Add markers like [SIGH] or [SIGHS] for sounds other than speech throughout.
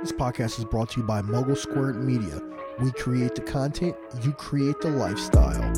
This podcast is brought to you by Mogul Squared Media. We create the content, you create the lifestyle.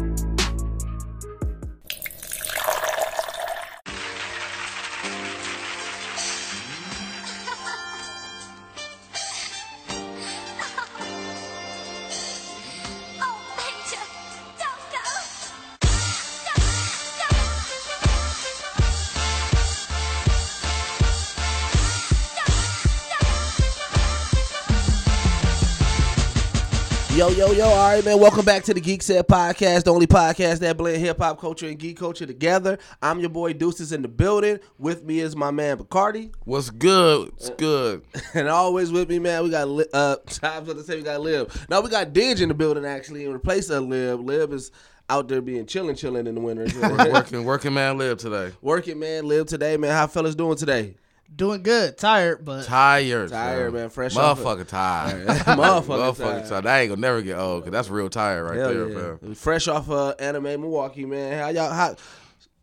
Yo, yo, all right, man. Welcome back to the Geekset Podcast, the only podcast that blend hip hop culture and geek culture together. I'm your boy Deuces in the building. With me is my man Bacardi. What's good? It's good. [LAUGHS] And always with me, man, we got Li- uh [LAUGHS] I was gonna say we got Lib. Now we got Didge in the building actually in replace of Lib. Lib is out there being chilling, chilling in the winter. [LAUGHS] working, working man live today. Working, man. Lib today, man. How fellas doing today? Doing good, tired, but Tired. Tired, bro. man. Fresh off Motherfucker tired. [LAUGHS] Motherfucker Motherfucker tired. tired. That ain't gonna never get old, cause that's real tired right Hell there, yeah. fam. Fresh off uh, anime Milwaukee, man. How y'all? How?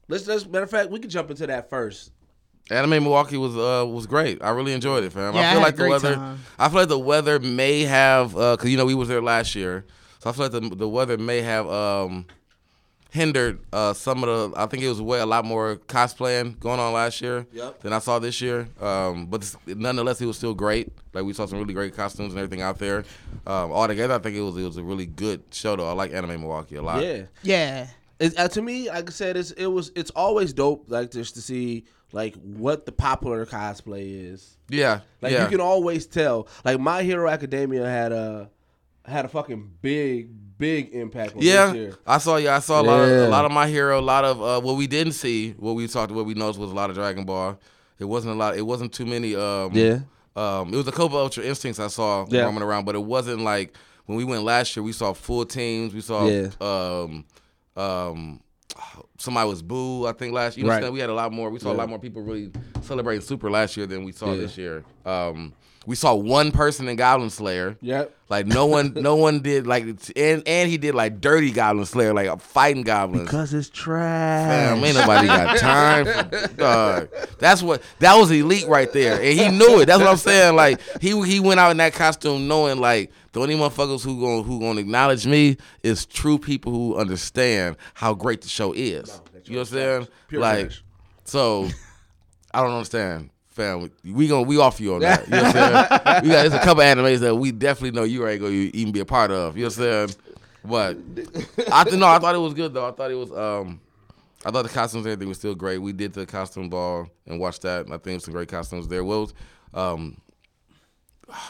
Let's. let's matter of fact, we can jump into that first. Anime Milwaukee was uh was great. I really enjoyed it, fam. Yeah, I I had feel a like the great weather. time. I feel like the weather may have uh, cause you know we was there last year, so I feel like the the weather may have um hindered uh some of the. I think it was way a lot more cosplaying going on last year Yep. than I saw this year. Um, but nonetheless, it was still great. Like we saw some really great costumes and everything out there. Um, altogether, I think it was it was a really good show though. I like Anime Milwaukee a lot. Yeah. yeah, It, uh, to me, like I said, it's it was it's always dope, like just to see like what the popular cosplay is. Yeah, Like yeah. you can always tell. Like My Hero Academia had a had a fucking big big impact on this Yeah, year. I saw. Yeah, I saw a lot of a lot of my hero. A lot of uh, what we didn't see, what we talked, what we noticed was a lot of Dragon Ball. It wasn't a lot. It wasn't too many. Um, Yeah. Um, it was a couple Ultra Instincts I saw Yeah. roaming around, but it wasn't like when we went last year. We saw full teams. We saw. Yeah. Um, um, somebody was Boo. I think last. You know, Right. what I'm saying? we had a lot more. We saw a lot more people really celebrating Super last year than we saw Yeah. this year. Um, we saw one person in Goblin Slayer. Yep. Like no one, [LAUGHS] no one did like, and and he did like dirty Goblin Slayer, like a fighting goblins. Because it's trash. Damn, ain't nobody got time. For, [LAUGHS] dog. That's what that was elite right there, and he knew it. That's what I'm saying. Like he he went out in that costume knowing like the only motherfuckers who gonna who gonna acknowledge me is true people who understand how great the show is. you know what I'm saying? Pure like trash. so, I don't understand. Fam, we gonna we off you on that. You know what I'm saying? [LAUGHS] We got there's a couple animes that we definitely know you ain't gonna even be a part of. You know what I'm saying? But I th- no, I thought it was good though. I thought it was um I thought the costumes and everything was still great. We did the costume ball and watched that. And I think some great costumes there. What was um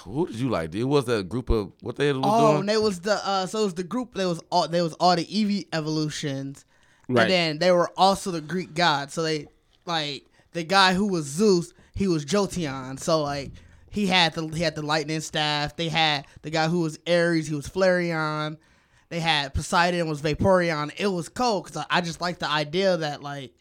who did you like? It was that group of what they was Oh, doing? and it was the uh, so it was the group. There was all there was all the Eevee evolutions, Right. and then they were also the Greek gods. So they like the guy who was Zeus, he was Jolteon. So like he had the he had the lightning staff. They had the guy who was Ares, he was Flareon. They had Poseidon was Vaporeon. It was cool because I, I just like the idea that like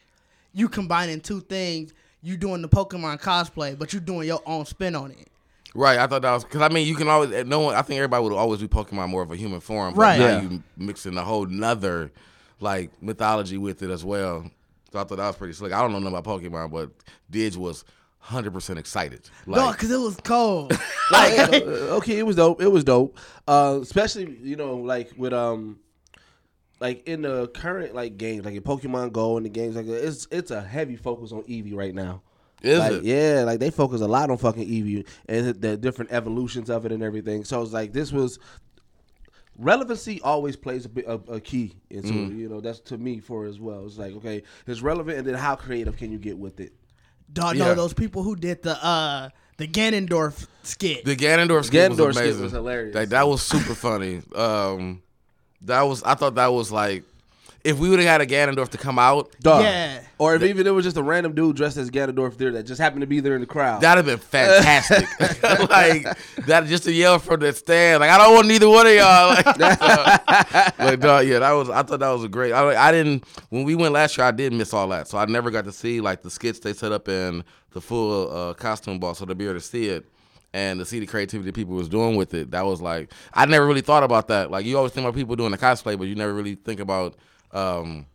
you combining two things. You doing the Pokemon cosplay, but you doing your own spin on it. Right, I thought that was because I mean you can always no one. I think everybody would always be Pokemon more of a human form, but Right. Now Yeah. you mixing a whole nother like mythology with it as well. So I thought that was pretty slick. I don't know nothing about Pokemon, but Didge was hundred percent excited. No, because it was cold. [LAUGHS] [LAUGHS] like [LAUGHS] okay, it was dope. It was dope. Uh, especially you know like with um like in the current like games like in Pokemon Go and the games like that, it's it's a heavy focus on Eevee right now. is like, it? Yeah, like they focus a lot on fucking Eevee and the- the different evolutions of it and everything. So it's like this was relevancy always plays a, bit, a, a key into Mm. you know that's to me for as well. It's like okay, it's relevant and then how creative can you get with it? Dog, Yeah. no, those people who did the uh the Ganondorf skit. The Ganondorf skit Ganondorf was skit amazing. was hilarious. Like that was super funny. Um, that was I thought that was like if we would have had a Ganondorf to come out, Dog. Yeah. Or if even it was just a random dude dressed as Ganondorf there that just happened to be there in the crowd. that'd have been fantastic. [LAUGHS] [LAUGHS] like that just to yell from the stand. Like I don't want neither one of y'all. [LAUGHS] Like, like dog, yeah, that was I thought that was a great. I, I didn't when we went last year. I did miss all that, so I never got to see like the skits they set up in the full uh, costume ball. So to be able to see it. And to see the creativity people was doing with it, that was like I never really thought about that. Like you always think about people doing the cosplay, but you never really think about um,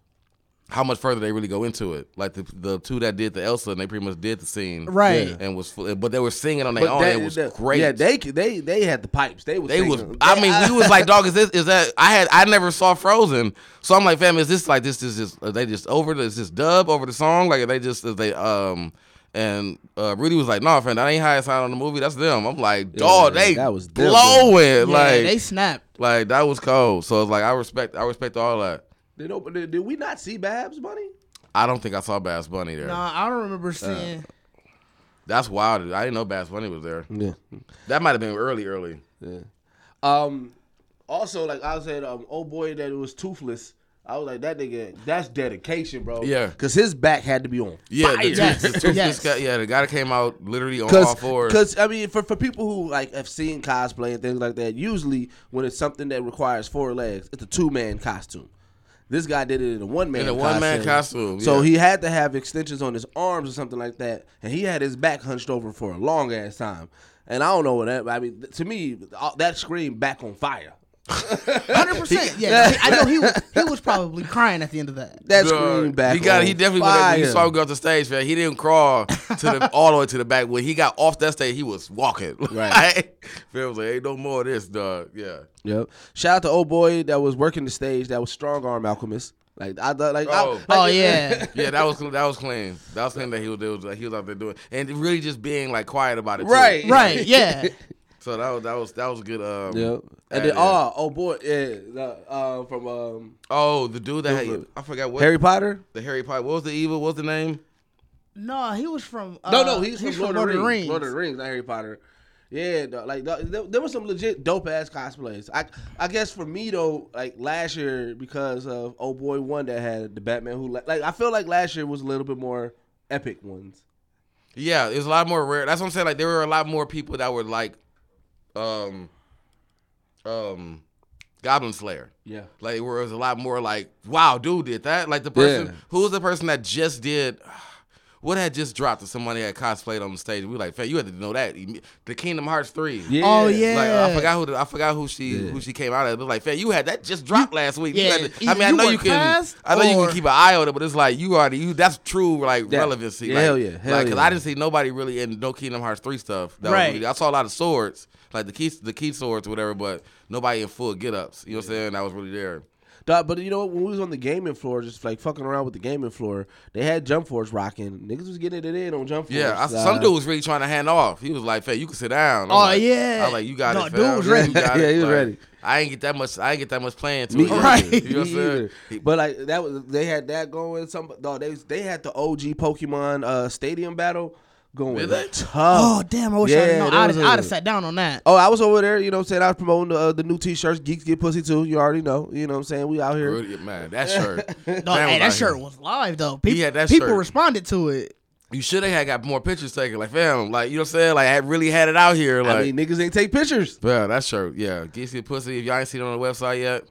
how much further they really go into it. Like the the two that did the Elsa, and they pretty much did the scene, Right. And was, but they were singing on their own. that- it was that- great. Yeah, they they they had the pipes. They was They was. I mean, we was like, dog. Is this? Is that? I had. I never saw Frozen, so I'm like, fam, is this like this? Is just? Are they just over? the- Is this dub over the song? Like, are they just? Is they um? And uh, Rudy was like, "No, fam, that ain't how it sounded on the movie. That's them." I'm like, dog, they that was blowing. Yeah, like, they snapped. like that was cold. So it's like I respect. I respect all that. Did, did, did we not see Babs Bunny? I don't think I saw Bass Bunny there. Nah, I don't Uh, remember seeing. That's wild. I didn't know Bass Bunny was there. Yeah. That might have been early, early. Yeah. Um. Also, like I said, um, old boy that was toothless. I was like, that nigga, that's dedication, bro. Yeah. Because his back had to be on Yeah, fire. the, Yes, the toothless yes. guy, yeah, the guy that came out literally on all fours. Because I mean, for, for people who like have seen cosplay and things like that, usually when it's something that requires four legs, it's a two man costume. This guy did it in a one man In a one-man costume, So yeah. he had to have extensions on his arms or something like that, and he had his back hunched over for a long ass time. And I don't know what that. I mean, to me, that screamed back on fire. Hundred percent. Yeah, I know he [LAUGHS] was, he was probably crying at the end of that. That Dog, screamed back. He got. on He definitely. Went, when you fire. saw him go off the stage, man. He didn't crawl to the [LAUGHS] all the way to the back. When he got off that stage, he was walking. [LAUGHS] Right. Phil was like, "Ain't no more of this, dog." Yeah. Yep. Shout out to old boy that was working the stage. That was strong arm alchemist. Like I thought. Like I- Oh. like, Oh yeah, Yeah, that was that was clean. That was clean that he was, was like, he was out there doing, and really just being like quiet about it. too. Right. right. Yeah, So that was that was that was a good. Um, Yep. And ad then in. oh oh boy yeah the, uh, from um, oh, the dude that It was had, I forgot what Harry Potter. the Harry Potter. What was the evil? What was the name? no, he was from. Uh, no no he's, from, Lord, of the Rings. Lord of the Rings, not Harry Potter. Yeah, dog, like dog, there, there was some legit dope ass cosplays. I I guess for me though, like last year because of oh boy one that had the Batman who like I feel like last year was a little bit more epic ones. Yeah, it was a lot more rare. That's what I'm saying. Like there were a lot more people that were like, um, um, Goblin Slayer. Yeah. Like where it was a lot more like, wow, dude did that. Like the person Yeah. who was the person that just did. What had just dropped that somebody had cosplayed on the stage? We were like, "Fam, you had to know that." The Kingdom Hearts three. Yeah. Oh yeah. Like I forgot who the, I forgot who she who she came out as. But like, fam, you had that just dropped last week. Yeah, to- I either mean, I know you can. I know you can keep an eye on it, but it's like you already you. That's true, like Yeah. relevancy. Yeah, like, hell yeah, hell like, cause yeah. I didn't see nobody really in no Kingdom Hearts three stuff. That was Right. really- I saw a lot of swords, like the key the key swords or whatever, but nobody in full get ups. You know what I'm saying? That was really there. Dog, but you know when we was on the gaming floor, just like fucking around with the gaming floor, they had Jump Force rocking. Niggas was getting it in on Jump Force. Yeah, I, uh, some dude was really trying to hand off. He was like, "Fam, you can sit down." I'm Oh, like- yeah. I was like, "You got No, it, dude fam. was You ready. got [LAUGHS] Yeah, it." he was Like, ready. I ain't get that much. I ain't get that much playing to Me it. either. Right. You know what I'm saying? But like that was they had that going. Some dog they they had the OG Pokemon uh, stadium battle going Did they? tough. Oh damn! I wish Yeah, I'd known. there I'd, was I'd have sat down on that. Oh, I was over there. You know what I'm saying? I was promoting the, uh, the new T-shirts. Geeks get pussy too. You already know. You know what I'm saying? We out here. Rudy, man, that shirt. [LAUGHS] No, Man hey, that shirt here. was live though. People, had that people shirt. responded to it. You should have had got more pictures taken. Like, fam, like you know what I'm saying? Like, I really had it out here. Like, I mean, niggas ain't take pictures. yeah, that shirt. Yeah, Geeks Get Pussy. If y'all ain't seen it on the website yet,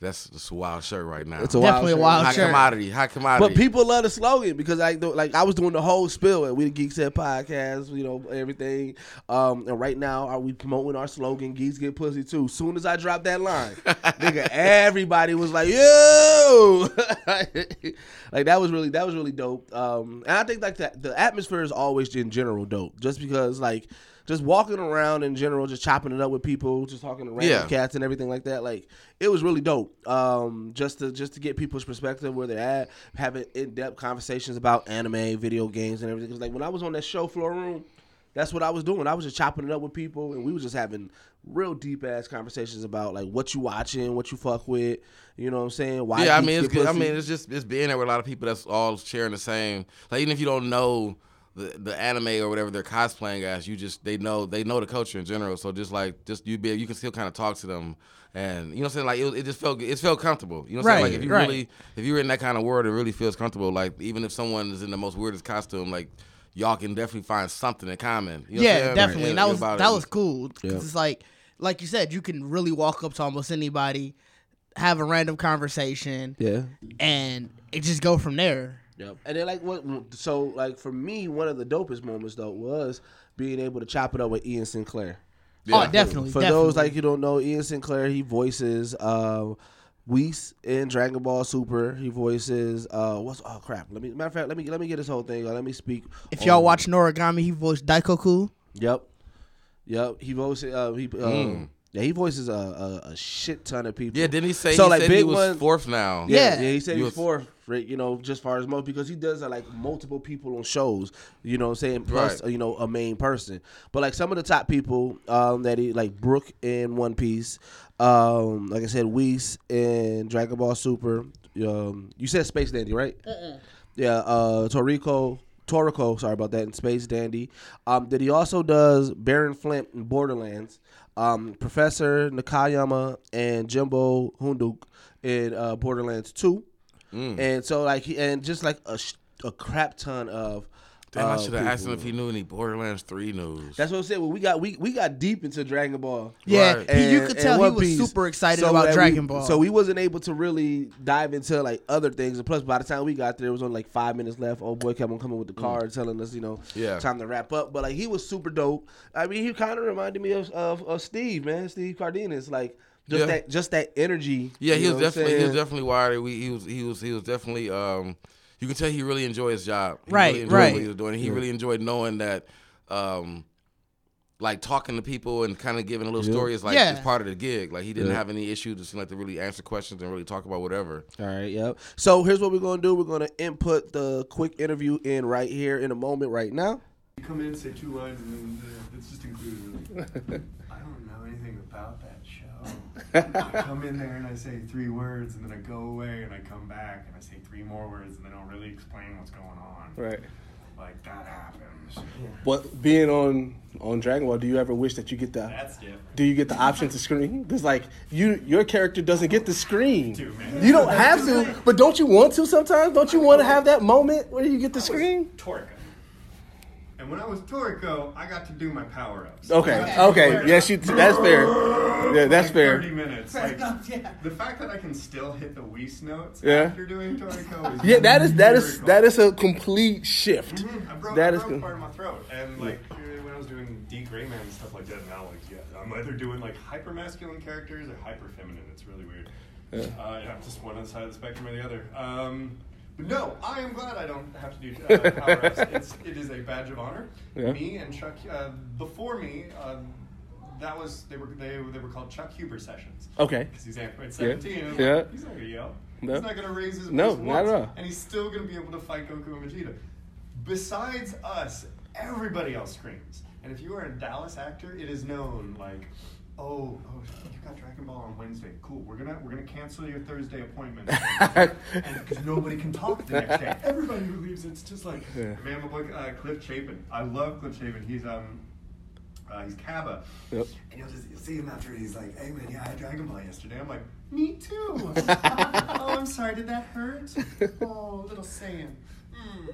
that's just a wild shirt right now. It's a Definitely a wild wild shirt. high shirt. commodity. High commodity. But people love the slogan because I like I was doing the whole spill at We the Geeks Head podcast, you know everything. Um, and right now, are we promoting our slogan? Geeks get pussy too. Soon as I dropped that line, [LAUGHS] nigga, everybody was like, "Yo!" [LAUGHS] like that was really that was really dope. Um, and I think like that the atmosphere is always in general dope, just because like. Just walking around in general, just chopping it up with people, just talking to random Yeah. cats and everything like that. Like it was really dope. Um, just to just to get people's perspective where they're at, having in depth conversations about anime, video games, and everything. Cause like when I was on that show floor room, that's what I was doing. I was just chopping it up with people, and we were just having real deep ass conversations about like what you watching, what you fuck with. You know what I'm saying? Why? yeah, I mean, it's good. I mean, it's just it's being there with a lot of people that's all sharing the same. Like even if you don't know the, the anime or whatever they're cosplaying as, you just they know they know the culture in general. So just like just you be you can still kind of talk to them, and you know what I'm saying. Like it, it just felt it felt comfortable. You know what I'm saying? Like if you right. really if you're in that kind of world, it really feels comfortable. Like even if someone is in the most weirdest costume, like y'all can definitely find something in common. You know what I'm yeah, definitely. Or- And that was about that it. was cool. 'Cause Yeah. It's like like you said, you can really walk up to almost anybody, have a random conversation, yeah. and it just go from there. Yep. And then like what so like for me one of the dopest moments though was being able to chop it up with Ian Sinclair. Oh, definitely. For definitely. those like you don't know, Ian Sinclair he voices uh, Whis in Dragon Ball Super. He voices uh what's oh crap. Let me matter of fact, let me let me get this whole thing. Uh, let me speak. If y'all on- watch Noragami, he voiced Daikoku. Yep. Yep. He voiced uh he um, Mm. Yeah, he voices a, a, a shit ton of people. Yeah, didn't he say So, he like, said he big was one- fourth now? Yeah, Yeah. yeah, he said He he's was- fourth, right, you know, just far as most because he does uh, like multiple people on shows, you know what I'm saying, plus Right. uh, you know a main person. But like some of the top people um that he like Brook in One Piece, um like I said Whis in Dragon Ball Super. Um you said Space Dandy, right? Yeah, uh Toriko Toriko, sorry about that, in Space Dandy. Um that he also does Baron Flint in Borderlands. Um Professor Nakayama and Jimbo Hodunk in uh, Borderlands 2. Mm. And so like he and just like a, sh- a crap ton of Damn, I should have asked him if he knew any Borderlands Three news. That's what I'm saying. Well, we got we, we got deep into Dragon Ball. Yeah, Right. he, you could tell he was Piece. super excited So about Dragon we- Ball. So we wasn't able to really dive into like other things. And plus, by the time we got there, it was only like five minutes left. Old boy kept on coming with the card, telling us, you know, Yeah. time to wrap up. But like he was super dope. I mean, he kind of reminded me of, of of Steve, man, Steve Cardenas, like just Yeah. that just that energy. Yeah, he was definitely he was definitely wired. We, he was he was he was definitely um you can tell he really enjoyed his job. He Right, really enjoyed right. what he was doing. He really enjoyed knowing that um like talking to people and kind of giving a little story is like Yeah. it's part of the gig. Like he didn't Yeah. have any issues. to seem like to really answer questions and really talk about whatever. All right, yep. So here's what we're gonna do. We're gonna input the quick interview in right here in a moment, right now. You come in, say two lines, and then uh, it's just included. [LAUGHS] I don't know anything about that show. I come in there and I say three words, and then I go away, and I come back and I say three more words, and they don't really explain what's going on. Right. Like that happens. But being on on Dragon Ball, do you ever wish that you get the That's different. do you get the option to scream? Because like you, your character doesn't get the screen. Too, man. You don't have to, but don't you want to sometimes? Don't you want to have that moment where you get the screen? Toriko. And when I was Toriko, I got to do my power ups. Okay, okay, yes, you. That's fair. Yeah, that's Thirty fair. minutes. Like, the fact that I can still hit the Whis notes Yeah. after doing Toriko is Yeah, That is that is that is a complete shift. I broke, That I broke con- part of my throat, and like when I was doing D.Gray-man and stuff like that, now like yeah, I'm either doing like hyper masculine characters or hyper feminine. It's really weird. Yeah. Uh, yeah, just one on the side of the spectrum or the other. Um, but no, I am glad I don't have to do uh, [LAUGHS] power ups. It's it is a badge of honor. Yeah. Me and Chuck uh, before me. Um, that was they were they, they were called Chuck Huber sessions Okay. because he's Android 17. and I'm Yeah. he's not gonna yell. No. He's not gonna raise his No, voice not at all. and he's still gonna be able to fight Goku and Vegeta. Besides us, everybody else screams. And if you are a Dallas actor, it is known like, oh, oh, you got Dragon Ball on Wednesday. Cool. We're gonna we're gonna cancel your Thursday appointment. [LAUGHS] because nobody can talk the next day. Everybody who leaves, it's just like, Yeah. man, my boy uh, Cliff Chapin. I love Cliff Chapin. He's um. Uh, he's Cabba. Yep. And you'll just you'll see him after he's like, hey man, yeah, I had Dragon Ball yesterday. I'm like, me too. [LAUGHS] oh, I'm sorry, did that hurt? [LAUGHS] Oh, little Saiyan. Mm.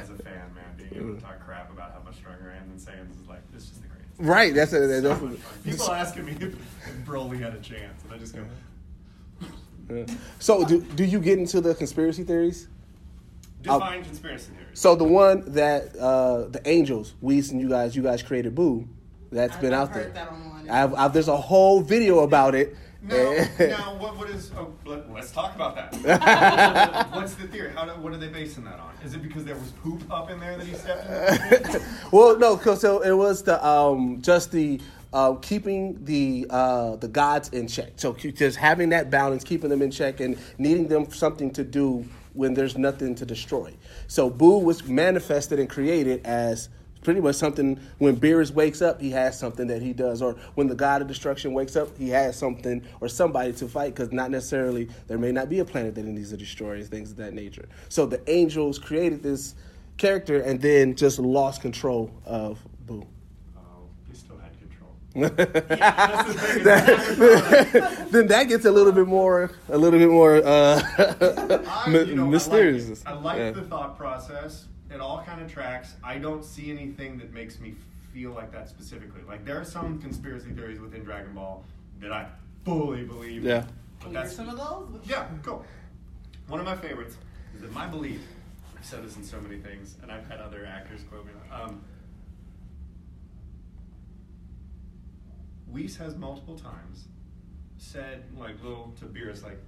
As a fan, man, being able to talk crap about how much stronger I am than Saiyans is like, this just the greatest. Right. That's a, So that's much fun. People asking me if, if Broly had a chance, and I just go, So do do you get into the conspiracy theories? define conspiracy theories. So the one that uh, the Angels, Whis and you guys, you guys created Boo, that's been I've out heard there. that online. I've, I've, there's a whole video about it. Now, now what, what is? Oh, let, us talk about that. [LAUGHS] What's the theory? How do, what are they basing that on? Is it because there was poop up in there that he stepped in? [LAUGHS] well, no, so it was the um, just the uh, keeping the uh, the gods in check. So just having that balance, keeping them in check, and needing them something to do when there's nothing to destroy. So Boo was manifested and created as pretty much something. When Beerus wakes up, he has something that he does, or when the god of destruction wakes up, he has something or somebody to fight. Because not necessarily there may not be a planet that he needs to destroy, and things of that nature. So the angels created this character and then just lost control of Boo. Oh, he still had control. [LAUGHS] [LAUGHS] then that gets a little bit more, a little bit more uh, [LAUGHS] I, you know, mysterious. I like. I like Yeah. the thought process. It all kind of tracks. I don't see anything that makes me feel like that specifically. Like there are some conspiracy theories within Dragon Ball that I fully believe. in. Yeah. But that's some of those. Yeah, go. One of my favorites is that my belief. I've said this in so many things, and I've had other actors quote me. Um, Whis has multiple times said like little to Beerus like,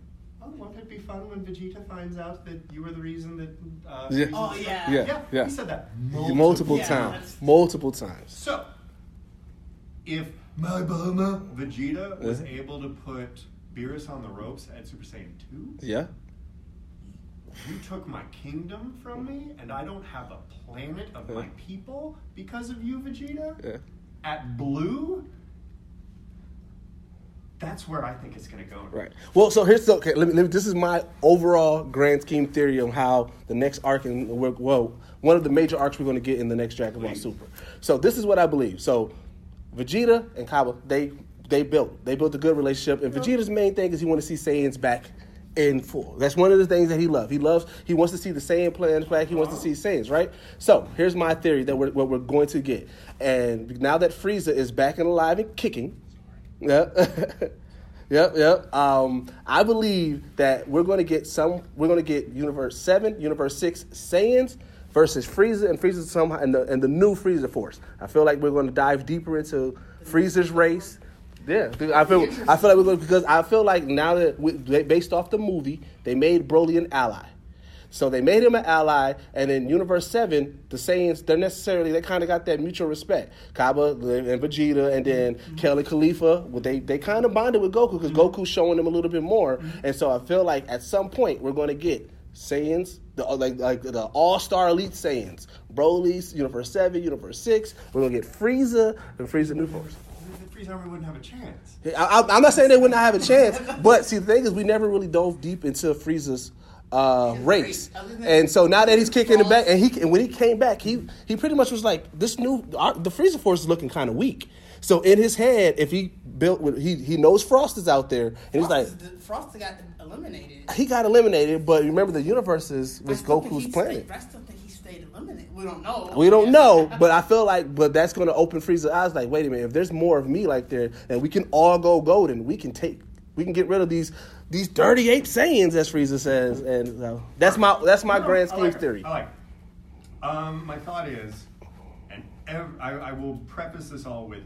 "Oh, won't it be fun when Vegeta finds out that you were the reason that?" Uh, Yeah. Oh, yeah. Yeah, yeah, yeah. He said that multiple, multiple, Yeah, times, multiple times. So, if my Bulma Vegeta was Uh-huh. able to put Beerus on the ropes at Super Saiyan 2, Yeah, you took my kingdom from me, and I don't have a planet of my people because of you, Vegeta. yeah. At Blue, that's where I think it's going to go. Right. Well, so here's the, okay. Let me, let me, this is my overall grand scheme theory on how the next arc and well, one of the major arcs we're going to get in the next Dragon Ball Super. So this is what I believe. So Vegeta and Cabba, they they built they built a good relationship, and Vegeta's main thing is he want to see Saiyans back in full. That's one of the things that he loves. He loves he wants to see the Saiyan plans back. He wants to see Saiyans, right? So here's my theory that we're what we're going to get, and now that Frieza is back and alive and kicking. Yeah. [LAUGHS] yep, yep. Um, I believe that we're going to get some. We're going to get Universe Seven, Universe Six Saiyans versus Frieza and Frieza somehow and the and the new Frieza Force. I feel like we're going to dive deeper into Frieza's race. Yeah, I feel I feel like we're going because I feel like now that we, based off the movie, they made Broly an ally. So they made him an ally, and in Universe Seven, the Saiyans they're necessarily they kind of got that mutual respect. Cabba and Vegeta, and then mm-hmm. Kelly Caulifla, well, they they kind of bonded with Goku because mm-hmm. Goku's showing them a little bit more, mm-hmm. and so I feel like at some point we're going to get Saiyans, the uh, like like the All Star Elite Saiyans, Broly's Universe Seven, Universe Six. We're gonna get Frieza and Frieza New Force. The Frieza Army wouldn't have a chance. I, I, I'm not saying they would not have a chance, [LAUGHS] but see, the thing is, we never really dove deep into Frieza's uh, race, and so now that he's kicking it back, and he and when he came back, he he pretty much was like, this new our, the Frieza Force is looking kind of weak. So in his head, if he built, with, he he knows Frost is out there, and he's like, Frost got eliminated. he got eliminated, but remember the universes was Goku's planet. Stayed, I still think he stayed eliminated. We don't know. We don't know, [LAUGHS] but I feel like, but that's going to open Frieza's eyes. Like, wait a minute, if there's more of me like there, and we can all go golden, we can take, we can get rid of these these dirty ape Saiyans, as Frieza says, and that's my that's my No, grand scheme like theory. I like. Um, my thought is, and ev- I, I will preface this all with,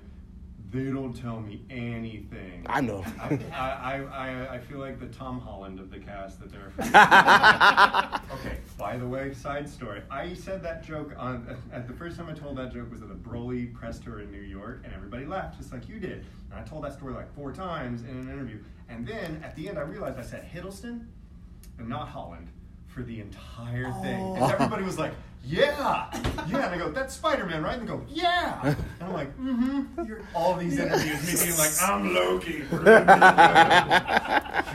they don't tell me anything. I know. I, I, I, I feel like the Tom Holland of the cast that they're. [LAUGHS] okay. By the way, side story. I said that joke on at the first time I told that joke was at a Broly press tour in New York, and everybody laughed just like you did. And I told that story like four times in an interview, and then at the end I realized I said Hiddleston and not Holland for the entire thing, and everybody was like. Yeah, yeah, and I go, that's Spider Man, right? And they go, yeah. And I'm like, mm-hmm. You're all these interviews, me being like, I'm Loki. [LAUGHS]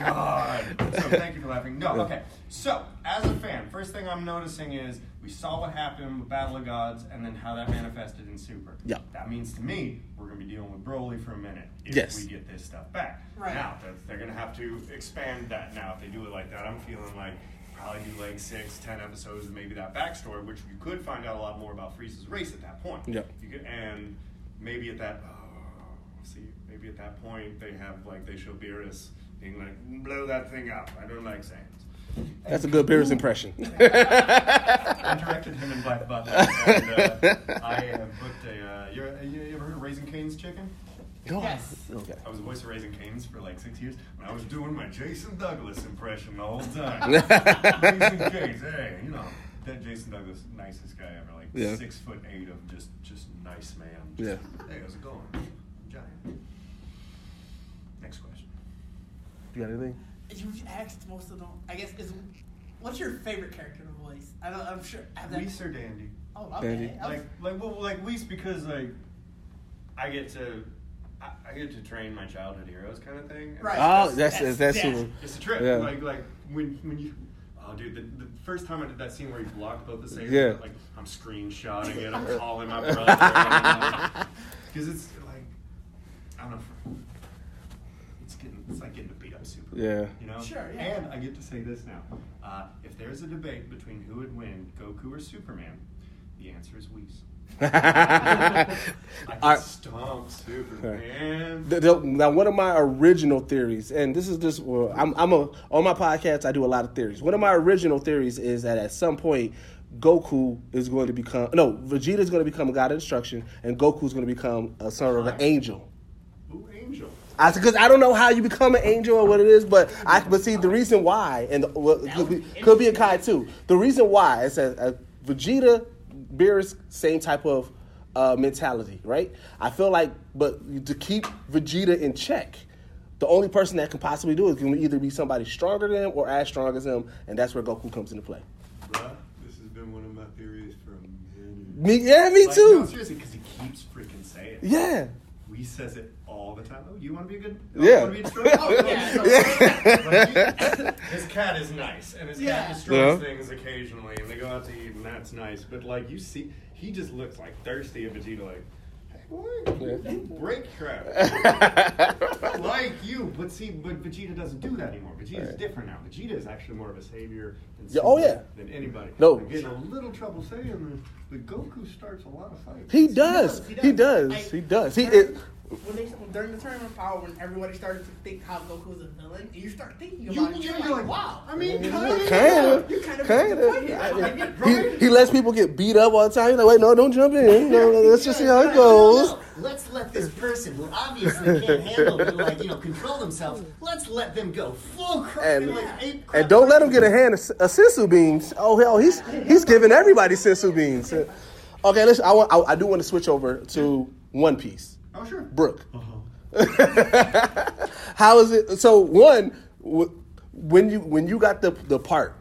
God. So thank you for laughing. No, okay. So, as a fan, first thing I'm noticing is we saw what happened with Battle of Gods and then how that manifested in Super. Yeah. That means to me, we're going to be dealing with Broly for a minute if Yes. we get this stuff back. Right. Now, they're, they're going to have to expand that now. If they do it like that, I'm feeling like probably do like six, ten episodes of maybe that backstory, which you could find out a lot more about Frieza's race at that point. Yeah. You could, and maybe at that, oh, see, maybe at that point they have like they show Beerus being like, blow that thing up. I don't like Saiyans. That's a good Beerus impression. [LAUGHS] I directed him in Black Butler, and uh, [LAUGHS] I have booked a. Uh, you're, you, you ever heard of Raising Cane's Chicken? Yes. Okay. I was a voice of Raising Cane's for like six years. When I was doing my Jason Douglas impression the whole time. [LAUGHS] Raising Cane's, hey, you know that Jason Douglas, nicest guy ever, like Yeah. six foot eight of just just nice man. Yeah. Hey, how's it going? I'm giant. Next question. Do you got anything? You asked most of them. I guess is what's your favorite character to voice? I don't. I'm sure. Have that, Whis or Dandy? oh, okay. Dandy. Like like well like Whis because like I get to. I, I get to train my childhood heroes, kind of thing. Right. Oh, that's that's, That's- super. yeah. It's a trip. Yeah. Like like when when you oh dude, the, the first time I did that scene where he blocked both the saves, Yeah. like I'm screenshotting it, I'm [LAUGHS] calling my brother. [LAUGHS] Because it's like I don't know. It's getting it's like getting to beat up super. Yeah. You know? Sure, yeah. And I get to say this now. Uh, if there's a debate between who would win, Goku or Superman, the answer is Whis. [LAUGHS] I can stomp Superman. The- the- now, one of my original theories, and this is just, well, I'm, I'm a on my podcast. I do a lot of theories. One of my original theories is that at some point, Goku is going to become no, Vegeta is going to become a god of destruction, and Goku is going to become a son of an angel. Ooh, Angel. I because I don't know how you become an angel or what it is, but I but see the reason why and the, well, could be could be a Kai too. The reason why is that uh, Vegeta, bears same type of uh, mentality, right? I feel like, but to keep Vegeta in check, the only person that can possibly do it can either be somebody stronger than him or as strong as him, and that's where Goku comes into play. Bruh, this has been one of my theories for a. Me, yeah, me Like, too. No, seriously, because he keeps freaking saying it. Yeah. We says it all the time. Oh, you want to be a good? Oh, yeah. You want to be a strong? Oh, yeah. [LAUGHS] Like, [LAUGHS] [LAUGHS] his cat is nice, and his Yeah. cat destroys Yeah. things occasionally, and they go out to eat, and that's nice. But like you see, he just looks like thirsty, and Vegeta like, hey boy, you break crap. like you, but see, but Vegeta doesn't do that anymore. Vegeta's different now. Vegeta is actually more of a savior and Yeah, oh, yeah. than anybody. No. I'm getting a little trouble saying this, but Goku starts a lot of fights. He does. does, he He does. does. Like- He does. He. It, when they during the tournament of power, when everybody started to think how Goku was a villain, and you start thinking You, about it, you're, you're, like, wow. I mean, kind Kinda. You kind of Kinda. he, he lets people get beat up all the time. He's like, wait, no, don't jump in. No, let's just see how it goes. Let's let this person who obviously can't handle, but like you know, control themselves. Let's let them go full crap And like ape crap. and don't let him get a hand of a senzu beans. Oh hell, he's he's giving everybody senzu beans. Okay, listen. I want. I, I do want to switch over to One Piece. Oh sure. Brook. [LAUGHS] How is it? So one, when you when you got the the part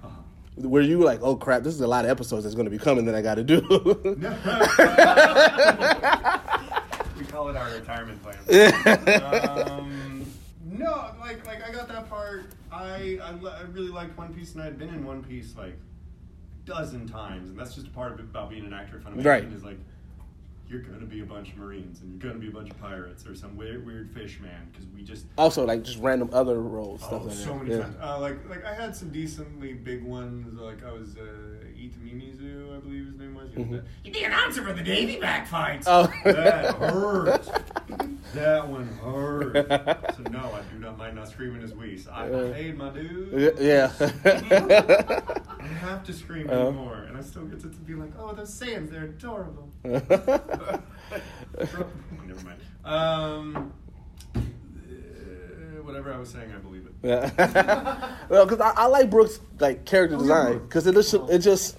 where you were like, oh crap, this is a lot of episodes that's going to be coming that I got to do. [LAUGHS] we call it our retirement plan. [LAUGHS] um, no, like like I got that part. I I, I really liked One Piece, and I had been in One Piece like dozen times, and that's just a part of it about being an actor. Funimation Right. is like you're gonna be a bunch of Marines, and you're gonna be a bunch of pirates, or some weird weird fish man, because we just also, like just random other roles, stuff Oh, like so that. many Yeah. times. Uh, like, like I had some decently big ones. Like I was uh, Itomimizu, I believe his name was. He was the, "You're the announcer for the Davy back fights. Mm-hmm. Oh. that [LAUGHS] hurt. that one hurt. So no, I do not mind not screaming as Whis. I paid my dues. Yeah. [LAUGHS] I have to scream Uh-huh. more, and I still get to, to be like, oh, those Saiyans, they're adorable. [LAUGHS] Never mind. Um, uh, whatever I was saying, I believe it. Yeah. well, because I, I like Brook's like character design because it just it just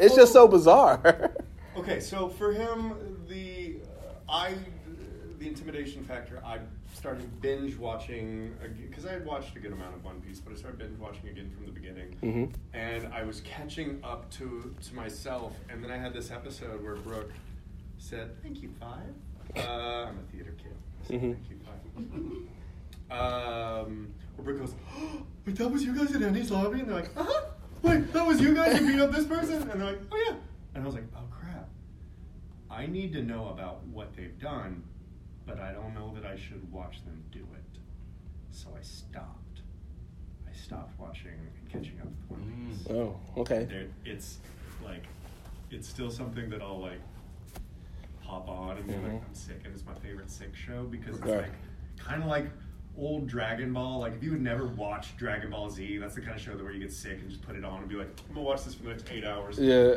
it's just so bizarre. [LAUGHS] Okay, so for him, the uh, I the intimidation factor. I started binge watching because I had watched a good amount of One Piece, but I started binge watching again from the beginning, and I was catching up to to myself. And then I had this episode where Brook said, "Thank you, five. Uh, I'm a theater kid. I said, Thank you, five. um, where Brook goes, oh, "Wait, that was you guys in Enies Lobby?" And they're like, "Uh huh." Wait, that was you guys who beat up this person? And they're like, "Oh yeah." And I was like, "Oh crap." I need to know about what they've done, but I don't know that I should watch them do it. So I stopped. I stopped watching and catching up with One Piece. Mm. oh, okay. There, it's like, it's still something that I'll like pop on and be like, mm-hmm. I'm sick, and it's my favorite sick show because it's Okay. like kind of like old Dragon Ball. Like if you would never watch Dragon Ball Z, that's the kind of show that where you get sick and just put it on and be like, I'm gonna watch this for the next eight hours. Yeah.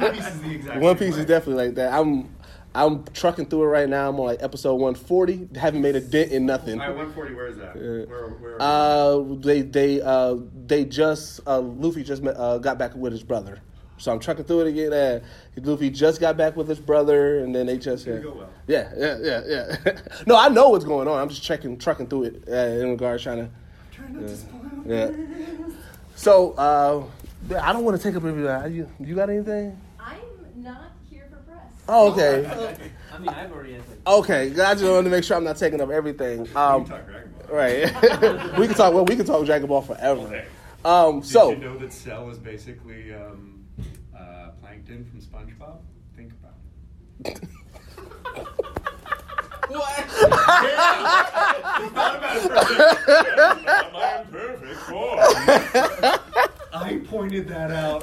One Piece is the exact. [LAUGHS] One Piece way. is definitely like that. I'm I'm trucking through it right now. I'm on like episode 140. Haven't made a dent in nothing. All right, 140. Where is that? Yeah. Where? Where? Uh, they they uh they just uh Luffy just met, uh, got back with his brother. So I'm trucking through it again. Uh, Luffy just got back with his brother, and then they just yeah, go well. yeah, yeah, yeah, yeah. [LAUGHS] no, I know what's going on. I'm just checking, trucking through it uh, in regards trying to. Try not to spoil. Yeah. So uh, I don't want to take up every. Uh, you you got anything? I'm not here for press. Oh, okay. [LAUGHS] I mean, I've already answered. Okay, I just wanted to make sure I'm not taking up everything. We Um, can talk Dragon Ball. right. [LAUGHS] we can talk. Well, we can talk Dragon Ball forever. Okay. Um, Did so you know that Cell is basically um, plankton from SpongeBob? Think about it. Perfect boy. [LAUGHS] I pointed that out.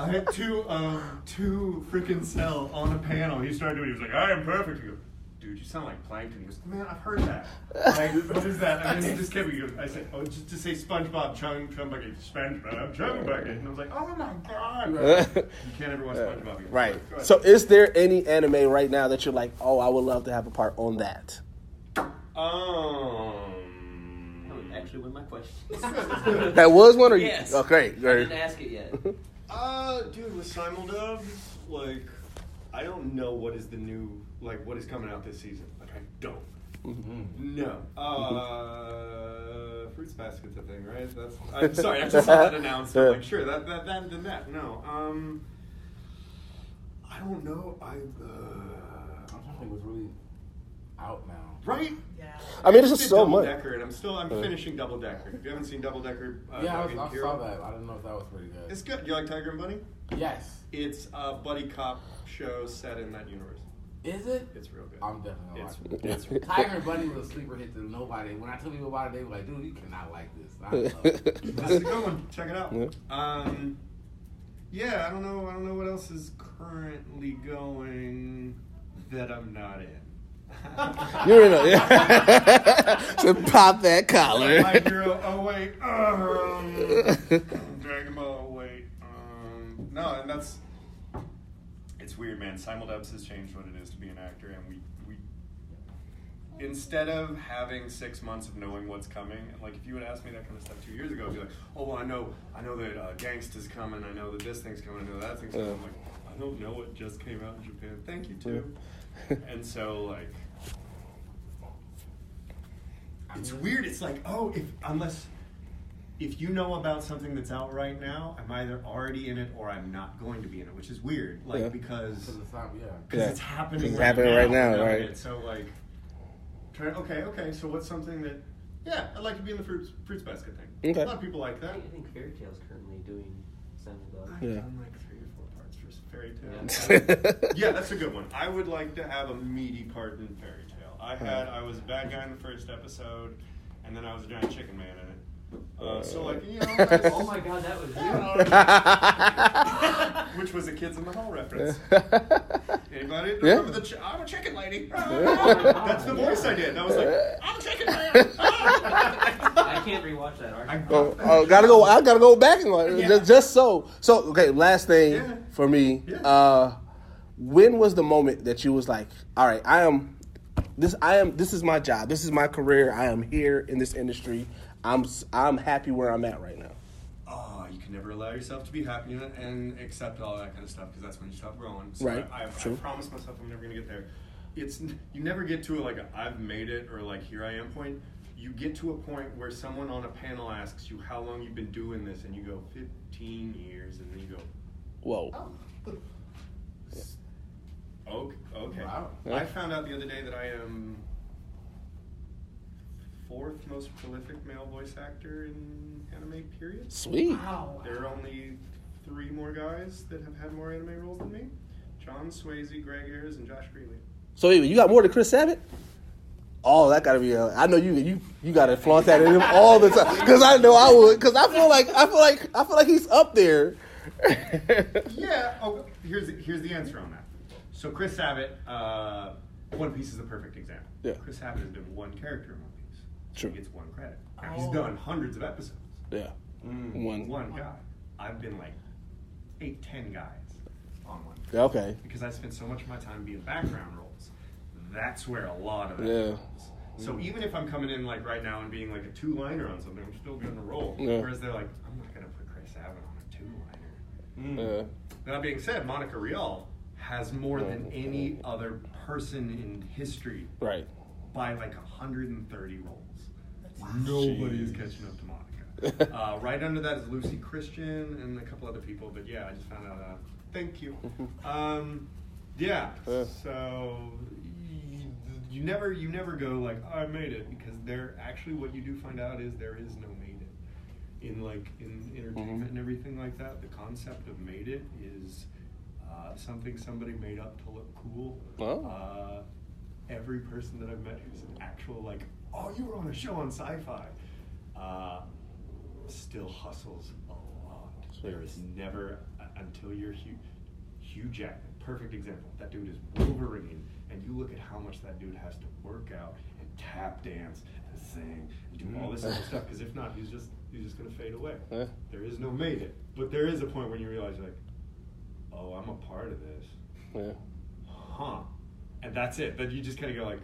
I had two, um, two freaking cell on a panel. He started doing. it. He was like, "I am perfect." He goes, "Dude, you sound like plankton." He goes, "Man, I've heard that." Like, what is that? And then he just kept. He goes, I said, "Oh, just to say SpongeBob, Chung, Chum Bucket, SpongeBob, Chum Bucket," and I was like, "Oh my god!" [LAUGHS] You can't ever watch SpongeBob again. right. Go. So is there any anime right now that you're like, oh, I would love to have a part on that? Um. That was actually one of my questions. [LAUGHS] That was one, or you- yes. oh, great, I great. didn't ask it yet. [LAUGHS] Uh, dude, with simuldubs, like, I don't know what is the new, like, what is coming out this season. Like, I don't. No. Uh, Fruits Basket's a thing, right? That's. [LAUGHS] I'm sorry, I just saw that announced. I'm like, sure, that, that, that, then that. No. Um, I don't know. I. Uh, I'm trying to think what's really out now. right? Yeah. I mean, it's just did so Double much. Decker, and I'm still I'm Uh. finishing Double Decker. If you haven't seen Double Decker, uh, yeah, I, Dog was, and I Hero, saw that. I didn't know if that was pretty good. It's good. You like Tiger and Bunny? yes. It's a buddy cop show set in that universe. Is it? It's real good. I'm definitely It's, gonna watch it. it's Tiger and Bunny was a sleeper hit to nobody. When I tell people about it, they were like, "Dude, you cannot like this." I love it. [LAUGHS] That's a good one. Check it out. Yeah. Um, yeah, I don't know. I don't know what else is currently going that I'm not in. [LAUGHS] You're in a yeah. [LAUGHS] so pop that collar. My hero. Oh wait. Um, Dragon Ball. Oh wait. Um, no, and that's. It's weird, man. Simuldubs has changed what it is to be an actor, and we we. Instead of having six months of knowing what's coming, like if you would ask me that kind of stuff two years ago, I'd be like, "Oh, well, I know, I know that uh, Gangsta's coming. I know that this thing's coming. I know that thing's coming." Yeah. I'm like, I don't know what just came out in Japan. Thank you too. [LAUGHS] and so like it's weird. It's like, oh, if unless if you know about something that's out right now, I'm either already in it or I'm not going to be in it, which is weird. Like Yeah. because Because it's not, yeah. because Yeah. it's happening. It's right happening now, right now, right. and So like, try, okay, okay. So what's something that? Yeah, I'd like to be in the fruits fruits basket thing. Okay. A lot of people like that. think, I think Fairy Tail's currently doing Simon I've Yeah. done like three or four parts for Fairy Tail. Yeah. [LAUGHS] yeah, that's a good one. I would like to have a meaty part in Fairy Tail. I had I was a bad guy in the first episode, and then I was a giant chicken man in it. Uh, so like you know, [LAUGHS] I- Oh my god, that was you. [LAUGHS] [LAUGHS] which was a Kids in the Hall reference. Anybody Yeah. the? Ch- I'm a chicken lady. That's the voice I did. I was like, I'm a chicken lady. I can't rewatch that I. Oh, oh, gotta go. I gotta go back and watch Yeah. just, just so. So okay, last thing Yeah. for me. Yeah. Uh, when was the moment that you was like, all right, I am this. I am. This is my job. This is my career. I am here in this industry. I'm. s- I'm happy where I'm at right now. oh, you can never allow yourself to be happy and accept all that kind of stuff because that's when you stop growing. So Right. I, I, I True. promised myself I'm never gonna get there. It's you never get to a like I've made it or like here I am point. You get to a point where someone on a panel asks you how long you've been doing this, and you go 15 years, and then you go, Whoa. Oh. Okay. okay. Wow. I found out the other day that I am fourth most prolific male voice actor in anime. Period. Sweet. Wow. There are only three more guys that have had more anime roles than me: John Swasey, Greg Ayres, and Josh Grelle. So wait, you got more than Chris Sabat? Oh, that gotta be. A, I know you. You you gotta flaunt that in him all the time because I know I would. Because I feel like I feel like I feel like he's up there. [LAUGHS] Yeah. Oh, here's here's the answer on that. So Chris Sabat, uh, One Piece is a perfect example. Yeah. Chris Sabat has been one character in One Piece. True. He gets one credit. Now, he's oh. done hundreds of episodes. Yeah. Mm. One. One guy. I've been like eight, ten guys on one. Yeah, Okay. Because I spent so much of my time being background roles. That's where a lot of that Yeah. happens. So even if I'm coming in like right now and being like a two liner on something, I'm still getting a role. Yeah. Whereas they're like, I'm not gonna put Chris Sabat on a two liner. Mm. Yeah. That being said, Monica Rial has more than any other person in history Right. by like 130 roles. Nobody is catching up to Monica. uh, [LAUGHS] right under that is Lucy Christian and a couple other people, but yeah, I just found out. Uh, thank you. [LAUGHS] Um, yeah. Yeah. So you, you never you never go like "Oh, I made it because there actually what you do find out is there is no made it in like in entertainment and everything like that. The concept of made it is uh, something somebody made up to look cool. Oh. Uh, every person that I've met who's an actual like, oh, you were on a show on Sci-Fi, uh, still hustles a lot. There is never uh, until you're Hugh, Hugh Jackman. Perfect example. That dude is Wolverine, and you look at how much that dude has to work out and tap dance and sing and do all this other stuff. Because if not, he's just he's just gonna fade away. Yeah. There is no made it, but there is a point when you realize like, oh, I'm a part of this Yeah. huh. And that's it. Then you just kind of go like,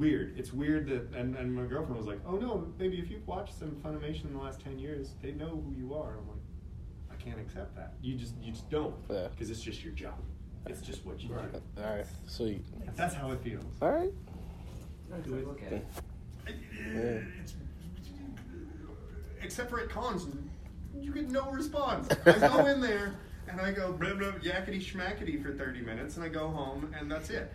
weird. It's weird that, and, and my girlfriend was like, "Oh no, maybe if you've watched some Funimation in the last ten years, they know who you are." I'm like, I can't accept that. You just you just don't, Yeah. because it's just your job. It's just what you do. All right, sweet. That's how it feels. All right. That's a way to look at it. It's, except for at cons, you get no response. I go [LAUGHS] in there and I go blah, blah, yakety schmackety for 30 minutes, and I go home, and that's it.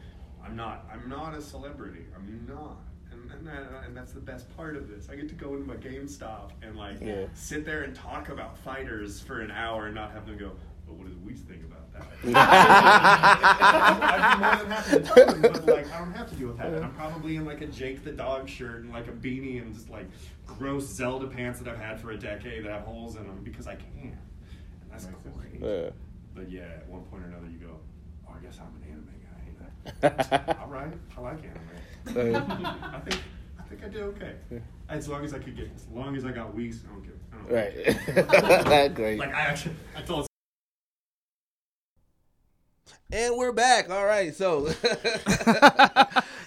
I'm not. I'm not a celebrity. I'm not. And, and, and that's the best part of this. I get to go into my GameStop and like Yeah. sit there and talk about fighters for an hour and not have them go. But what does Whis think about that? [LAUGHS] I'd be more than happy to tell them, but like I don't have to deal with that. And I'm probably in like a Jake the Dog shirt and like a beanie and just like gross Zelda pants that I've had for a decade that have holes in them because I can. And that's great. Yeah. But yeah, at one point or another, you go, "Oh, I guess I'm an anime guy." [LAUGHS] All right, I like anime. [LAUGHS] I think I think I did okay. As long as I could get, as long as I got weeks, I don't give. I don't Right. [LAUGHS] Great. Like I actually, I told And we're back. All right. So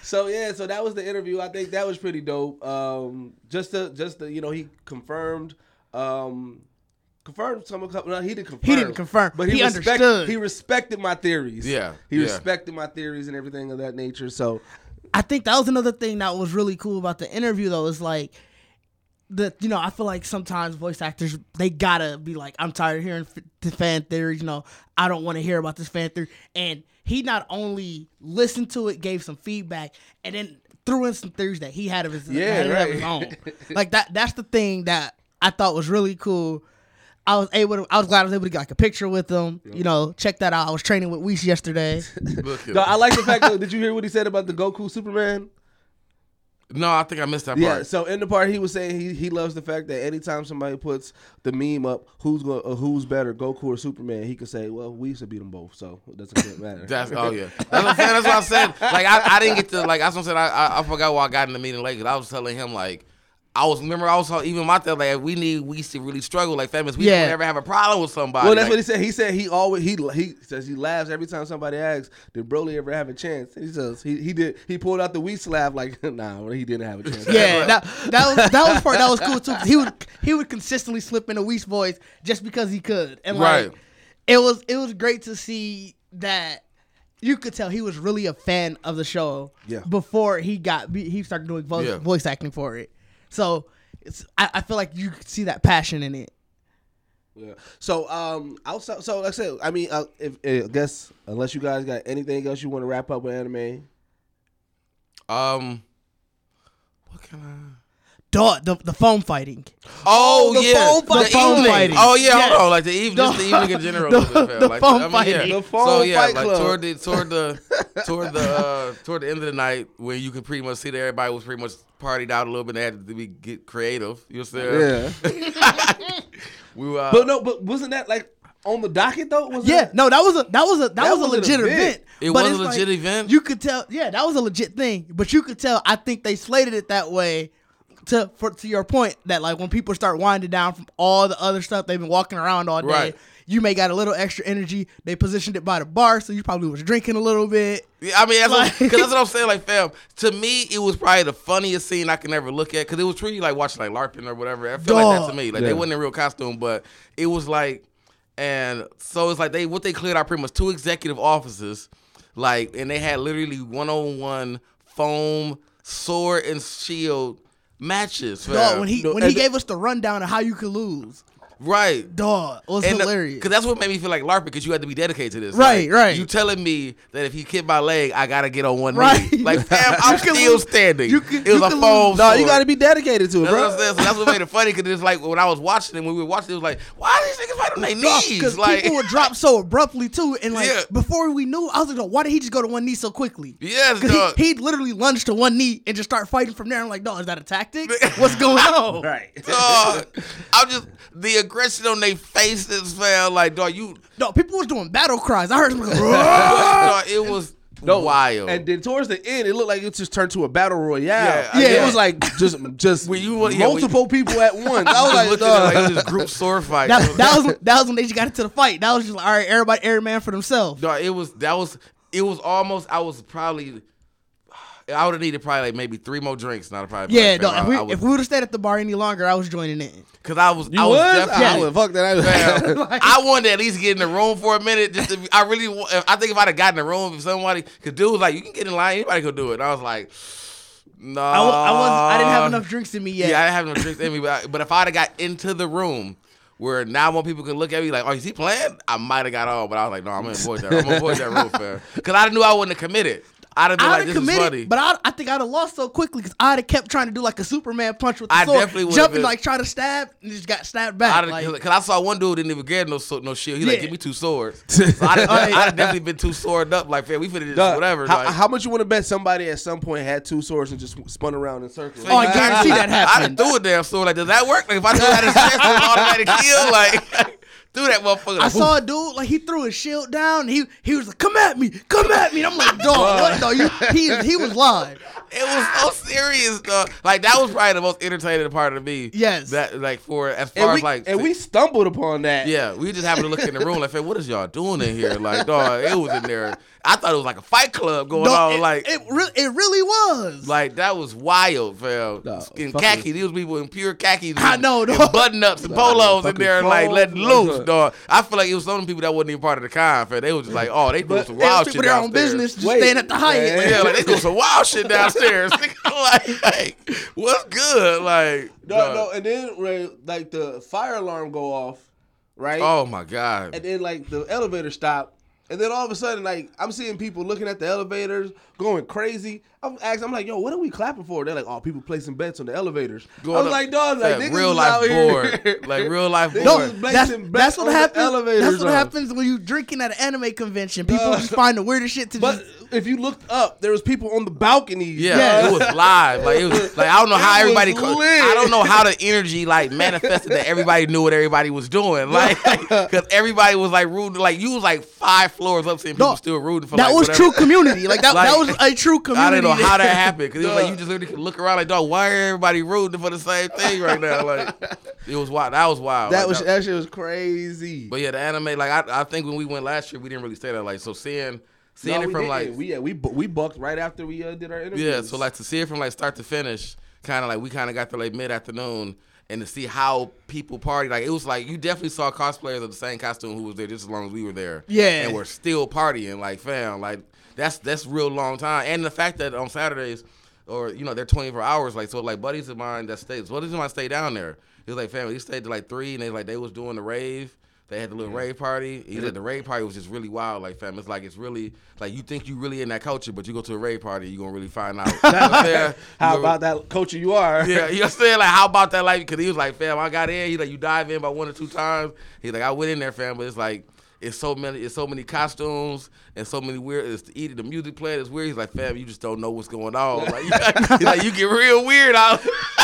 So yeah, so that was the interview. I think that was pretty dope. Um just to just to, you know, he confirmed um confirmed some of no, he didn't confirm. He didn't confirm. But he, He respect- understood. He respected my theories. Yeah, He yeah. respected my theories and everything of that nature. So I think that was another thing that was really cool about the interview though is like the you know I feel like sometimes voice actors they gotta be like I'm tired of hearing f- the fan theories you know I don't want to hear about this fan theory and he not only listened to it gave some feedback and then threw in some theories that he had of his Yeah, had of his own [LAUGHS] like that that's the thing that I thought was really cool. I was able to, I was glad I was able to get like a picture with him. You know, check that out. I was training with Whis yesterday. [LAUGHS] Look at no, I him. like the fact that did you hear what he said about the Goku Superman? No, I think I missed that part. Yeah, part. so in the part he was saying he, he loves the fact that anytime somebody puts the meme up, who's going uh, who's better, Goku or Superman, he could say, "Well, we used to beat them both, so it doesn't really matter." [LAUGHS] That's oh yeah. That's what I'm saying. That's what I said. Like I, I didn't get to like that's what I'm saying. I, I I forgot why I got in the meeting late. 'cause I was telling him like I was remember I was even my thing like we need we used to really struggle like famous. We Yeah. don't ever have a problem with somebody. Well, that's like, what he said. He said he always he he says he laughs every time somebody asks, "Did Broly ever have a chance?" He says he he did. He pulled out the Whis laugh like, [LAUGHS] "Nah, he didn't have a chance." Yeah, [LAUGHS] that that was that was part that was cool too. he would he would consistently slip in a Whis voice just because he could, and like Right. it was it was great to see that you could tell he was really a fan of the show. Yeah. Before he got he started doing voice, Yeah. voice acting for it, so it's I, I feel like you could see that passion in it. Yeah. So um, outside. So like I said, I mean, uh, if, I guess unless you guys got anything else you want to wrap up with anime. um what can I Dog, the the foam fighting. Oh, the yeah, phone fight- the phone evening. fighting. Oh yeah, Yes. hold on, like the evening, just the evening in general. The- a little the like, phone I mean, fighting. Yeah. The phone so yeah, fight like club. toward the toward the [LAUGHS] toward the uh, toward the end of the night, when you could pretty much see that everybody was pretty much partied out a little bit. They had to be get creative. You know what I'm saying? Yeah. [LAUGHS] we were. Uh, But no, but wasn't that like on the docket though? Was Yeah, no, that was a that was a that, That was a was an legit event. event. It But was a legit like, event? You could tell, yeah, that was a legit thing. But you could tell. I think they slated it that way to for to your point that like when people start winding down from all the other stuff they've been walking around all day, Right. you may got a little extra energy. They positioned it by the bar, so you probably was drinking a little bit. Yeah, I mean, that's, Like- what, cause that's what I'm [LAUGHS] saying. Like, fam, to me, it was probably the funniest scene I can ever look at because it was truly like watching like LARPing or whatever. I feel like that Dog. to me. Like, Yeah. they wasn't in real costume, but it was like, and so it's like they what they cleared out pretty much two executive offices, like, and they had literally one on one foam sword and shield matches. Dog, when he No, when he and- gave us the rundown of how you could lose, right. dog, it was And hilarious. Because that's what made me feel like LARP because you had to be dedicated to this. Right, Like, right. You telling me that if he kicked my leg, I gotta get on one Right. knee. [LAUGHS] Like, fam, [LAUGHS] I'm still lose- standing. you can- it was you a foam. lose- No, you got to be dedicated to it, That's what bro. I'm saying. So that's what made it funny because it's like when I was watching it, when we were watching it, it was like, why are these niggas fighting on their knees? Because Like, people would drop so abruptly too, and like Yeah. before we knew, I was like, why did he just go to one knee so quickly? Yes, Because dog. he, he'd literally lunge to one knee and just start fighting from there. I'm like, no, is that a tactic? [LAUGHS] What's going on? Right. dog, I'm just the aggression on their faces, fam. Like, dog, you, No, people was doing battle cries. I heard them go, dog, it was no, wild. And then towards the end, it looked like it just turned to a battle royale. Yeah, Yeah, yeah. it was like just just When you want- yeah, when multiple people at once. [LAUGHS] I was like, looked at it like it was just group sword fight. that, that was that was when they just got into the fight. That was just like, all right, everybody, every man for themselves. Dog, it was that was it was almost I was probably I would have needed probably like maybe three more drinks. Not probably. Yeah, no. fam, If we, I, I if we would have stayed at the bar any longer, I was joining in. Cause I was, You I was, was? definitely. I would fuck that. Fam, [LAUGHS] I- I wanted to at least get in the room for a minute. Just to, I really, I think if I'd have gotten in the room, if somebody, cause dude was like, "You can get in line, anybody could do it." And I was like, "No, I, wa- I was. I didn't have enough drinks in me yet. Yeah, I didn't have enough drinks in me. But, I, but if I'd have got into the room where now more people can look at me like, "Oh, is he playing?" I might have got on, but I was like, "No, I'm gonna avoid that. I'm gonna avoid that room, fam." Cause I knew I wouldn't have committed. I'd have been I'd like, have "This is committed, funny." but I, I think I'd have lost so quickly because I'd have kept trying to do like a Superman punch with the I sword, definitely would've jumping been- like trying to stab and just got stabbed back. I'd like, cause I saw one dude didn't even get no so- no shield. He like, give me two swords. [LAUGHS] So I'd have, Oh, yeah. I'd have definitely been too sword up. Like, fam, we finna just Dog, whatever. How, like, how much you want to bet somebody at some point had two swords and just spun around in circles? Oh, I guarantee [LAUGHS] that happened. I done happened. threw a damn sword. Like, does that work? Like, if I threw that as chest, it's an automatic kill. Like, [LAUGHS] threw that motherfucker. I saw a dude like he threw his shield down. He he was like, "Come at me, come at me." And I'm like, "Dog, what? No, you." He he was live. It was so serious, though. Like that was probably the most entertaining part of me. Yes. That like for as far And we, as like and we stumbled upon that. Yeah, we just happened to look in the room like, "Hey, what is y'all doing in here?" Like, dog, it was in there. I thought it was like a fight club going No, on. it, like, it really it really was. like that was wild, fam. No, in fucking- khaki, these people in pure khakis. I know, and dog. button ups and Nah, polos in fucking there, like letting loose, that. dog. I feel like it was some people that wasn't even part of the con, fam. They was just like, oh, they doing some They was wild people shit their own business, just Wait, staying at the Hyatt. man. Yeah, like they doing some wild shit downstairs. [LAUGHS] [LAUGHS] like, like, what's good? Like, No, dog. no, and then right, like the fire alarm go off, right? oh my god. And then like the elevator stop, and then all of a sudden like I'm seeing people looking at the elevators going crazy. I'm asking, I'm like, yo, what are we clapping for? They're like, oh, people placing bets on the elevators. I Going was up- like, dog, like That niggas real is life out here. board. Like real [LAUGHS] life board. No, that's, that's what happens. That's what on. happens when you drinking at an anime convention. People Duh. just find the weirdest shit to But just. If you looked up, there was people on the balconies. Yeah, Yeah. it was live. Like it was like I don't know [LAUGHS] how It was everybody. co-. I don't know how the energy like manifested that everybody knew what everybody was doing. [LAUGHS] Like because everybody was like rooting. Like you was like five floors up, seeing people No, still rooting for. That like, was whatever. true community. Like that. [LAUGHS] that was a true community. I didn't know how that happened because it was like you just literally could look around like, dog, why are everybody rooting for the same thing right now? Like it was wild. That was wild. That Like, was that shit was crazy. But yeah, the anime. Like I, I think when we went last year, we didn't really say that. Like so, seeing seeing No, it from didn't. like we yeah we we bucked right after we uh, did our interview. Yeah, so like to see it from like start to finish, kind of like we kind of got to like mid afternoon, and to see how people party, like it was like you definitely saw cosplayers of the same costume who was there just as long as we were there. Yeah. and we're still partying, like fam, like that's that's real long time, and the fact that on Saturdays. Or you know they're 24 hours like so like buddies of mine that stayed buddies of mine stay down there. He was like family. He stayed to like three and they like they was doing the rave. They had the little rave party. He said the rave party was just really wild. Like fam, it's like it's really like you think you really in that culture, but you go to a rave party, you gonna really find out. [LAUGHS] You know what I'm saying? how You about that culture you are? yeah, you know what I'm saying? Like, how about that life? Because he was like, fam, I got in. He like, you dive in about one or two times. He's like, I went in there, fam, but it's like, it's so many, it's so many costumes and so many weird. It's the eating the music playing. It's weird. He's like, fam, you just don't know what's going on. Like, you, he's like, you get real weird out. [LAUGHS]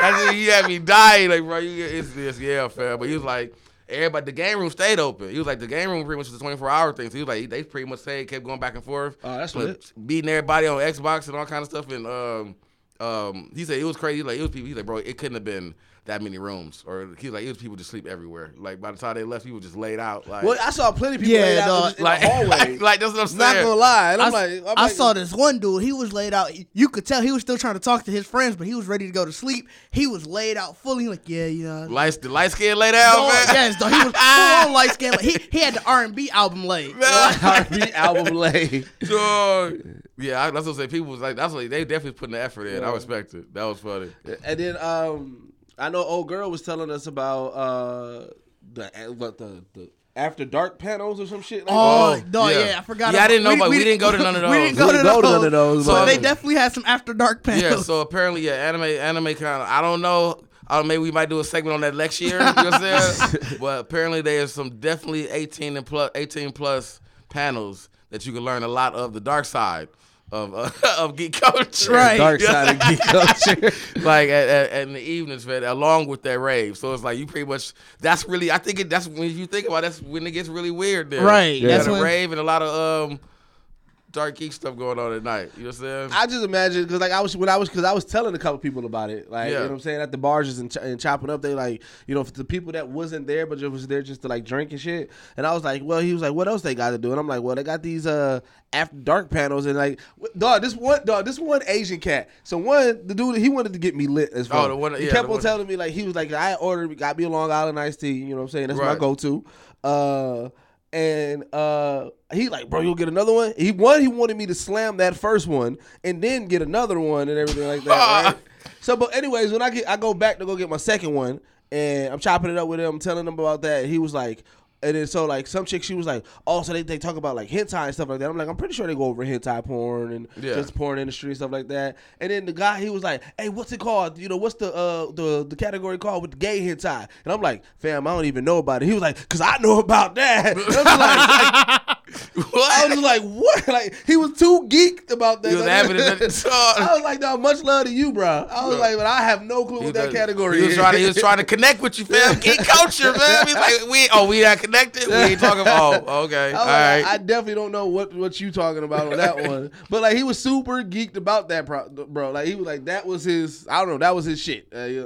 That's you had me dying, like, bro. You, it's this, yeah, fam. But he was like. Everybody, the game room stayed open. He was like, the game room pretty much was a 24 hour thing. So he was like, they pretty much stayed, kept going back and forth. Oh, that's But lit. Beating everybody on Xbox and all kind of stuff. And um, um, he said it was crazy. Like it was people. He's like, bro, it couldn't have been that many rooms. Or he was like, it was people just sleep everywhere. Like by the time they left, people just laid out. Like, Well, I saw plenty of people Yeah, laid out dog. in like, [LAUGHS] the hallway. like, like, that's what I'm saying. Not gonna lie, and I, I'm like, I'm I like, saw this one dude. He was laid out. You could tell he was still trying to talk to his friends, but he was ready to go to sleep. He was laid out fully. Like, yeah, you know. Light, the light skin laid out. Oh, man. yes, dog. He was [LAUGHS] full on light skin. Like, he he had the R and B album laid. [LAUGHS] R&B album laid. Dog. Yeah, I, that's what I'm saying. People was like, that's what they definitely putting the effort in. I respect it. That was funny. And then um, I know old girl was telling us about uh the what the the after dark panels or some shit. Like Oh, that. no, yeah. yeah. I forgot. Yeah, I didn't know, but we didn't go to [LAUGHS] none of We those. didn't go, We to, didn't go to none of those, So but- they definitely had some after dark panels. Yeah, so apparently, yeah, anime, anime kind of. I don't know. Uh, maybe we might do a segment on that next year. You know what I'm [LAUGHS] saying? but apparently, there's some definitely 18 and plus, 18 plus panels that you can learn a lot of the dark side of uh, [LAUGHS] of geek culture. Right. [LAUGHS] dark side of geek culture. [LAUGHS] like at, at, at in the evenings, man, along with that rave. So it's like you pretty much. That's really. I think it, that's when you think about. it, That's when it gets really weird. There, Right, You that's a when- rave and a lot of um. Dark geek stuff going on at night. You know what I'm saying? I just imagine because like I was when I was because I was telling a couple people about it, like you know what I'm saying at the bars and, ch- and chopping up. They like you know for the people that wasn't there but just was there just to like drink and shit. And I was like, well, he was like, what else they got to do? And I'm like, well, they got these uh after dark panels and like dog this one dog this one Asian cat. So one the dude he wanted to get me lit as fuck. Oh, the one- he yeah, kept on one- telling me like he was like I ordered got me a Long Island iced tea. You know what I'm saying? That's my go to. Uh. And uh, he like, bro, you'll get another one. He one, he wanted me to slam that first one and then get another one and everything like that. right? [LAUGHS] So, but anyways, when I get, I go back to go get my second one, and I'm chopping it up with him, telling him about that. He was like, and then so like some chick, she was like, oh, so they, they talk about like hentai and stuff like that. I'm like, I'm pretty sure they go over hentai porn and Yeah. just porn industry and stuff like that. And then the guy, he was like, hey, what's it called? You know, what's the uh the the category called with the gay hentai? And I'm like, fam, I don't even know about it. He was like, cause I know about that. [LAUGHS] [LAUGHS] And I was like, I was just like, what? [LAUGHS] Like he was too geeked about that. He was Like, having it- [LAUGHS] I was like, no, much love to you, bro. I was like, but I have no clue what that category He was is. trying to, he was trying to connect with you, fam. Geek culture, man. He's like, we oh we not connected. We ain't talking about. Oh, okay, I, all like, right. I definitely don't know what what you talking about on that one, but like he was super geeked about that, pro- bro. Like he was like that was his. I don't know, that was his shit. Uh, yeah.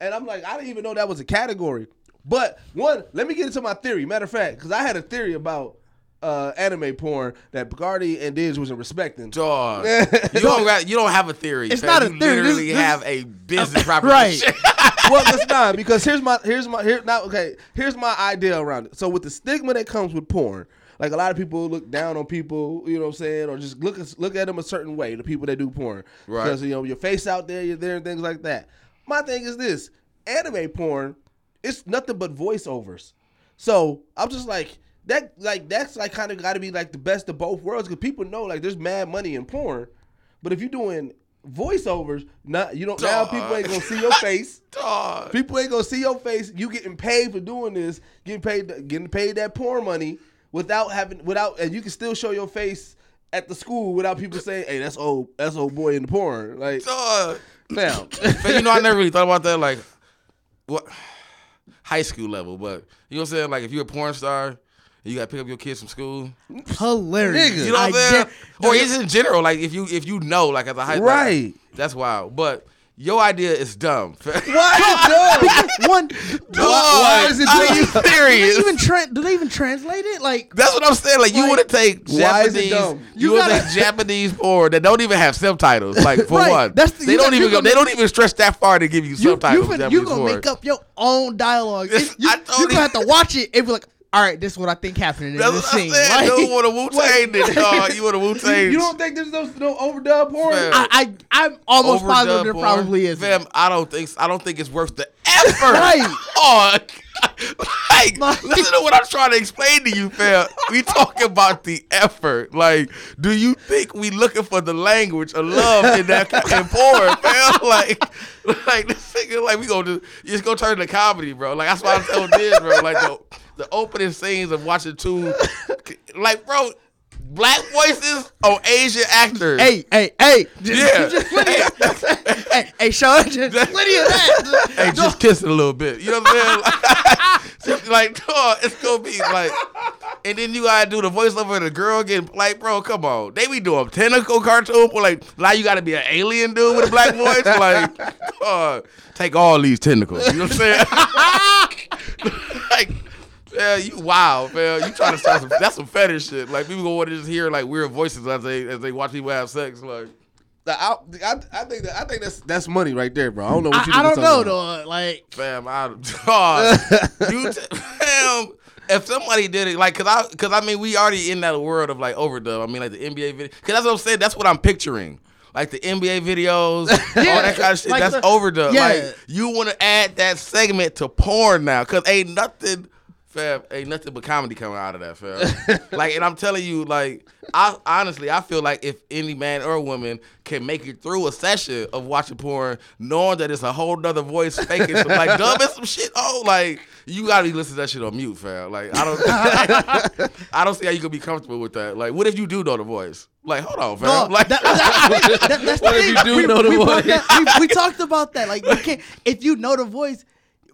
and I'm like, I didn't even know that was a category. But one, let me get into my theory. Matter of fact, because I had a theory about uh, anime porn that Bacardi and Diz wasn't respecting. Dog. [LAUGHS] you don't got, you don't have a theory. It's fam. not a you theory. This- Literally this- have a business proposition. Right. [LAUGHS] well, it's not because here's my here's my here now. Okay, here's my idea around it. So with the stigma that comes with porn, like a lot of people look down on people, you know what I'm saying, or just look at- look at them a certain way. The people that do porn, Right. Because you know your face out there, you're there, and things like that. My thing is this: anime porn, it's nothing but voiceovers. So I'm just like that. Like that's like kind of got to be like the best of both worlds because people know like there's mad money in porn, but if you're doing voiceovers, not you don't now people ain't gonna see your face. [LAUGHS] People ain't gonna see your face. You getting paid for doing this, getting paid, getting paid that porn money without having without, and you can still show your face at the school without people [LAUGHS] saying, "Hey, that's old, that's old boy in the porn." Like, fam, [LAUGHS] But you know, I never really thought about that. Like, what high school level, but you know what I'm saying? Like, if you're a porn star, you got to pick up your kids from school. Hilarious. You know what I'm saying? get- or it's in general. Like, if you if you know, like as a high Right. that's wild. But your idea is dumb. [LAUGHS] Why One, why is it Are dumb? Are you serious? Do they even, tra- do they even translate it? Like That's what I'm saying. Like, you want to take Why is it Japanese, dumb? you, You want to gotta- take Japanese porn that don't even have subtitles. Like, for Right. one, That's the- they don't got- even go. gonna- They don't even stretch that far to give you, you, subtitles. you, in you gonna porn. make up your own dialogue. [LAUGHS] It- you you gonna have to watch it and be like, all right, this is what I think happening in That's this scene. saying. Like- You want a Wu Tang this, [LAUGHS] dog. You want a Wu you, Tang. you don't think there's no no overdub porn? Fam. I, I I'm almost positive there porn. probably is. Fam, I don't think I don't think it's worth the effort. Right. Oh, like, listen to what I'm trying to explain to you, fam. We talking about the effort. Like, do you think we looking for the language of love in that [LAUGHS] in porn, fam? Like, like this nigga, like we gonna just just gonna turn to comedy, bro. Like that's why I'm telling this, bro. Like the the opening scenes of watching two, like, bro. Black voices on Asian actors. Hey, hey, hey. Just, Yeah. just plenty [LAUGHS] of, hey, hey, Sean, just plenty of that. hey, just kiss it a little bit. You know what I'm saying? [LAUGHS] Like, [LAUGHS] like dog, it's gonna be like, and then you gotta do the voiceover of the girl getting like, bro, come on. They be doing tentacle cartoon, but like now you gotta be an alien dude with a black voice. Like, dog, take all these tentacles. You know what I'm saying? like. Yeah, you wild, man. You trying to start some that's some fetish shit. Like people gonna want to just hear like weird voices as they as they watch people have sex. Like I, I, I think that I think that's that's money right there, bro. I don't know what you. I, I don't know, about. though. Like, fam, I dog, [LAUGHS] you t- fam. If somebody did it, like, cause I, cause I mean, we already in that world of like overdub. I mean, like the NBA video, cause that's what I'm saying. That's what I'm picturing. Like the NBA videos, [LAUGHS] all that kind of shit. like that's the- overdub. yeah. Like you want to add that segment to porn now, cause ain't nothing, fam, ain't nothing but comedy coming out of that, fam. [LAUGHS] like, and I'm telling you, like, I honestly, I feel like if any man or woman can make it through a session of watching porn, knowing that it's a whole nother voice faking some like [LAUGHS] dubbing some shit, oh, like you gotta be listening to that shit on mute, fam. Like, I don't, [LAUGHS] I don't see how you could be comfortable with that. Like, what if you do know the voice? Like, hold on, fam. no, like, that, that, that, that's What if you do we, know the we voice? we, we talked about that. Like, you can't if you know the voice.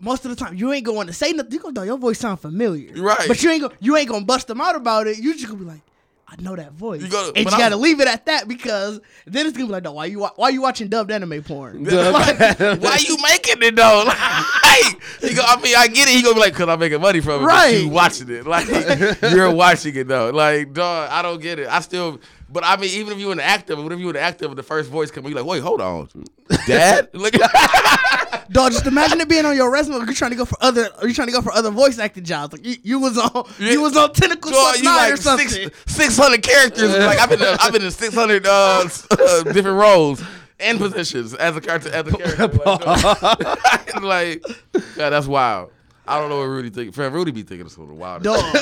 Most of the time, you ain't going to say nothing. You gonna your voice sound familiar, Right. But you ain't gonna you ain't gonna bust them out about it. You just gonna be like, I know that voice. You gotta- and you I- got to leave it at that because then it's gonna be like, no, why you why you watching dubbed anime porn? [LAUGHS] Why [LAUGHS] you making it though? [LAUGHS] Like, he go, I mean, I get it. He gonna be like, cause I'm making money from it. Right. you watching it, like you're watching it though. Like, dog, I don't get it. I still, but I mean, even if you were an active, what if you in the active, the first voice come, you like, wait, hold on, [LAUGHS] dad. [LAUGHS] Look, [LAUGHS] Dog, just imagine it being on your resume. You're trying to go for other. You're trying to go for other voice acting jobs. Like you, you was on. You was on Tentacle dog, Plus you Nine like or something. six six hundred characters. Like I've been, in- I've been in six hundred uh, uh, different roles and positions as a character, as a character. Like, dog. like, yeah, that's wild. I don't know what Rudy think. Fam, Rudy be thinking it's a little wild. Dog.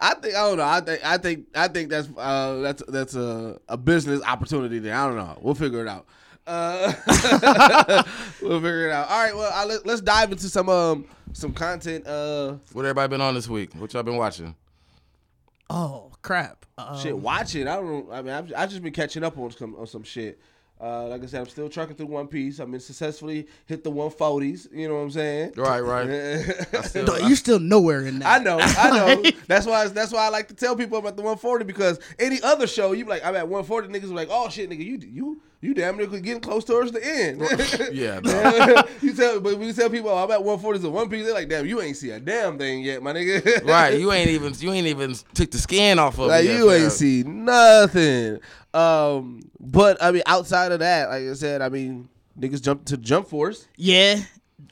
I think I don't know. I think I think I think that's uh, that's that's a, a business opportunity there. I don't know. We'll figure it out. Uh, [LAUGHS] we'll figure it out. All right. Well, I, let, let's dive into some um some content. Uh, What everybody been on this week? What y'all been watching? oh crap. Uh, shit, watching. I don't know. I mean, I've, I've just been catching up on some on some shit. Uh, like I said, I'm still trucking through One Piece. I've been successfully hit the 140s. You know what I'm saying? Right, right. [LAUGHS] I still, Dog, you still nowhere in that. I know, I know. [LAUGHS] that's why. That's why I like to tell people about the 140 because any other show, you be like, I'm at 140. Niggas be like, oh shit, nigga, you you you damn near getting close towards the end. [LAUGHS] yeah, dog. you tell, but when you tell people, oh, I'm at 140 to One Piece, they're like, damn, you ain't see a damn thing yet, my nigga. right. You ain't even you ain't even took the skin off of like it. yet, you fam. ain't see nothing. Um, but I mean, outside of that, like I said, I mean, niggas jumped to Jump Force. Yeah.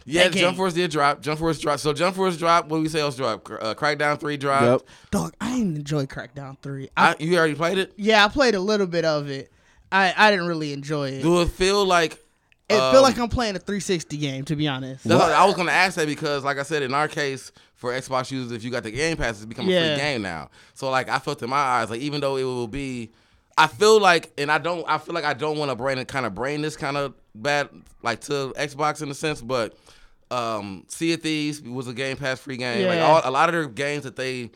Yeah, Jump Force did drop. Jump Force drop. So Jump Force drop. What we say else drop? Uh, Crackdown three drop. Dog, I didn't enjoy Crackdown Three. I, I, you already played it. yeah, I played a little bit of it. I I didn't really enjoy it. Do it feel like? It um, feel like I'm playing a 360 game, to be honest. That's what- I was gonna ask that because, like I said, in our case, for Xbox users, if you got the Game Pass, it's become a free game now. So like, I felt in my eyes, like even though it will be, I feel like, and I don't, I feel like I don't want to brain kind of brain this kind of bad like to Xbox in a sense, but um, Sea of Thieves was a Game Pass free game. Like Yeah. all, a lot of their games that they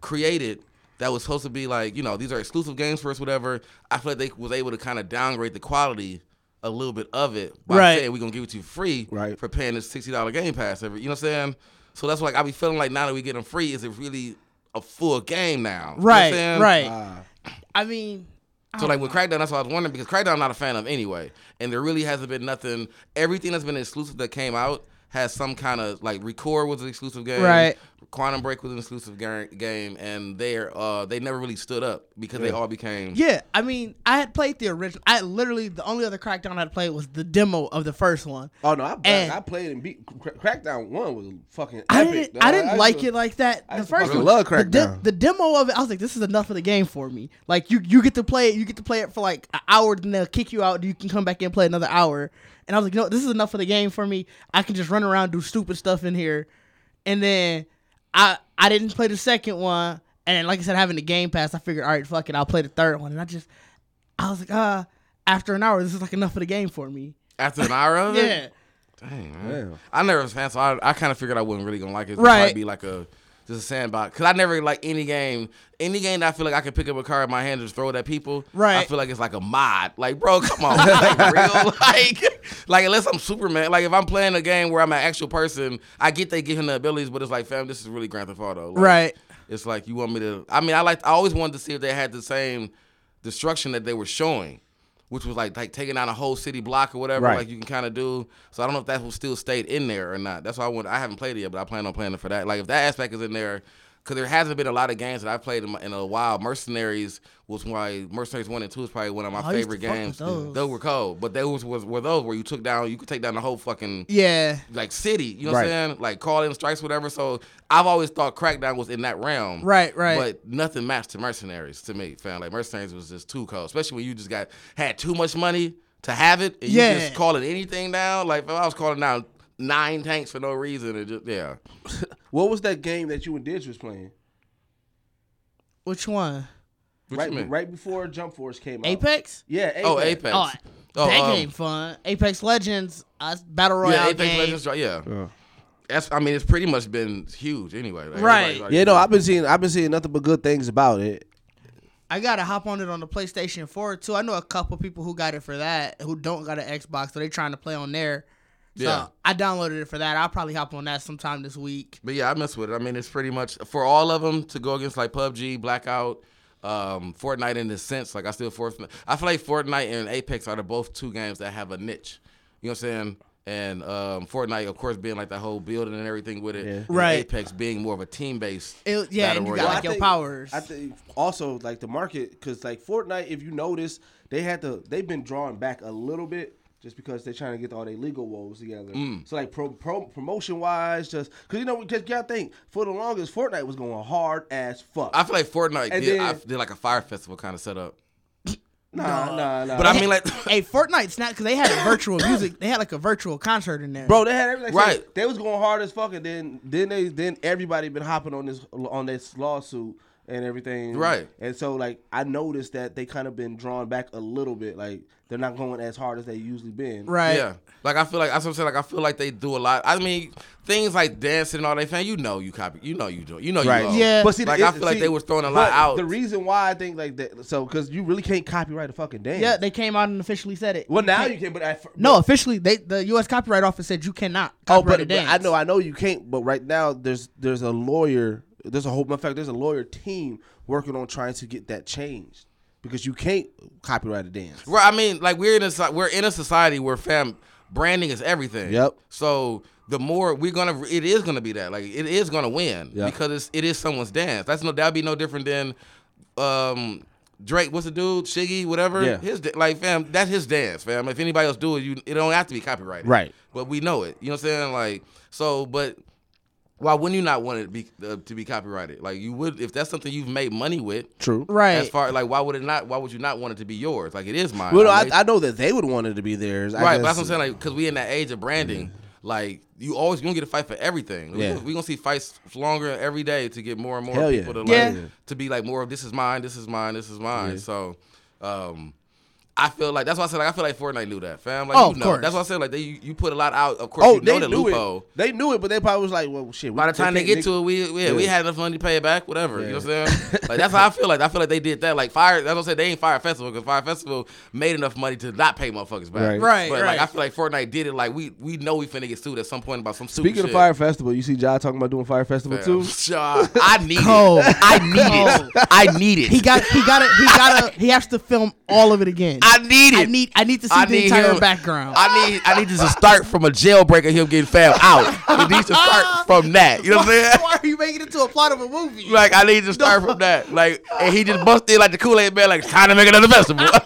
created that was supposed to be like, you know, these are exclusive games for us, whatever. I feel like they was able to kind of downgrade the quality a little bit of it by Right. saying we're gonna give it to you free Right. for paying this sixty dollar game pass every you know what I'm saying? So that's like I be feeling like now that we get them free, is it really a full game now? You know what I'm Right, saying? right. I mean, So like with Crackdown, that's what I was wondering because Crackdown I'm not a fan of anyway, and there really hasn't been nothing. Everything that's been exclusive that came out has some kind of like ReCore was an exclusive game, Right. Quantum Break was an exclusive ga- game, and they're uh they never really stood up because they all became yeah, I mean, I had played the original. I literally the only other Crackdown I had played was the demo of the first one. Oh no, I, And- I played and beat Crackdown One was fucking epic. I didn't, dog. I didn't used like to- it like that. I The first fucking one, love the, de- Crackdown. the demo of it, I was like, this is enough of the game for me. Like you, you get to play it, you get to play it for like an hour, then they'll kick you out. and You can come back in and play another hour. And I was like, no, this is enough of the game for me. I can just run around do stupid stuff in here. And then I, I didn't play the second one. And like I said, having the Game Pass, I figured, all right, fuck it, I'll play the third one. And I just, I was like, uh, after an hour, this is like enough of the game for me. after an hour of [LAUGHS] it. Yeah. Dang, man. Damn. I never was a fan, so I, I kind of figured I wasn't really gonna like it. It'd Right. probably be like a just a sandbox. Cause I never like any game, any game that I feel like I can pick up a card in my hand and just throw it at people. Right. I feel like it's like a mod. Like, bro, come on, [LAUGHS] like real. [LAUGHS] Like, like unless I'm Superman. Like if I'm playing a game where I'm an actual person, I get they give him the abilities, but it's like, fam, this is really Grand Theft Auto. Like, Right. It's like you want me to. I mean, I like. I always wanted to see if they had the same destruction that they were showing, which was like like taking down a whole city block or whatever. Right. Like you can kind of do. So I don't know if that will still stayed in there or not. That's why I want. I haven't played it yet, but I plan on playing it for that. Like if that aspect is in there. Because there hasn't been a lot of games that I've played in, my, in a while. Mercenaries was why Mercenaries one and two is probably one of my Oh, I favorite games. those. were cold, but those was were those where you took down you could take down the whole fucking Yeah. like city. You know Right. what I'm saying? Like call in strikes, whatever. So I've always thought Crackdown was in that realm. Right, right. But nothing matched to Mercenaries to me, fam. Like Mercenaries was just too cold, especially when you just got had too much money to have it and Yeah. you just calling anything down. Like if I was calling down nine tanks for no reason and just yeah. [LAUGHS] What was that game that you and Didge was playing? Which one? What right, you mean? right before Jump Force came out. Apex? Yeah, Apex. Oh, Apex. Oh, Oh, that um, game fun. Apex Legends, uh, battle royale yeah, Apex game. Legends, right? Yeah. That's. I mean, it's pretty much been huge anyway. Like, Right. everybody's like- Yeah, no, I've been seeing I've been seeing nothing but good things about it. I gotta hop on it on the PlayStation 4 too. I know a couple people who got it for that who don't got an Xbox, so they're trying to play on there. So Yeah. I downloaded it for that. I'll probably hop on that sometime this week. But yeah, I mess with it. I mean, it's pretty much for all of them to go against like PUBG, Blackout, um, Fortnite in the sense. Like I still Fortnite. I feel like Fortnite and Apex are the both two games that have a niche. You know what I'm saying? And um, Fortnite, of course, being like the whole building and everything with it. and Right. Apex being more of a team based. Yeah, and you got, Well, I like, your think- powers. I think also like the market because like Fortnite, if you notice, they had to they've been drawing back a little bit just because they're trying to get all their legal woes together. Mm. So like pro, pro promotion wise, just because you know because you gotta think for the longest Fortnite was going hard as fuck. I feel like Fortnite And did, then- I did like a Fyre Festival kind of setup. [LAUGHS] nah, nah, nah. But I mean, like, hey, [LAUGHS] Fortnite snap because they had virtual [COUGHS] music. They had like a virtual concert in there. Bro, they had everything. Right. Right. They was going hard as fuck, and then then they then everybody been hopping on this on this lawsuit and everything. Right. And so like I noticed that they kind of been drawn back a little bit. Like they're not going as hard as they usually been. right? Yeah, like I feel like that's what I'm saying. Like I feel like they do a lot. I mean, things like dancing and all that. Fan, you know, you copy. You know, you do. You know, you Right. love. Yeah. But see, Like, it- I feel like they was throwing a lot out. The reason why I think like that, so because you really can't copyright a fucking dance. Yeah, they came out and officially said it. well, now can't- you can, but I, but- No, officially, they the U.S. Copyright Office said you cannot Oh, copyright but, a but dance. I know, I know you can't. But right now, there's there's a lawyer. There's a whole. In fact, there's a lawyer team working on trying to get that changed because you can't copyright a dance. Right. I mean, like we're in a we're in a society where fam branding is everything. Yep. So the more we're gonna, it is gonna be that. Like it is gonna win Yep. because it's it is someone's dance. That's no that'd be no different than, um. Drake, what's the dude? Shiggy, whatever. Yeah. His like, fam, that's his dance, fam. If anybody else do it, you it don't have to be copyrighted. Right. But we know it. You know what I'm saying? Like, so, but why wouldn't you not want it to be uh, to be copyrighted? Like, you would if that's something you've made money with. True. right. As far like, why would it not? Why would you not want it to be yours? Like, it is mine. Well, no, Like, I, I know that they would want it to be theirs. I right, but that's what I'm saying. Like, because we in that age of branding, like you always gonna get a fight for everything. We Yeah. gonna- we gonna see fights longer every day to get more and more Hell yeah. people to like Yeah. to be like more of this is mine, this is mine, this is mine. So, um. I feel like that's why I said like I feel like Fortnite knew that, fam. Like Oh, you of know, course. that's why I said like they you, you put a lot out. Of course, Oh, you know they the knew loophole. it. They knew it, but they probably was like, "Well, shit." By the time they get to it, we yeah, we had enough money to pay it back, whatever. You know what I'm saying? [LAUGHS] like that's how I feel like. I feel like they did that. Like Fyre, that's what I said. They ain't Fyre Festival because Fyre Festival made enough money to not pay motherfuckers back. Right. Right, But like. I feel like Fortnite did it. Like we we know we finna get sued at some point about some stupid Speaking of shit. Fyre Festival, you see Ja talking about doing Fyre Festival Fam, too. Shaw, I need Cold. it. I need it. I need it. he got he got to he got to he has to film all of it again. I need it. I need I need to see I the entire him- background. I need I need this to start from a jailbreak of him getting found out. [LAUGHS] It needs to start from that. You know what I'm saying? Why are you making it to a plot of a movie? Like I need to start from that. Like and he just busted like the Kool Aid man. Like it's time to make another festival. [LAUGHS]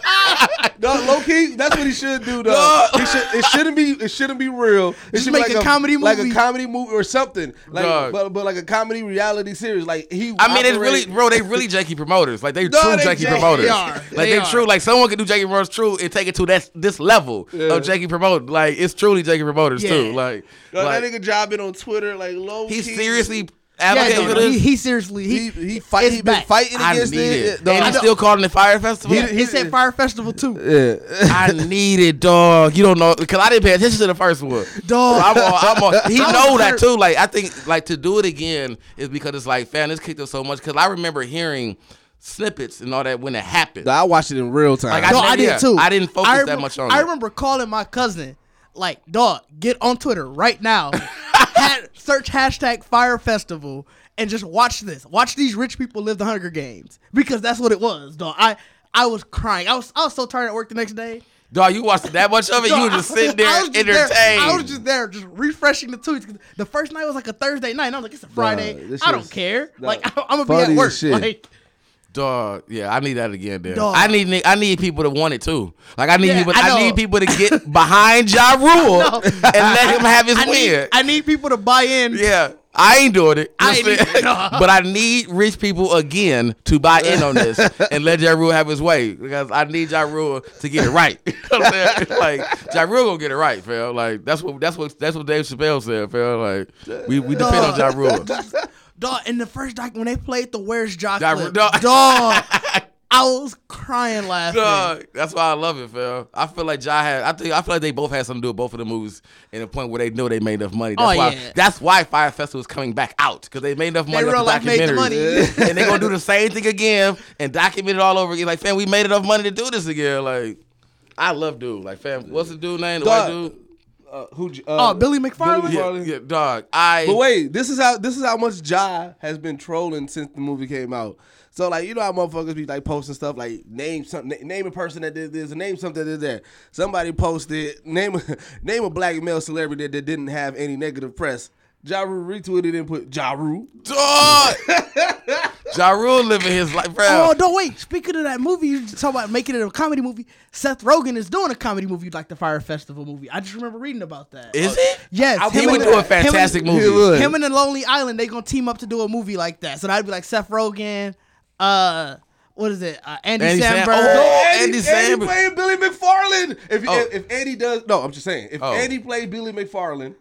[LAUGHS] No, low key, that's what he should do. Though No. it, should, it shouldn't be. It shouldn't be real. It Just should be make like a comedy movie. like a comedy movie or something. Like, Dog. but, but like a comedy reality series. Like he. I mean, it's really, bro. They really janky promoters. Like they No, true they janky janky. promoters. They are. Like They they, are. true. Like someone could do janky promoters true and take it to that this level Yeah. of janky promote. Like it's truly janky promoters Yeah. too. Like, like that nigga jobbing on Twitter like low. he's key. seriously yeah, no, for this. he, he seriously he He he fight. He been back. fighting I against need it. Dog, and I he's know- still calling it Fyre Festival. He- he said Fyre Festival too. Yeah. I [LAUGHS] need it, dog. You don't know because I didn't pay attention to the first one. Dog. I'm on, I'm on. [LAUGHS] He I was know that too. Like I think, like to do it again is because it's like, fan, this kicked us so much. Because I remember hearing snippets and all that when it happened. I watched it in real time. Like, I no, never- I did yeah, too. I didn't focus that remember- much on it. I it. remember calling my cousin, like, dog, get on Twitter right now. [LAUGHS] Had, search hashtag Fyre Festival and just watch this. Watch these rich people live the Hunger Games because that's what it was, dog. I I was crying. I was I was so tired at work the next day. Dog, you watched that much of it? you were just sitting there I was just entertained. There, I was just there, just refreshing the tweets. The first night was like a Thursday night. And I was like, it's a Friday. this I don't shit's- care. nah, like I, am gonna funny be at work. shit. Like Dog, yeah, I need that again. Dog. I need I need people to want it too. Like I need Yeah, people. I I, need people to get [LAUGHS] behind Ja Rule No. and let him have his I win. need, I need people to buy in. yeah, I ain't doing it. I ain't saying? either. [LAUGHS] but I need rich people again to buy in on this [LAUGHS] and let Ja Rule have his way because I need Ja Rule to get it right. you know what I'm saying? Like Ja Rule gonna get it right, fam. Like that's what that's what that's what Dave Chappelle said, fam. Like we, we depend on Ja Rule. Dog, in the first doc when they played the Where's Jock Ja clip, dog, dog. I was crying laughing. Dog, that's why I love it, fam. I feel like Ja had. I think I feel like they both had something to do with both of the movies, in the point where they know they made enough money. That's Oh, why. yeah. That's why Fyre Festival is coming back out because they made enough money. off real life made the money. [LAUGHS] and they're gonna do the same thing again and document it all over again. Like, fam, we made enough money to do this again. Like, I love dude. Like, fam, what's the dude name? The white dude. Uh, who? Uh, Oh, Billy McFarland? Yeah, yeah, dog. I But wait, this is how this is how much Ja has been trolling since the movie came out. So like you know how motherfuckers be like posting stuff like name something, name a person that did this, and name something that did that. Somebody posted name a, [LAUGHS] name a black male celebrity that, that didn't have any negative press. Ja Rule retweeted and put Ja Rule. dog. [LAUGHS] ja Rule living his life, bro. Oh no! Wait. Speaking of that movie, you talk about making it a comedy movie. Seth Rogen is doing a comedy movie like the Fyre Festival movie. I just remember reading about that. Is it? Yes, He him would and- do a fantastic and- movie. He would. Him and the Lonely Island, they gonna team up to do a movie like that. So that'd be like Seth Rogen, uh, what is it? Uh, Andy, Andy Sam- Samberg. Oh, Andy, Andy Andy Samberg. played Billy McFarland. If, Oh. if if Andy does, no, I'm just saying. If Oh. Andy played Billy McFarland,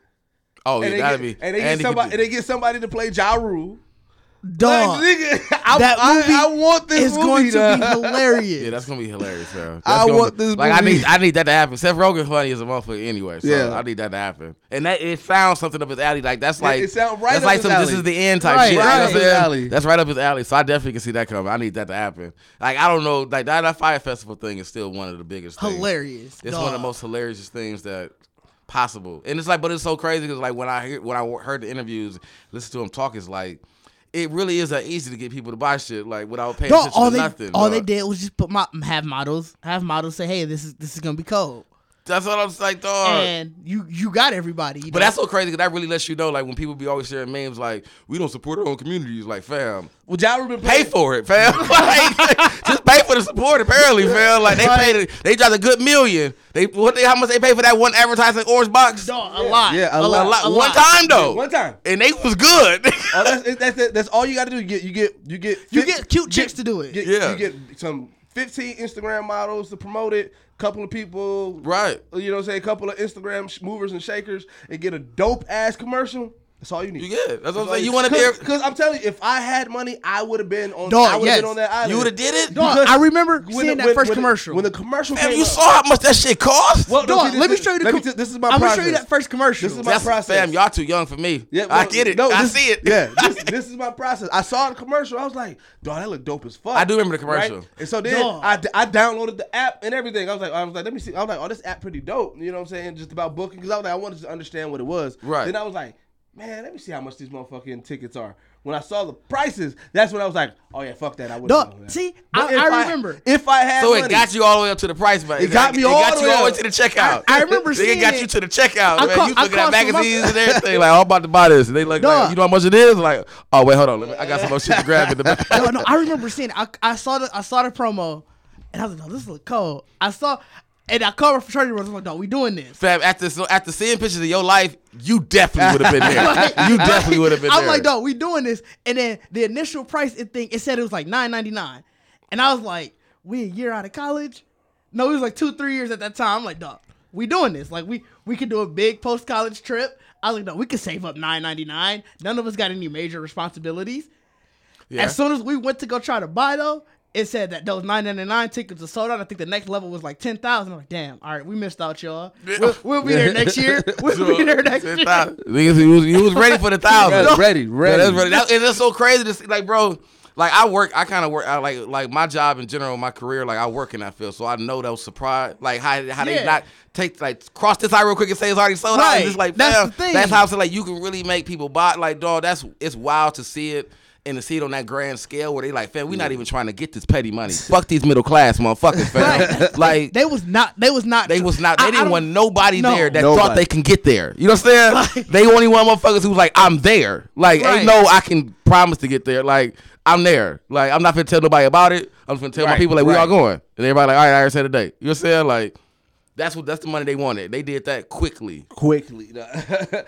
Oh, and yeah, they that'd get, be. and they Andy get somebody, and they get somebody to play Ja Rule. Dog. Like, nigga, I, that I- movie I, want this is movie going to be hilarious. [LAUGHS] Yeah, that's gonna be hilarious, bro. I That's gonna want be- this Like I need, I need that to happen. Seth Rogen funny as a motherfucker anyway, so Yeah. I need that to happen. And that it sounds something up his alley. Like that's like it sound right That's up like his some. This is the end type Right, shit. You know right. what I'm Up his saying? alley. That's right up his alley. So I definitely can see that coming. I need that to happen. Like I don't know, like that, that Fyre Festival thing is still one of the biggest. things. Hilarious. It's one of the most hilarious things that possible. And it's like, but it's so crazy because like when I hear when I heard the interviews, listen to him talk, it's like. It really is that easy to get people to buy shit like without paying No, attention all to they nothing. all dog. they did was just put my have models, have models say, "Hey, this is this is gonna be cold," That's what I'm like, dog. and you you got everybody. you But know? that's so crazy because that really lets you know, like when people be always sharing memes, like we don't support our own communities, like fam, Well, Ja Rule been pay for it, fam. [LAUGHS] like, just pay for the support. Apparently, fam. Like they paid, it, they dropped a good million. They what? They, how much they pay for that one advertising orange box? Dog, a lot. Yeah, a A lot. lot. a One lot. time though. One time. and they was good. Oh, that's, that's, that's all you got to do. You get you get you get You fif- get cute chicks to do it. Get, Yeah. you get some 15 Instagram models to promote it. Couple of people, right. You know, what I'm saying a couple of Instagram sh- movers and shakers, and get a dope ass commercial. That's all you need. You get. That's what I'm saying. You want to be. Because I'm telling you, if I had money, I would have been on. Dog, I would have yes. been on that island. You would have did it. Dog, I remember when seeing the- that when- first when the- commercial. when the commercial Fam, came you out. saw how much that shit cost. Well, no, Dog, see, let me show you the. let me com- t- this is my I'm gonna process. show you that first commercial. This is my That's process. fam. Y'all too young for me. Yeah, I well, get it. no, I see it. Yeah, [LAUGHS] this, this is my process. I saw the commercial. I was like, dog, that look dope as fuck. I do remember the commercial. Right? And so then Dog. I, I downloaded the app and everything. I was like, I was like, let me see. I was like, oh, this app pretty dope. You know what I'm saying? Just about booking because I was like, I wanted to understand what it was. Right. Then I was like, man, let me see how much these motherfucking tickets are. When I saw the prices, that's when I was like, oh yeah, fuck that. I would. Dog, see, I, I remember. if I had So it money, got you all the way up to the price, but It got me all got the you way all the way up. to the checkout. I- I remember [LAUGHS] They seeing got it. you to the checkout, I man. call- you I looking at called some magazines [LAUGHS] other- and everything. Like, oh, I'm about to buy this. And they look like, Dog. you know how much it is? Like, oh wait, hold on. Let me, I got some more shit to grab in the back. [LAUGHS] no, no, I remember seeing. It. I, I saw the I saw the promo, and I was like, "No, this look cold." I saw, and I called for Shorty. I was like, "No, we doing this." Fam, after so after seeing pictures of your life, you definitely would have been there. [LAUGHS] you definitely would have been there. I'm there. like, "No, we doing this." And then the initial price it thing, it said it was like nine ninety nine, and I was like, "We a year out of college?" No, it was like two, three years at that time. I'm like, "Dog, we doing this? Like, we we could do a big post college trip." I was like, "No, we could save up nine ninety nine. None of us got any major responsibilities." Yeah. As soon as we went to go try to buy though, it said that those nine ninety nine tickets were sold out. I think the next level was like ten thousand. I'm like, damn, all right, we missed out, y'all. We'll, we'll be there next year. [LAUGHS] We'll be there next year. Niggas, he was, he was ready for the [LAUGHS] thousand. Yeah, ready, ready. Yeah, that's ready. That, and it's so crazy to see, like, bro. Like I work, I kind of work. I like, like my job in general, my career. Like I work in that field, so I know those surprise, like how how they not take like cross this eye real quick and say it's already sold out. Right. And it's like, That's fam, the thing. That's how it's like you can really make people buy. Like, dog, that's it's wild to see it. And to see it on that grand scale where they like, fam, we're not even trying to get this petty money. [LAUGHS] Fuck these middle class motherfuckers, fam. Right. [LAUGHS] Like They was not. They was not. they was not. They I didn't don't- want nobody No. there that Nobody. thought they can get there. You know what I'm saying? [LAUGHS] they only want motherfuckers who was like, I'm there. Like, Right. ain't no, I can promise to get there. Like, I'm there. Like, I'm not gonna tell nobody about it. I'm just gonna tell my people like we all going, and everybody like, all right, I already said a date. You know what I'm saying? Like, that's what that's the money they wanted. They did that quickly. quickly. [LAUGHS]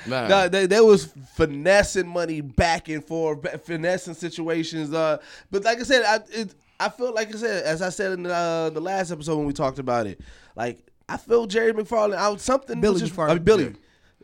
Nah. Nah, they, they was finessing money back and forth, finessing situations. Uh, but like I said, I it, I feel like I said, as I said in the, uh, the last episode when we talked about it, like I feel Jerry McFarland out something. Billy which is, McFarland. I mean, Billy.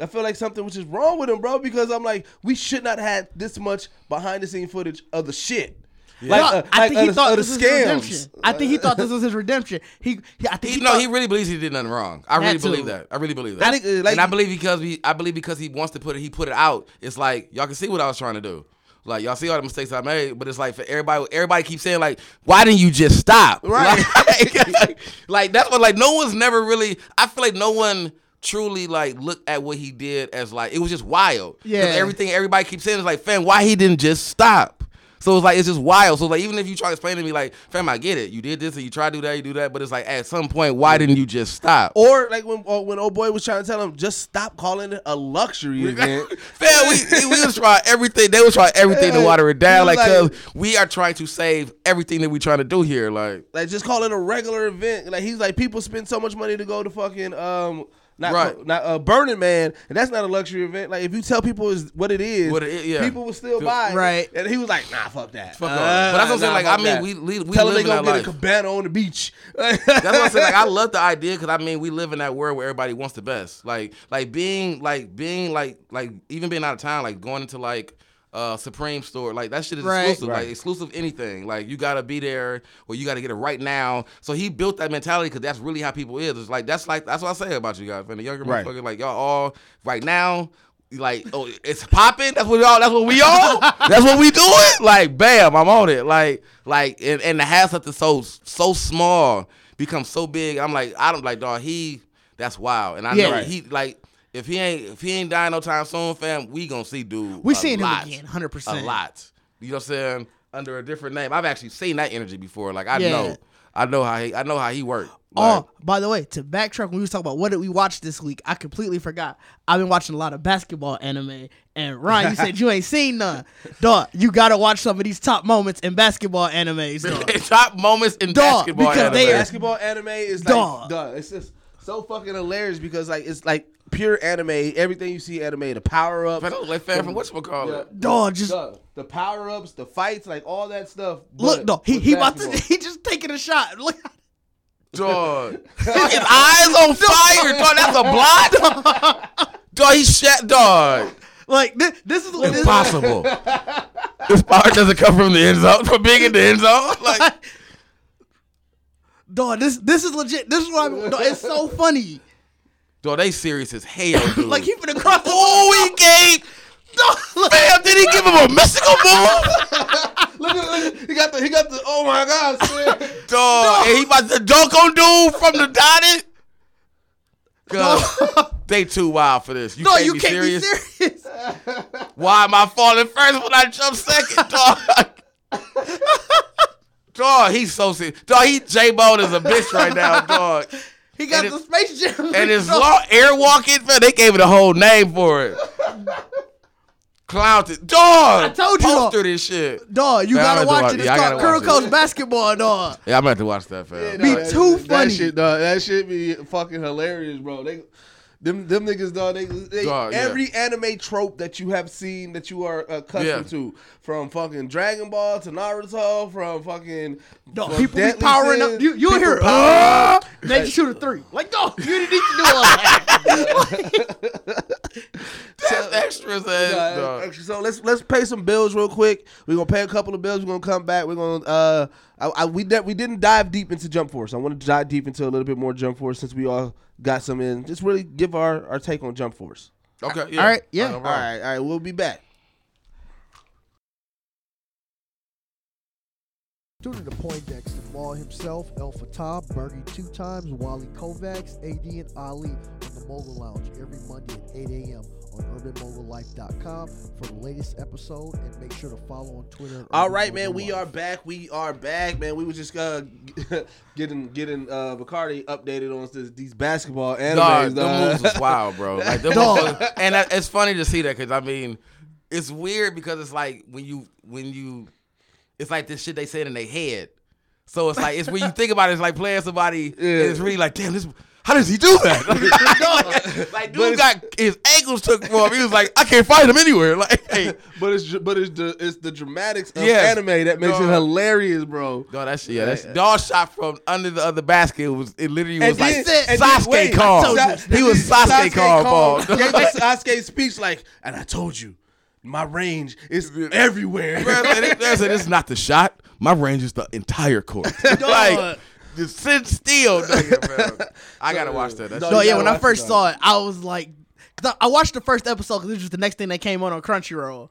I feel like something which is wrong with him, bro. Because I'm like, we should not have this much behind the scene footage of the shit. Like, No, uh, I like, think he of thought of the this was his redemption. I think he thought this was his redemption. He, he I think He, he no, thought, he really believes he did nothing wrong. I really That too. believe that. I really believe that. I think, uh, like- and I believe because we, I believe because he wants to put it, he put it out. It's like y'all can see what I was trying to do. Like y'all see all the mistakes I made, but it's like for everybody, everybody keeps saying like, why didn't you just stop? [LAUGHS] Right. Like, [LAUGHS] like, that's what like no one's never really. I feel like no one truly like look at what he did as like it was just wild. Yeah. everything everybody keeps saying is like, fam, why he didn't just stop? So it's like it's just wild. So like even if you try to explain to me like, fam, I get it. You did this and you try to do that, you do that, but it's like at some point, why didn't you just stop? Or like when or when old boy was trying to tell him, just stop calling it a luxury [LAUGHS] event. Fam, we, we, we was trying everything. They was trying everything to water it down, like, like- cause we are trying to save everything that we trying to do here. Like, like just call it a regular event. Like he's like people spend so much money to go to fucking um not Right. not uh, Burning Man, and that's not a luxury event. Like if you tell people is what it is, What it is, yeah. people will still buy. Right. And he was like, Nah, fuck that. Fuck all that. But that's what I'm saying, like, I mean, that. we- we- we tell them live they in gonna that get a cabana on the beach. [LAUGHS] That's what I'm saying. Like I love the idea because I mean we live in that world where everybody wants the best. Like like being like being like like even being out of town, like going into like uh Supreme store, like that shit is Right. exclusive. Right. Like exclusive anything. Like you gotta be there or you gotta get it right now. So he built that mentality because that's really how people is. It's like that's like that's what I say about you guys, man. The younger Right. motherfuckers, like y'all all right now. Like oh, it's popping. That's what y'all. That's what we all. [LAUGHS] that's what we doing. Like bam, I'm on it. Like like and, and to have something so so small become so big. I'm like I don't like dog. He that's wild. And I Yeah. know Right. he like if he ain't if he ain't dying no time soon, fam, we gonna see dude. We a seeing him again, 100%. A lot. You know what I'm saying? Under a different name. I've actually seen that energy before. Like I Yeah. know. I know how he I know how he worked. Oh, by the way, to backtrack when we was talking about what did we watch this week, I completely forgot. I've been watching a lot of basketball anime, and Ryan, you said you ain't seen none. [LAUGHS] Dog, you gotta watch some of these top moments in basketball animes. [LAUGHS] Dog. top moments in Dog, basketball. because they anime. are- basketball anime is Dog. like, duh, it's just so fucking hilarious because like it's like pure anime. Everything you see anime, the power ups, Man, I look like fam from whatchamacallit. Dog, just the power ups, the fights, like all that stuff. look, but dog. He he about to [LAUGHS] he just taking a shot. Look, Dog. [LAUGHS] His [LAUGHS] eyes on fire, dog. That's a blot. Dog, he shot dog. like this, this is Impossible. This power doesn't come from the end zone, from being in the end zone. Like, Dog, this this is legit. This is why it's so funny. dog, they serious as hell, [LAUGHS] dude. Like he finna cross the. oh, he gave. Dog, Fam, did he give him a mystical [LAUGHS] move? Look at, look he got the he got the oh my god, swear. [LAUGHS] Dog, and he about to dunk on dude from the dotted. Cause they too wild for this. You dog, can't you be can't serious. be serious. Why am I falling first when I jump second, dog? Dog, he's so serious. Dog, he J Bone is a bitch right now, [LAUGHS] dog. He got And the space jam. And his Dog. long airwalking, man, they gave it a whole name for it. Clowned Dog! I told you, dog. Poster this shit. Dog, you Yeah, I gotta have to watch watch- it. It's yeah, called gotta watch Kuroko it. basketball, dog. Yeah, I'm gonna have to watch that, fam. Be That- too that funny. shit, dog. That shit be fucking hilarious, bro. They, them, them niggas, dog. They, they Dog, yeah. every anime trope that you have seen that you are accustomed Yeah. to, from fucking Dragon Ball to Naruto, from fucking Dog, from people be powering Sins, up. You you hear powering uh, up. Ninja Shooter three. Like dog, you didn't need to do all that. [LAUGHS] That's extras, ass, Nah, dog. actually, so let's let's pay some bills real quick. We're gonna pay a couple of bills. We're gonna come back. We're gonna uh, I, I, we de- we didn't dive deep into Jump Force. I want to dive deep into a little bit more Jump Force since we all got some in. Just really give our our take on Jump Force. Okay, yeah. All right, yeah. no All problem. right, all right. We'll be back. Tune into Poindexter Maul himself, El Fatah, Bergie two times, Wally Kovacs, AD, and Ali on the Mogul Lounge every Monday at 8 a.m. on UrbanMogulLife.com for the latest episode. And make sure to follow on Twitter. at All Urban right, man. Mogul We Life. are back. We are back, man. We was just uh, [LAUGHS] getting getting uh Bacardi updated on this, these basketball animes. Dog, them dog. moves was wild, bro. [LAUGHS] Like them Dog. motherfuckers- and that, it's funny to see that because I mean, it's weird because it's like when you when you, it's like this shit they said in their head. So it's like it's when you think about it, it's like playing somebody, and it's really like, damn, this. How does he do that? [LAUGHS] like, like, dude got his ankles took from him. He was like, I can't find him anywhere. Like, [LAUGHS] hey, but it's but it's the it's the dramatics of Yes. anime that makes it hilarious, bro. dog, that's yeah, that's dog shot from under the other basket. Was it literally was And like then- Sasuke wait, calm. I told you. He was Sasuke calm. Paul. Gave us [LAUGHS] Sasuke speech like, and I told you, my range is everywhere. Bro, I said, I said, this not the shot. My range is the entire court. like, just sit still, nigga, [LAUGHS] bro. I gotta watch that. That's No, No, yeah, when I first it, saw it, I was like, cause I, I watched the first episode because this was the next thing that came on on Crunchyroll,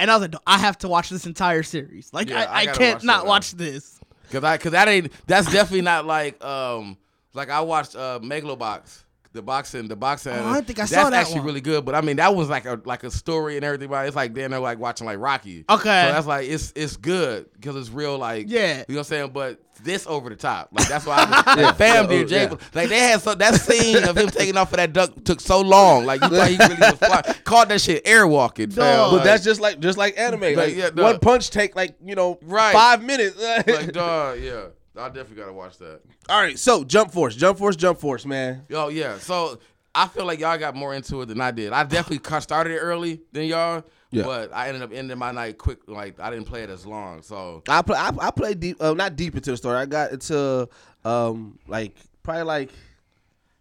and I was like, "No, I have to watch this entire series. Like, Yeah, I I, I, can't watch not that, watch this. Cause I, cause that ain't. That's definitely not like, um, like I watched uh Megalobox. The boxing, the boxing. Oh, I don't think I that's saw that That's actually one. really good. But I mean, that was like a like a story and everything. But it's like then they're like watching like Rocky. Okay. So that's like it's it's good because it's real. Like Yeah. you know what I'm saying. But this over the top. Like that's why I was, [LAUGHS] like, fam did Yeah. Jay. Like they had so that scene of him taking off of that duck took so long. Like you thought he really was flying. [LAUGHS] Called that shit airwalking. fam. But Like- that's just like just like anime. Like, yeah, one punch take like you know Right. five minutes. [LAUGHS] like dog. Yeah, I definitely gotta watch that. All right, so Jump Force, Jump Force, Jump Force, man. Yo, yeah. So I feel like y'all got more into it than I did. I definitely started it early than y'all. Yeah. But I ended up ending my night quick. Like I didn't play it as long. So I play. I, I played deep, uh, not deep into the story. I got into um like probably like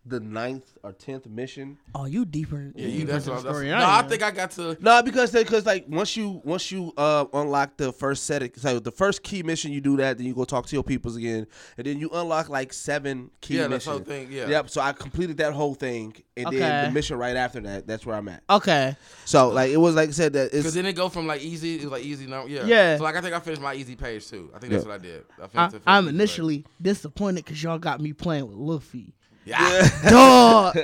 the ninth or tenth mission. Oh, you deeper. yeah, you deeper that's into what the I'm. story. No, than I think I got to. No, because because like once you once you uh unlock the first set of so the first key mission, you do that, then you go talk to your peoples again, and then you unlock like seven key missions. Yeah, missions. that's whole thing, yeah. Yep. So I completed that whole thing, and then the mission right after that, that's where I'm at. Okay. So like it was like I said that Because then it go from like easy, it was like easy No, Yeah. Yeah. So like I think I finished my easy page too. I think that's Yeah. what I did. I I, finished it- I'm finished it. initially disappointed because y'all got me playing with Luffy. Yeah. [LAUGHS] Dog,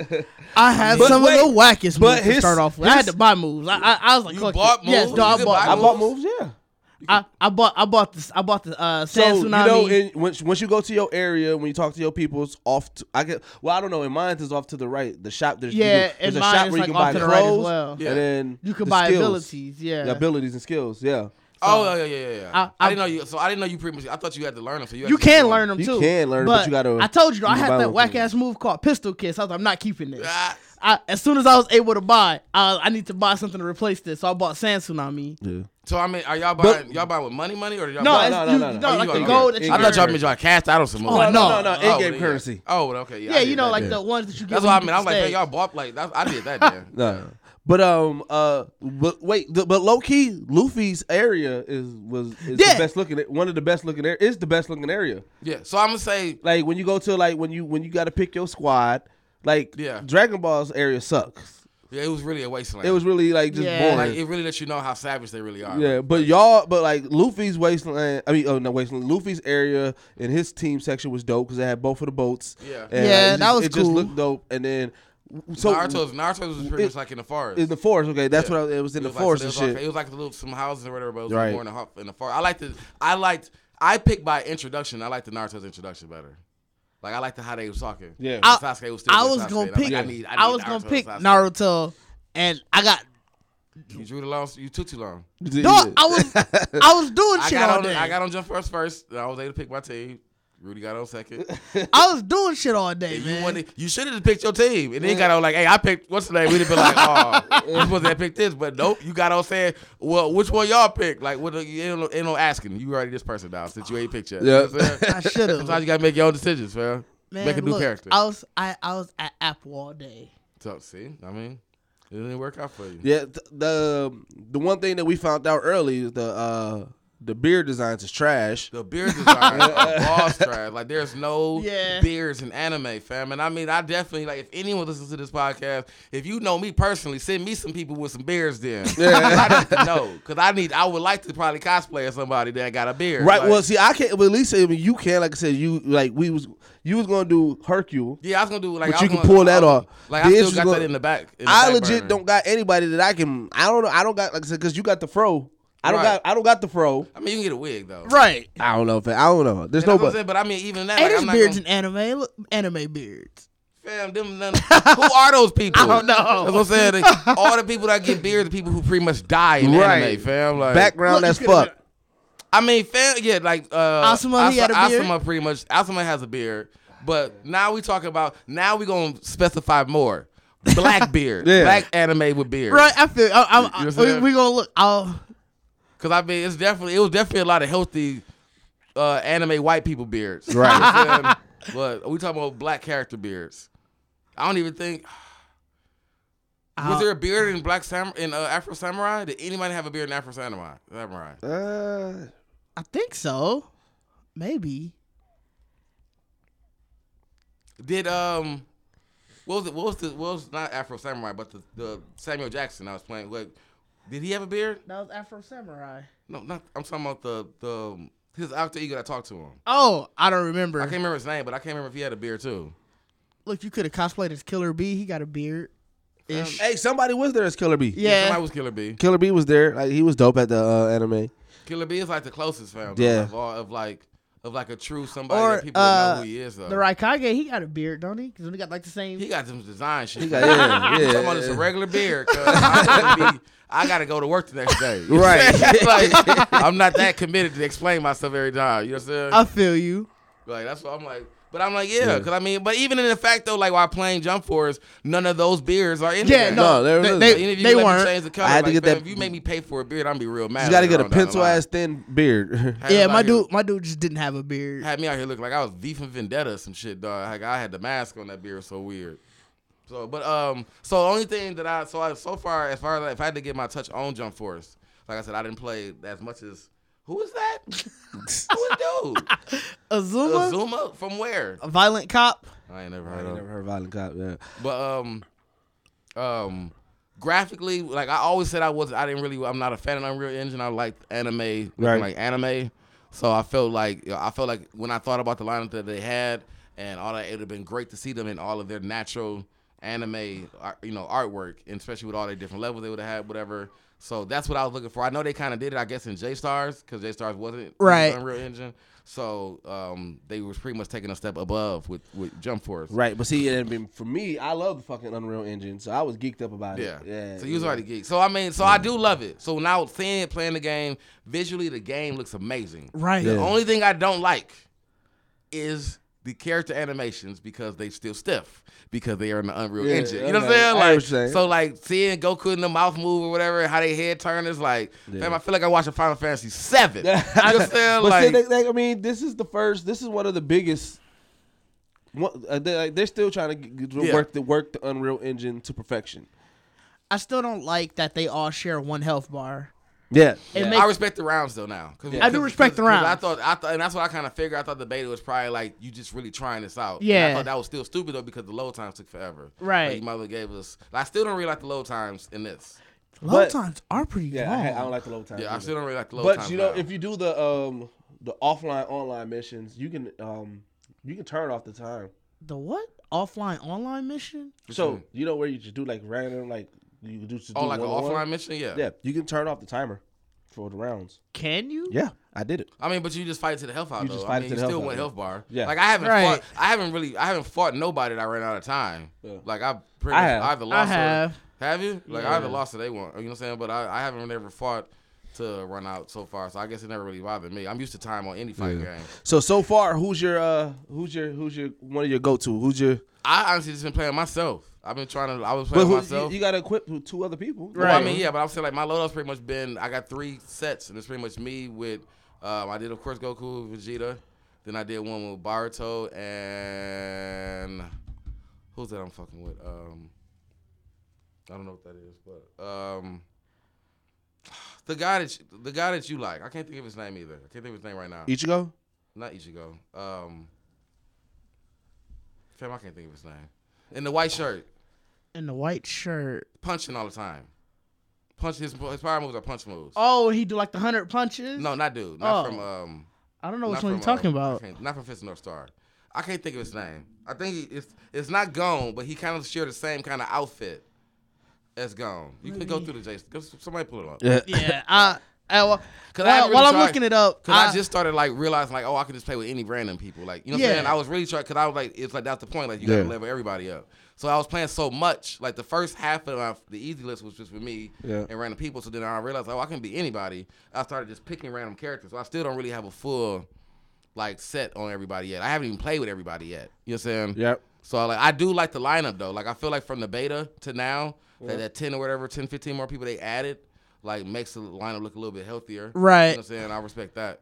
I had But some wait, of the wackest but moves to his- start off with. I had his- to buy moves. I, I, I was like, You fuck bought it. Yes, moves? dog, You I could bought. I bought moves? moves, yeah. I, I bought. I bought this. I bought the uh, So Sand you Tsunami. know, in, once once you go to your area, when you talk to your peoples, off. To, I get well. I don't know. In mine is off to the right. The shop. There's, you Yeah, can- there's in a mine shop it's where you can off buy to the right as clothes, well. Yeah. and then you could the buy skills, abilities. Yeah. the abilities and skills. Yeah, Oh yeah, yeah, yeah, yeah. I- I, I- didn't know you. So I didn't know you pretty much. I thought you had to learn them. So you, You can learn them You too. You can learn 'em, but you gotta- I told you, I you had that whack ass move called Pistol Kiss. I was like, I'm not keeping this. Ah. I, as soon as I was able to buy, I, I need to buy something to replace this. So I bought Sand Tsunami. yeah. So I mean, are y'all buying? y'all buying with money, money, or y'all No, buying? no, no, you, no, no. no, Oh, like the you gold that you you I thought y'all earn. meant y'all cashed out on some moves. Oh, no. no, no, Oh, in-game yeah. currency. Oh, okay. Yeah, Yeah, you know, like then. the ones that you get. That's what I mean. I was like, stay. y'all bought like that. I did that [LAUGHS] then. No. But um uh but wait the, but low key Luffy's area is was is Yeah. the best looking one of the best looking area is the best looking area. Yeah. So I'm gonna say, Like when you go to like when you when you got to pick your squad, like Yeah. Dragon Ball's area sucks. yeah, it was really a wasteland. It was really like just Yeah. boring. like it really lets you know how savage they really are. yeah, but y'all, but like Luffy's wasteland. I mean, oh no, wasteland. Luffy's area in his team section was dope because they had both of the boats. Yeah. And, Yeah, it that just- was It just looked dope. And then so Naruto's Naruto's was pretty it- much like in the forest. in the forest. Okay, that's Yeah. what I, it was in It the was like- forest so and there shit. Like, it was like a little some houses or whatever, but it was Right. more in the, in the forest. I liked the I liked I picked by introduction. I liked the Naruto's introduction better. Like I liked the how they was talking. Yeah. I- Sasuke was still I was Sasuke, gonna pick. like, I, need, I, I need was gonna Naruto, pick Sasuke. Naruto, and I got. You drew the long. You took too long. Dog, I was. I was doing [LAUGHS] I shit got all on. day. I got on jump first first. and I was able to pick my team. Rudy got on second. [LAUGHS] I was doing shit all day, you man. wanted, you should have just picked your team, and then got on like, "Hey, I picked what's the name?" We'd have been like, "Oh, [LAUGHS] you supposed to have picked this," but nope. You got on saying, "Well, which one y'all pick?" Like, what? the- You ain't, no, ain't no asking. You already this person now since you ain't picked yet. You know I'm saying? I should have. Sometimes you gotta make your own decisions, man. Man, make a new look, character. I was. I, I was at Apple all day. So see, I mean, it didn't work out for you. Yeah, th- the the one thing that we found out early is the uh the beard designs is trash. The beard design are [LAUGHS] boss trash. Like there's no Yeah. beards in anime, fam. And I mean, I definitely like if anyone listens to this podcast, if you know me personally, send me some people with some beards. Then yeah. [LAUGHS] I need to know because I need. I would like to probably cosplay as somebody that got a beard. Right. Like, well, see, I can't. Well, at least I mean, you can. Like I said, you like we was you was gonna do Hercule. yeah, I was gonna do like. But I you can gonna- pull that off. Like The I still issue got go- that in the back. in the I back legit burner. don't got anybody that I can. I don't know. I don't got like I said because you got the fro. I don't Right. got. I don't got the fro. I mean, you can get a wig though. Right. I don't know if I don't know. There's And that's what saying, but I mean, even that, Hey, like, there's I'm not beards gonna, in anime. Look, anime beards. Fam, them none, who are those people? [LAUGHS] I don't know. That's what I'm saying. They- all the people that get beards are people who pretty much die in Right. anime, fam. Like Background Look, as you could've fuck. I mean, fam, yeah, like uh, Asuma, he had a beard? Asuma pretty much. Asuma has a beard, but now we talking about. Now we gonna specify more. Black beard, [LAUGHS] Yeah. black anime with beard, Right. I feel. I, I'm, You know what I'm we, saying? we gonna look. I'll, Because I mean, it's definitely it was definitely a lot of healthy uh, anime white people beards, Right. You know what I'm saying? but we talking about black character beards. I don't even think. Was there a beard in Black Sam in uh, Afro Samurai? Did anybody have a beard in Afro Samurai? Samurai. Uh, I think so. Maybe. Did um, what was it? What was the? What was not Afro Samurai, but the, the Samuel Jackson I was playing. What? Did he have a beard? That was Afro Samurai. No, not. I'm talking about the the his alter ego that talked to him. Oh, I don't remember. I can't remember his name, but I can't remember if he had a beard too. Look, you could have cosplayed as Killer B. He got a beard. Ish. Hey, somebody was there as Killer B. Yeah. Somebody was Killer B. Killer B was there. Like he was dope at the uh, anime. Killer B is like the closest fam. Yeah. Of, all, of like of like a true somebody Or that people would know uh, who he is though. the Raikage, he got a beard, don't he? Because he got like the same. He got some design shit. He got- yeah, [LAUGHS] yeah, I'm on it's a yeah. regular beard. 'cause [LAUGHS] I, gotta be- I gotta go to work the next day. [LAUGHS] You Right. I'm like, I'm not that [LAUGHS] committed to explain myself every time. You know what I'm saying? I feel you. Like that's what I'm like. But I'm like, yeah, because I mean, but even in the fact though, like while playing Jump Force, none of those beards are in Yeah, there. no, No, there they, it is. they, Even if you they weren't. change the color, I had to get fam, that- If you make me pay for a beard, I'm be real mad. You got to get a on down the pencil line. ass thin beard. [LAUGHS] Yeah, my out here- dude, my dude just didn't have a beard. had me out here looking like I was V from Vendetta or some shit, dog. Like I had the mask on that beard, so weird. So, but um, so the only thing that I so I, so far as far as if I had to get my touch on Jump Force, like I said, I didn't play as much as who is that? [LAUGHS] who is dude? [LAUGHS] Azuma, Azuma from where? a violent cop. I ain't never heard. I ain't of. never heard Violent Cop. Yeah. But um, um, graphically, like I always said, I was I didn't really. I'm not a fan of Unreal Engine. I like anime, Right. like anime. So I felt like I felt like when I thought about the lineup that they had and all that, it would have been great to see them in all of their natural anime, art- you know, artwork, and especially with all their different levels they would have had, whatever. So that's what I was looking for. I know they kind of did it, I guess, in J Stars because J Stars wasn't Right. Unreal Engine. So um, they was pretty much taking a step above with with Jump Force. Right, but see, I mean, for me, I love the fucking Unreal Engine, so I was geeked up about Yeah. it. Yeah. So you was yeah. already geeked. So I mean, so I do love it. So now seeing it, playing the game, visually the game looks amazing. Right. The only thing I don't like is the character animations because they still stiff because they are in the Unreal Yeah, Engine. You know what I'm saying? Like what you're saying. so, like seeing Goku in the mouth move or whatever, how they head turn is like, fam, I feel like I watched a Final Fantasy Seven. [LAUGHS] you know what I'm saying? but Like, see, they, they, I mean, this is the first. This is one of the biggest. One, uh, they, like, they're still trying to g- g- Yeah. work the work the Unreal Engine to perfection. I still don't like that they all share one health bar. Yeah, It I respect the rounds though now. 'Cause- I do respect the 'cause I rounds. thought, I thought, and that's what I kind of figured. I thought the beta was probably like you just really trying this out. And Yeah. I thought that was still stupid though because the load times took forever. Right. Like, you might have gave us. I still don't really like the load times in this. load but- times are pretty yeah. long. I, I don't like the low times. Yeah, I still don't really like the load But times. But you know, now. if you do the um the offline online missions, you can um you can turn off the time. the what? Offline online mission? So you know where you just do like random like you can do just oh, do like an one-on-one? offline mission, yeah. Yeah, you can turn off the timer for the rounds. Can you? Yeah, I did it. I mean, but you just fight to the health out You though. just I fight mean, to you the still health went health bar. Yeah. Like I haven't Right. fought. I haven't really. I haven't fought nobody that ran out of time. Yeah. Like I pretty I much have. either I lost or have. have you? Like Yeah. I either lost or they won. You know what I'm saying? But I, I haven't ever fought to run out so far. So I guess it never really bothered me. I'm used to time on any fighting game. So so far, who's your uh who's your who's your one of your go to? Who's your I honestly just been playing myself. I've been trying to. I was but playing who, myself. you, you got to equip with two other people. Well, I mean, yeah, but I'm saying like my loadout's pretty much been. I got three sets, and it's pretty much me with. Um, I did of course Goku, Vegeta. Then I did one with Boruto and who's that I'm fucking with? Um, I don't know what that is, but um, [SIGHS] the guy that you, the guy that you like. I can't think of his name either. I can't think of his name right now. Ichigo. Not Ichigo. Um, fam, I can't think of his name. In the white shirt, In the white shirt. punching all the time. Punch his his power moves are punch moves. Oh, he do like the hundred punches? No, not dude. Not Oh. from um. I don't know which one you're talking I about. can't- Not from Fist of North Star. I can't think of his name. I think he, it's it's not Gon, but he kind of share the same kind of outfit as Gon. You can go through the Jason. Somebody pull it up. Yeah. Yeah. I, I, well, Cause while, haven't really while I'm tried- looking it up, Cause I, I- just started like realizing like, oh, I can just play with any random people. Like, you know what I'm saying? I was really trying because I was like, it's like that's the point. Like, you gotta Yeah. level everybody up. So I was playing so much. Like the first half of my, the easy list was just for me Yeah. and random people. So then I realized, oh, I can be anybody. I started just picking random characters. So I still don't really have a full like set on everybody yet. I haven't even played with everybody yet. You know what I'm saying? Yep. So like I do like the lineup though. Like I feel like from the beta to now, that, that 10 or whatever, 10, 15 more people they added, like makes the lineup look a little bit healthier. Right. You know what I'm saying? I respect that.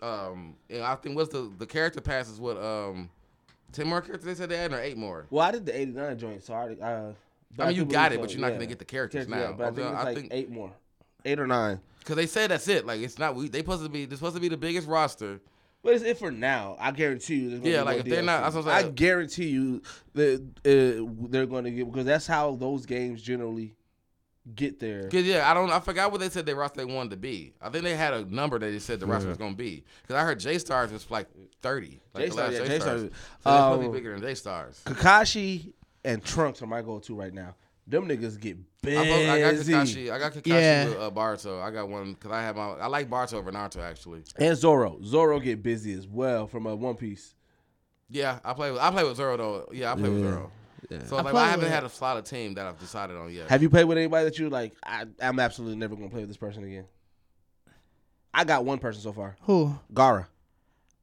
Um and I think what's the the character pass is what um 10 more characters they said they had or eight more? Well, I did the 89 joint, so I. Uh, I mean, do you got it, so, but you're not yeah. gonna get the characters Yeah, now. but I think I it's like think- eight more, eight or nine. Cause they said that's it. Like it's not we they supposed to be this supposed to be the biggest roster. But it's it for now. I guarantee you. Yeah, like, more if they're not- DLC. that's what I'm I guarantee you that uh, they're going to get because that's how those games generally get there. Cause yeah, I don't. I forgot what they said their roster they wanted to be. I think they had a number that they said the roster Yeah. was gonna be. Cause I heard J Stars was like thirty. Like the J-Stars, last yeah, J-Stars. J-Stars. So they're Um, bigger than J Stars. Kakashi and Trunks are my go-to right now. Them niggas get I, fuck- I got. Kakashi. I got Kakashi Yeah. with uh, Boruto. I got one because I have my. I like Barto over Naruto actually. And Zoro. Zoro get busy as well from a One Piece. Yeah, I play with I play with Zoro though. Yeah, I play with Zoro. Yeah. So I like, play I haven't with- had a solid team that I've decided on yet. Have you played with anybody that you like? I, I'm absolutely never gonna play with this person again. I got one person so far. Who? Gaara.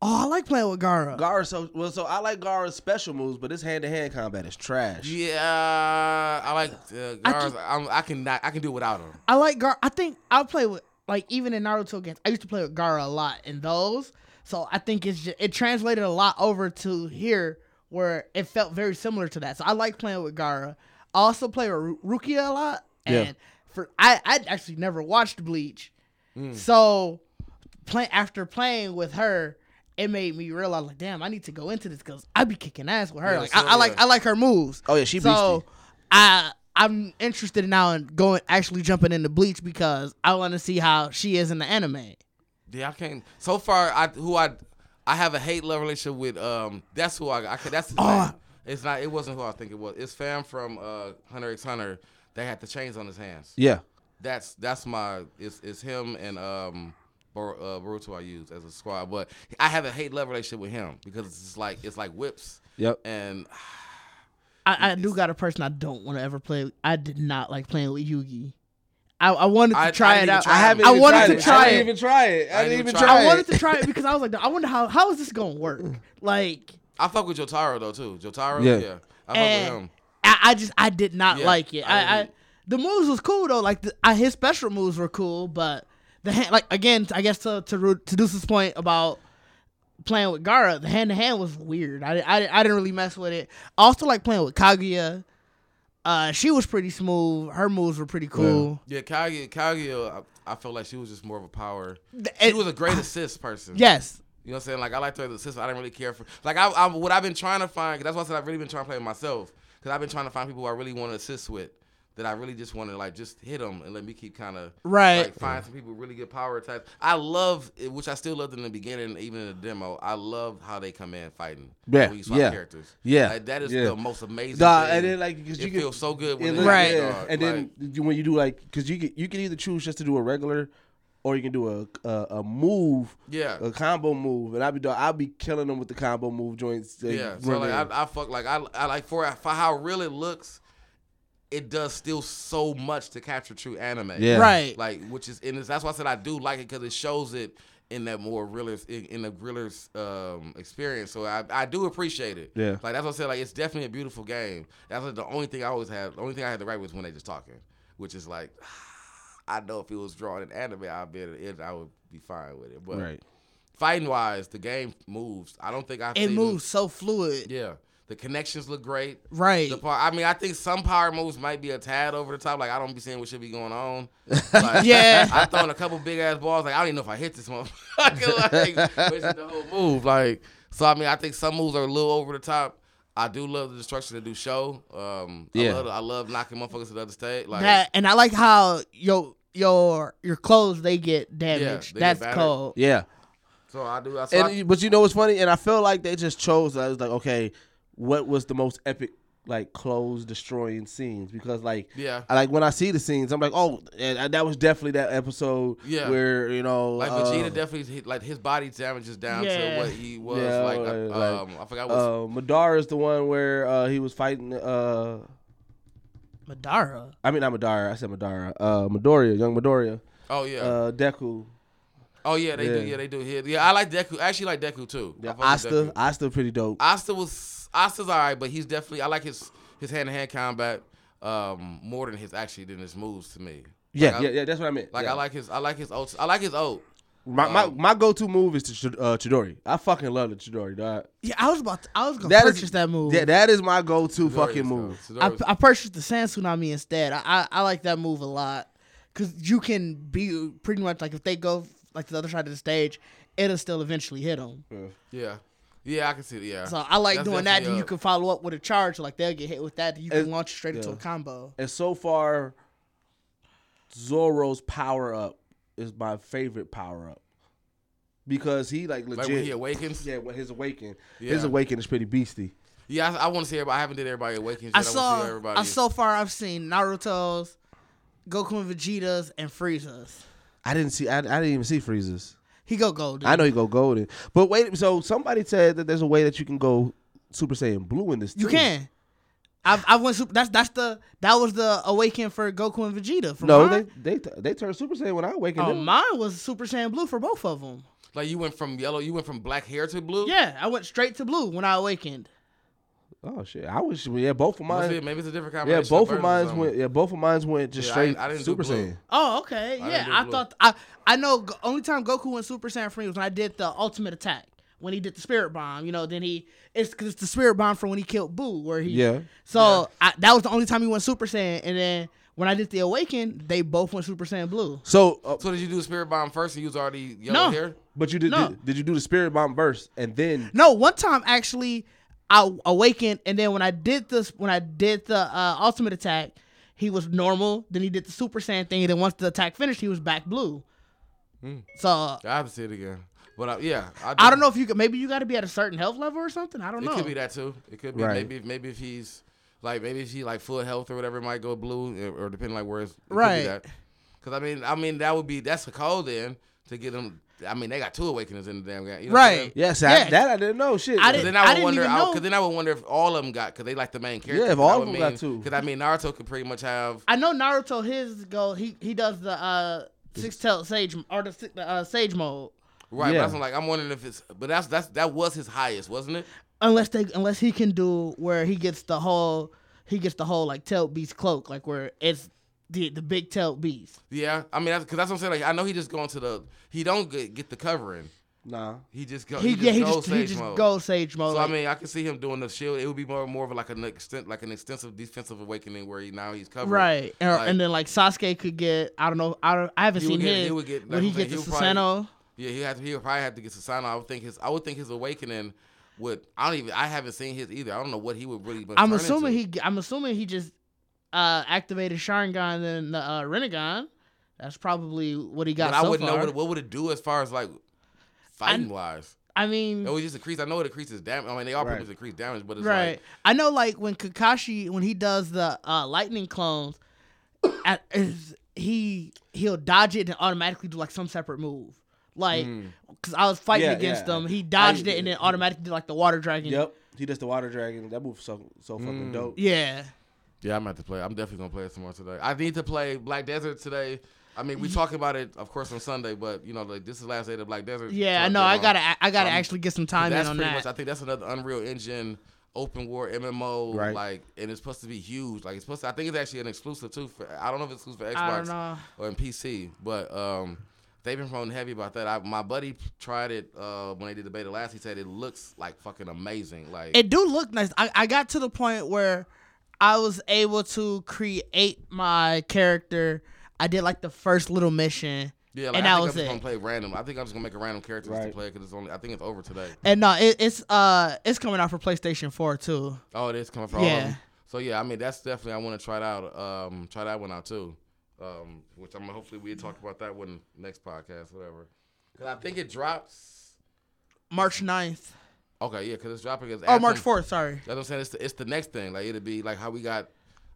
Oh, I like playing with Gaara. Gaara. So well, so I like Gaara's special moves, but his hand-to-hand combat is trash. Yeah, I like uh, I Gars. I'm, I can not, I can do without him. I like Gaara. I think I'll play with like even in Naruto games. I used to play with Gaara a lot in those. So I think it's just, it translated a lot over to here where it felt very similar to that. So I like playing with Gaara. I also play with Ru- Rukia a lot. Yeah. And for I I actually never watched Bleach. Mm. So play after playing with her, it made me realize like, damn, I need to go into this because I be kicking ass with her. Yeah, like so, I, I like yeah. I like her moves. Oh, yeah, she so beastie. I I'm interested now in going actually jumping into Bleach because I want to see how she is in the anime. Yeah, I can't. So far, I who I I have a hate love relationship with. Um, that's who I. I that's his Oh. name. It's not. It wasn't who I think it was. It's fam from uh Hunter X Hunter. They had the chains on his hands. Yeah. That's that's my. It's it's him and um. Bar- uh, Boruto I use as a squad, but I have a hate love relationship with him because it's just like it's like whips. Yep. And I, I do got a person I don't want to ever play. I did not like playing with Yugi. I, I wanted to I- I try didn't it out. try I haven't. I even wanted tried to it. try I didn't it. even try it. I, I didn't didn't even even try try I wanted to try it because I was like, I wonder how how is this gonna work? Mm. Like, I fuck with Jotaro though too. Jotaro, Yeah. yeah, I fuck and with him. I, I just I did not Yeah, like it. I I, I the moves was cool though. Like the, I, his special moves were cool, but the hand, like again, I guess to to Ru- to Deuce's point about playing with Gaara, the hand to hand was weird. I, I I didn't really mess with it. I also like playing with Kaguya. Uh, she was pretty smooth. Her moves were pretty cool. Yeah, Kaguya, Kaguya, I, I felt like she was just more of a power. She was a great assist person. Yes, You know what I'm saying? Like I liked her as an assist. I didn't really care for like I, I what I've been trying to find. 'cause that's why I said I've really been trying to play with myself because I've been trying to find people who I really want to assist with. That I really just want to like just hit them and let me keep kind of Right. Like find some people really get power attacks. I love eh, which I still loved in the beginning, even in the demo. I love how they come in fighting. Yeah, when you swap yeah, characters. yeah, Like, that is yeah. the most amazing. Nah, thing. and then like because it you get feels so good when it they look- Right. yeah. dog. and then when you do like because you get you can either choose just to do a regular, or you can do a a, a move, Yeah. a combo move, and I'll be I'll be killing them with the combo move joints. Yeah, so like. I, I fuck like I, I like for for how real it looks, it does still so much to capture true anime. Yeah. right. like which is and it's, that's why I said I do like it because it shows it in that more realist in, in the realist um, experience. So I, I do appreciate it. Yeah. like that's what I said. Like it's definitely a beautiful game. That's like the only thing I always had. The only thing I had to write was when they just talking, which is like. [SIGHS] I know if it was drawn in anime, I'd be it, I would be fine with it. But right. fighting wise, the game moves. I don't think I've it seen moves so fluid. yeah, the connections look great. Right. The part, I mean, I think some power moves might be a tad over the top. Like I don't be seeing what should be going on. [LAUGHS] Like, Yeah. I thrown a couple big ass balls. Like I don't even know if I hit this motherfucker. [LAUGHS] like, [LAUGHS] which is the whole move. Like so, I mean, I think some moves are a little over the top. I do love the destruction to do show. Um, Yeah. I love, I love knocking motherfuckers to the other state. Like that and I like how your your your clothes they get damaged. they That's battered. cold. Yeah. so, I do. So And I, but you know what's funny? And I feel like they just chose. I was like, okay, what was the most epic like clothes destroying scenes? Because like, Yeah. I like when I see the scenes, I'm like, oh, and that was definitely that episode. Yeah. where you know, like uh, Vegeta definitely hit, like his body damages down Yeah. to what he was. Yeah, like, like- uh, like, um, I forgot what. Uh, Madara is the one where uh, he was fighting. Uh, Madara. I mean, not Madara. I said Madara. Uh, Midoriya, young Midoriya. oh yeah. Uh, Deku. Oh yeah, they Yeah. do. Yeah, they do. Hit. Yeah, I like Deku. I actually like Deku too. I Yeah, Asta. Deku. Asta pretty dope. Asta was Asta's alright, but he's definitely. I like his his hand to hand combat um, more than his actually than his moves to me. Yeah, Like, I- yeah, yeah. That's what I meant. Like yeah. I like his. I like his ult. I like his old. my, my um, my go to move is to Ch- uh, Chidori. I fucking love the Chidori, dog. Yeah, I was about to, I was gonna That is- purchase that move. Yeah, that is my go to Chidori fucking move. I, I purchased the Sand Tsunami instead. I, I I like that move a lot because you can be pretty much like if they go like to the other side of the stage, it'll still eventually hit them. yeah, yeah, I can see. it, Yeah. So I like That's doing that. definitely Then you can follow up with a charge. Like they'll get hit with that. Then you can And- launch straight into a combo. And so far, Zoro's power up is my favorite power up because he like legit. Like when he awakens. yeah, when his awaken, Yeah. his awaken is pretty beastie. Yeah, I, I want to see everybody. I haven't did everybody awakens. I Yet. I, want to see saw. everybody. I so far I've seen Naruto's, Goku and Vegeta's, and Frieza's. I didn't see. I, I didn't even see Frieza's. He go golden. I know he go golden, but wait. So somebody said that there's a way that you can go Super Saiyan blue in this. You too. can. I've I went super. That's that's the that was the awakening for Goku and Vegeta. For No, mine. they they they turned Super Saiyan when I awakened. Oh, them. mine was Super Saiyan Blue for both of them. like you went from yellow. You went from black hair to blue. Yeah, I went straight to blue when I awakened. Oh shit! I wish. Yeah, both of Must be- mine. maybe it's a different Yeah, both of versions mine went. Yeah, both of mine went just Yeah, straight didn't- I didn't Super. Saiyan. Oh, okay. I yeah, didn't I thought I I know. Only time Goku went Super Saiyan for me was when I did the Ultimate Attack when he did the Spirit Bomb. You know, then he it's because it's the Spirit Bomb from when he killed Buu, where he Yeah. So I, that was the only time he went Super Saiyan, and then when I did the Awaken, they both went Super Saiyan Blue. So, uh, So did you do the Spirit Bomb first? And you was already yellow No. hair. but you did, No. did. Did you do the Spirit Bomb first and then? No, one time actually, I awakened, and then when I did this, when I did the uh, ultimate attack, he was normal. Then he did the Super Saiyan thing, and then once the attack finished, he was back blue. So I have to see it again. But uh, yeah, I don't know if you could. Maybe you got to be at a certain health level or something. I don't It know. It could be that too. It could be Right. maybe maybe if he's like maybe if he like full health or whatever, it might go blue or, or depending like where it's it could be Right. that. Because I mean, I mean that would be that's a call then to get them. I mean, they got two awakenings in the damn game. You know Right. Yes, Yeah. I, that I didn't know. Shit. I didn't- then I would didn't wonder. even know. Cause then I would wonder if all of them got because they like the main character. Yeah, if all of them got two. Because I mean, Naruto could pretty much have. I know Naruto. His go. He he does the uh six tailed sage or the uh, sage mode. Right, Yeah. but that's like I'm wondering if it's, but that's that's that was his highest, wasn't it? Unless they unless he can do where he gets the whole he gets the whole like tailed beast cloak like where it's the the big tailed beast. Yeah, I mean, because that's what I'm saying. Like, I know he just going to the, he don't get, get the covering. Nah. He just go. He, He, just yeah he goes just he sage just mode. goes sage mode. So like- I mean, I can see him doing the shield. It would be more more of like an extent, like an extensive defensive awakening where he now he's covered. right, and, Like, and then like Sasuke could get I don't know I don't I haven't seen get- his he would get- when like he I'm gets the would probably- Susanoo. yeah, he had to, he would probably have to get Susanoo. I would think his I would think his awakening would. I don't even. I haven't seen his either. I don't know what he would really. I'm assuming into. he I'm assuming he just uh activated Sharingan and the uh, Rinnegan. That's probably what he got But I so wouldn't far. know what, what would it do as far as like fighting wise. I mean, It would just increase. I know it increases damage. I mean, they all Right. purpose increase damage, but it's right. like I know, like when Kakashi when he does the uh, lightning clones, [COUGHS] at, is, he he'll dodge it and automatically do like some separate move. Like, because I was fighting Yeah, against yeah. him, he dodged I- it and then automatically did like the water dragon. Yep. He does the water dragon. That move so so fucking dope. Yeah. Yeah, I'm about to play. I'm definitely gonna play it some more today. I need to play Black Desert today. I mean, we talk about it, of course, on Sunday, but you know, like this is the last day of Black Desert. Yeah, I know. I um, gotta, I gotta so I'm- actually get some time in that's on pretty that. much. I think that's another Unreal Engine open war MMO. Right. Like, and it's supposed to be huge. Like, it's supposed. To, I think it's actually an exclusive too. For I don't know if it's exclusive for I don't Xbox know. or in PC, but um, they've been promoting heavy about that. I, my buddy tried it uh, when they did the beta last. He said it looks like fucking amazing. Like, It do look nice. I, I got to the point where I was able to create my character. I did like the first little mission, yeah, like, and I that think was I'm just it. gonna play random. I think I'm just gonna make a random character just to Right. play because it's only. I think it's over today. And no, it, it's uh, it's coming out for PlayStation Four too. Oh, it is coming from all of Yeah. them. So yeah, I mean that's definitely I want to try it out. Um, try that one out too. Um, which I'm hopefully we talk about that one next podcast, whatever. Cause I think it drops. March 9th. Okay, yeah, cause it's dropping. As Oh, March 4th. Sorry. That's what I'm saying. It's the, it's the next thing. Like it'll be like how we got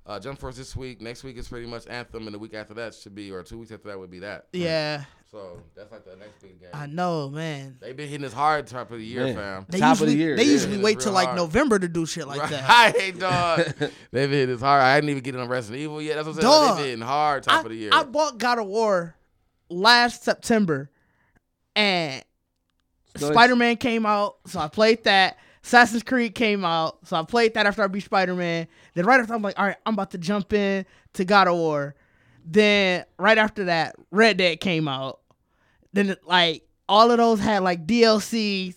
uh, Jump Force this week. Next week is pretty much Anthem, and the week after that should be, or two weeks after that would be that. Yeah, So that's like the next big game. I know, man. They've been hitting us hard top of the year, Man. fam. They Top of the usually year, they yeah. usually It's wait till like hard. November to do shit like that. Right, [LAUGHS] dog. [LAUGHS] They've hit us hard. I didn't even get it on Resident Evil yet. That's what I'm saying. Dog. They've been hitting hard top I, of the year. I bought God of War last September, and So Spider Man came out, so I played that. Assassin's Creed came out, so I played that after I beat Spider Man. Then right after I'm like, all right, I'm about to jump in to God of War. Then right after that, Red Dead came out. Then like all of those had like DLCs,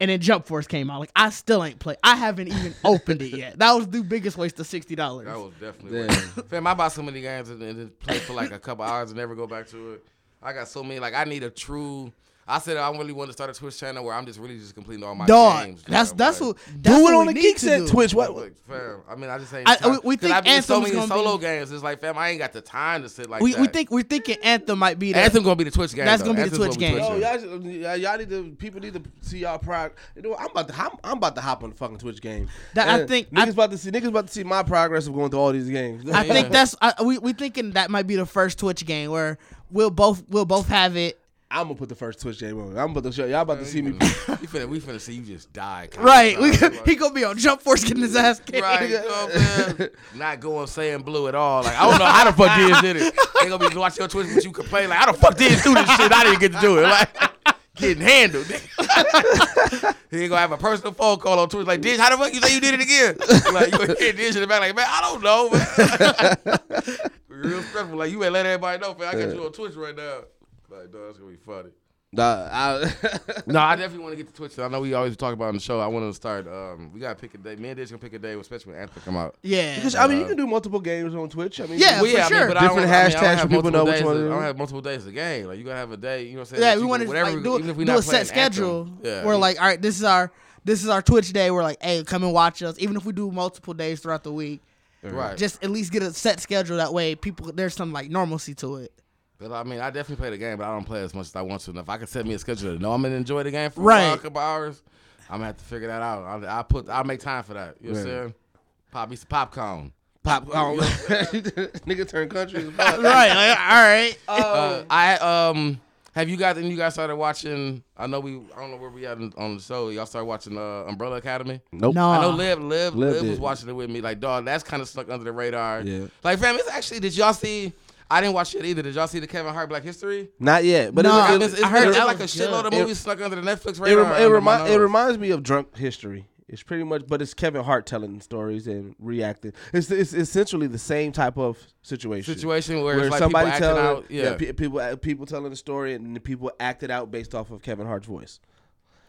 and then Jump Force came out. Like I still ain't played. I haven't even [LAUGHS] opened it yet. That was the biggest waste of sixty dollars. That was definitely. Damn. worth it. Fam, I bought so many games and, and just play for like a couple hours and never go back to it. I got so many. Like I need a true. I said I really want to start a Twitch channel where I'm just really just completing all my Dog, games. that's fam. that's Like- what that's Do what it on the need Geekset. Twitch. What? Like, fam, I mean, I just ain't. I- time- we- we 'cause think I've been so many solo be- games. It's like, fam, I ain't got the time to sit like we that. we think we're thinking Anthem might be the Anthem gonna be the Twitch game. That's though. gonna be the Anthem's Twitch game. Yo, game. y'all, y'all, y'all need to. People need to see y'all prog. You know, I'm about to. I'm, I'm about to hop on the fucking Twitch game. That- I think- niggas I- about to see. Niggas about to see my progress of going through all these games. I Yeah. think that's I, we we thinking that might be the first Twitch game where we'll both we'll both have it. I'm gonna put the first Twitch game on. I'm gonna put show y'all. About to see me. [LAUGHS] You finna, we finna see you just die. kinda Right, we, time. He gonna be on Jump Force getting his ass kicked. Right, you know what I'm saying? [LAUGHS] Not going saying blue at all. Like I don't know how the fuck Diz did it. Ain't gonna be watching your Twitch, but you complain like, how the fuck Diz do this shit? I didn't get to do it. Like [LAUGHS] getting handled. he ain't gonna have a personal phone call on Twitch like, Diz, how the fuck you say you did it again? Like you gonna hear Diz in the back like, man, I don't know, man. Real stressful. Like you ain't let everybody know, man. I got you on Twitch right now. Like, dog, that's gonna be funny. Nah, I, [LAUGHS] [LAUGHS] No, I definitely want to get to Twitch. I know we always talk about on the show. I want to start. Um, we gotta pick a day. Me and Diz gonna pick a day, especially when Anthem come out. Yeah, because I mean, you can do multiple games on Twitch. I mean, Yeah, Well, for yeah, I mean, sure. but I don't, Different I mean, I don't hashtags for people multiple know which one of- I don't have multiple days a game. Like you gotta have a day. You know what I'm saying? yeah. We want to whatever, like, do, even if we do not a set playing Anthem. schedule. Yeah, We're like, all right, this is our this is our Twitch day. We're like, hey, come and watch us. Even if we do multiple days throughout the week, right. just at least get a set schedule. That way, people there's some like normalcy to it. But I mean, I definitely play the game, but I don't play as much as I want to. And if I can set me a schedule to know I'm gonna enjoy the game for Right. a couple hours, I'm gonna have to figure that out. I, I put, I'll make time for that. You know what I'm saying? Pop me some popcorn. pop. Oh, [LAUGHS] nigga turn country. [LAUGHS] right. Like, all right. Uh, I um, have you guys and you guys started watching? I know we, I don't know where we at on on the show. Y'all started watching uh, Umbrella Academy. Nope. No. I know Liv, Liv, Liv Liv, was watching it with me. Like, dog, that's kind of stuck under the radar. Yeah. Like, fam, it's actually. Did y'all see? I didn't watch it either. Did y'all see the Kevin Hart Black History? Not yet, but No, it, It's, it's, I heard it's that like a shitload of movies stuck under the Netflix it, radar. rem- it, remi- it reminds me of Drunk History. It's pretty much, but it's Kevin Hart telling stories and reacting. It's it's essentially the same type of situation. situation where, where it's like somebody people telling, out. Yeah. pe- people uh, people telling the story and the people acted out based off of Kevin Hart's voice.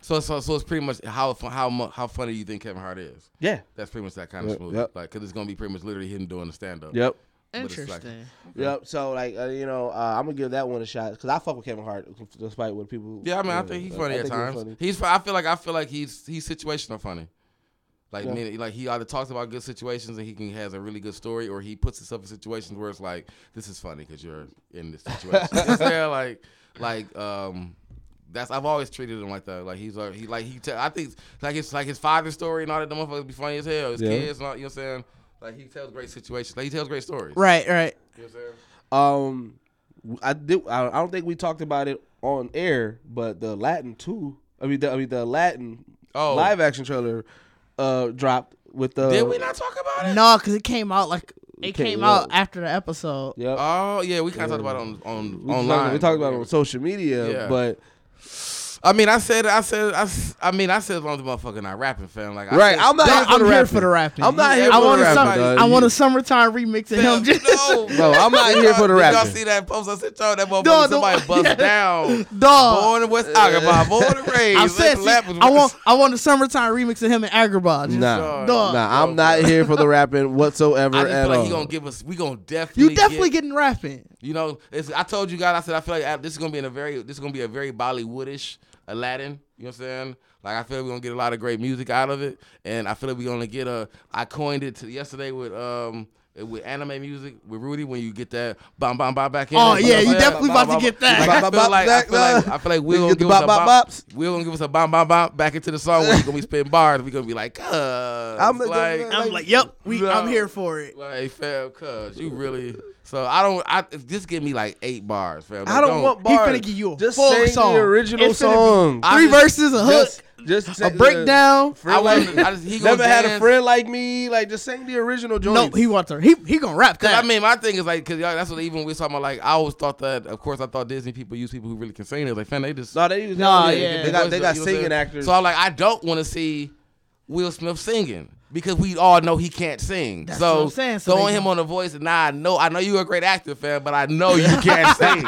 so, so, so it's pretty much how how how funny you think Kevin Hart is. Yeah. That's pretty much that kind of Yep, smooth. yep. Like, cause it's gonna be pretty much literally him doing the stand up. Yep. It's like- Interesting. Yep. So like uh, you know, uh, I'm gonna give that one a shot because I fuck with Kevin Hart despite what people. Yeah, I mean, I uh, think he's I funny at think times. funny. He's. I feel like I feel like he's he's situational funny. Like Yeah. meaning, like he either talks about good situations and he can has a really good story, or he puts himself in situations where it's like this is funny because you're in this situation. [LAUGHS] you know what I'm saying? like like um. That's I've always treated him like that. Like he's like he like he. Tell, I think like it's like his father's story and all that. The motherfuckers be funny as hell. His Yeah. kids, and all, you know what I'm saying? Like he tells great situations. Like he tells great stories. Right. Right. You know what I'm saying? Um, I did. I I don't think we talked about it on air, but the Aladdin two. I mean, the, I mean the Aladdin Oh. live action trailer uh dropped with the. Did we not talk about it? No, because it came out like it Okay, came well- out after the episode. Yep. Oh yeah, we kind of talked about it on on we online. Talked, we talked about it on social media, Yeah. but I mean, I said, I said, I, I mean, I said as long as the motherfucker not rapping, fam. Like, I right. said- I'm not here for I'm the here rapping. for the rapping. I'm not here I for want the a rapping. sum- dog. I want a summertime remix of him. Just, no, [LAUGHS] No, I'm not here for the rapping. y'all rapping. see that post I sent y'all? That motherfucker, No, no, somebody [LAUGHS] bust yeah. down. Dog. Born in West Agrabah, born and [LAUGHS] raised. I said, Let the see, I want, I want a summertime remix of him and Agrabah. Just- Nah, Dog. nah, I'm not here for the rapping whatsoever I just at feel like all. he gonna give us. We gonna definitely. You definitely getting rapping. You know, it's, I told you guys. I said I feel like uh, this is gonna be in a very. This is gonna be a very Bollywoodish Aladdin. You know what I'm saying? Like I feel like we're gonna get a lot of great music out of it, and I feel like we're gonna get a. I coined it to yesterday with um Eh, with anime music with Rudy when you get that bam bam bam back in. Oh, yeah, you definitely about to get that. I feel like I feel like I feel like Will gonna give us a bops. Will gonna give us a bam bam bam back into the song where he's gonna be spitting bars. We're gonna be like, cuz I'm- like. I'm like, yep, we, I'm here for it. Like, fam, cuz you really. So I don't. I just give me like eight bars, fam. I don't want bars. He bars. finna give you a just full sing song. the original It's finna be song. Three verses, a hook, Just, just a sing- breakdown. I Friend like. I [LAUGHS] just, he never had a friend like me. Like just sing the original joint. No, he wants to. He he gonna rap that. I mean, my thing is like, cause y'all, that's what even we was talking about. Like, I always thought that. Of course, I thought Disney people use people who really can sing. It like, fan, they just no, they use Nah, yeah, yeah. They got they You got what I'm singing actors. So I'm like, I don't want to see Will Smith singing because we all know he can't sing. That's so what I'm saying. So throwing him on the voice, and now I know, I know you're a great actor, fan, but I know you [LAUGHS] can't sing.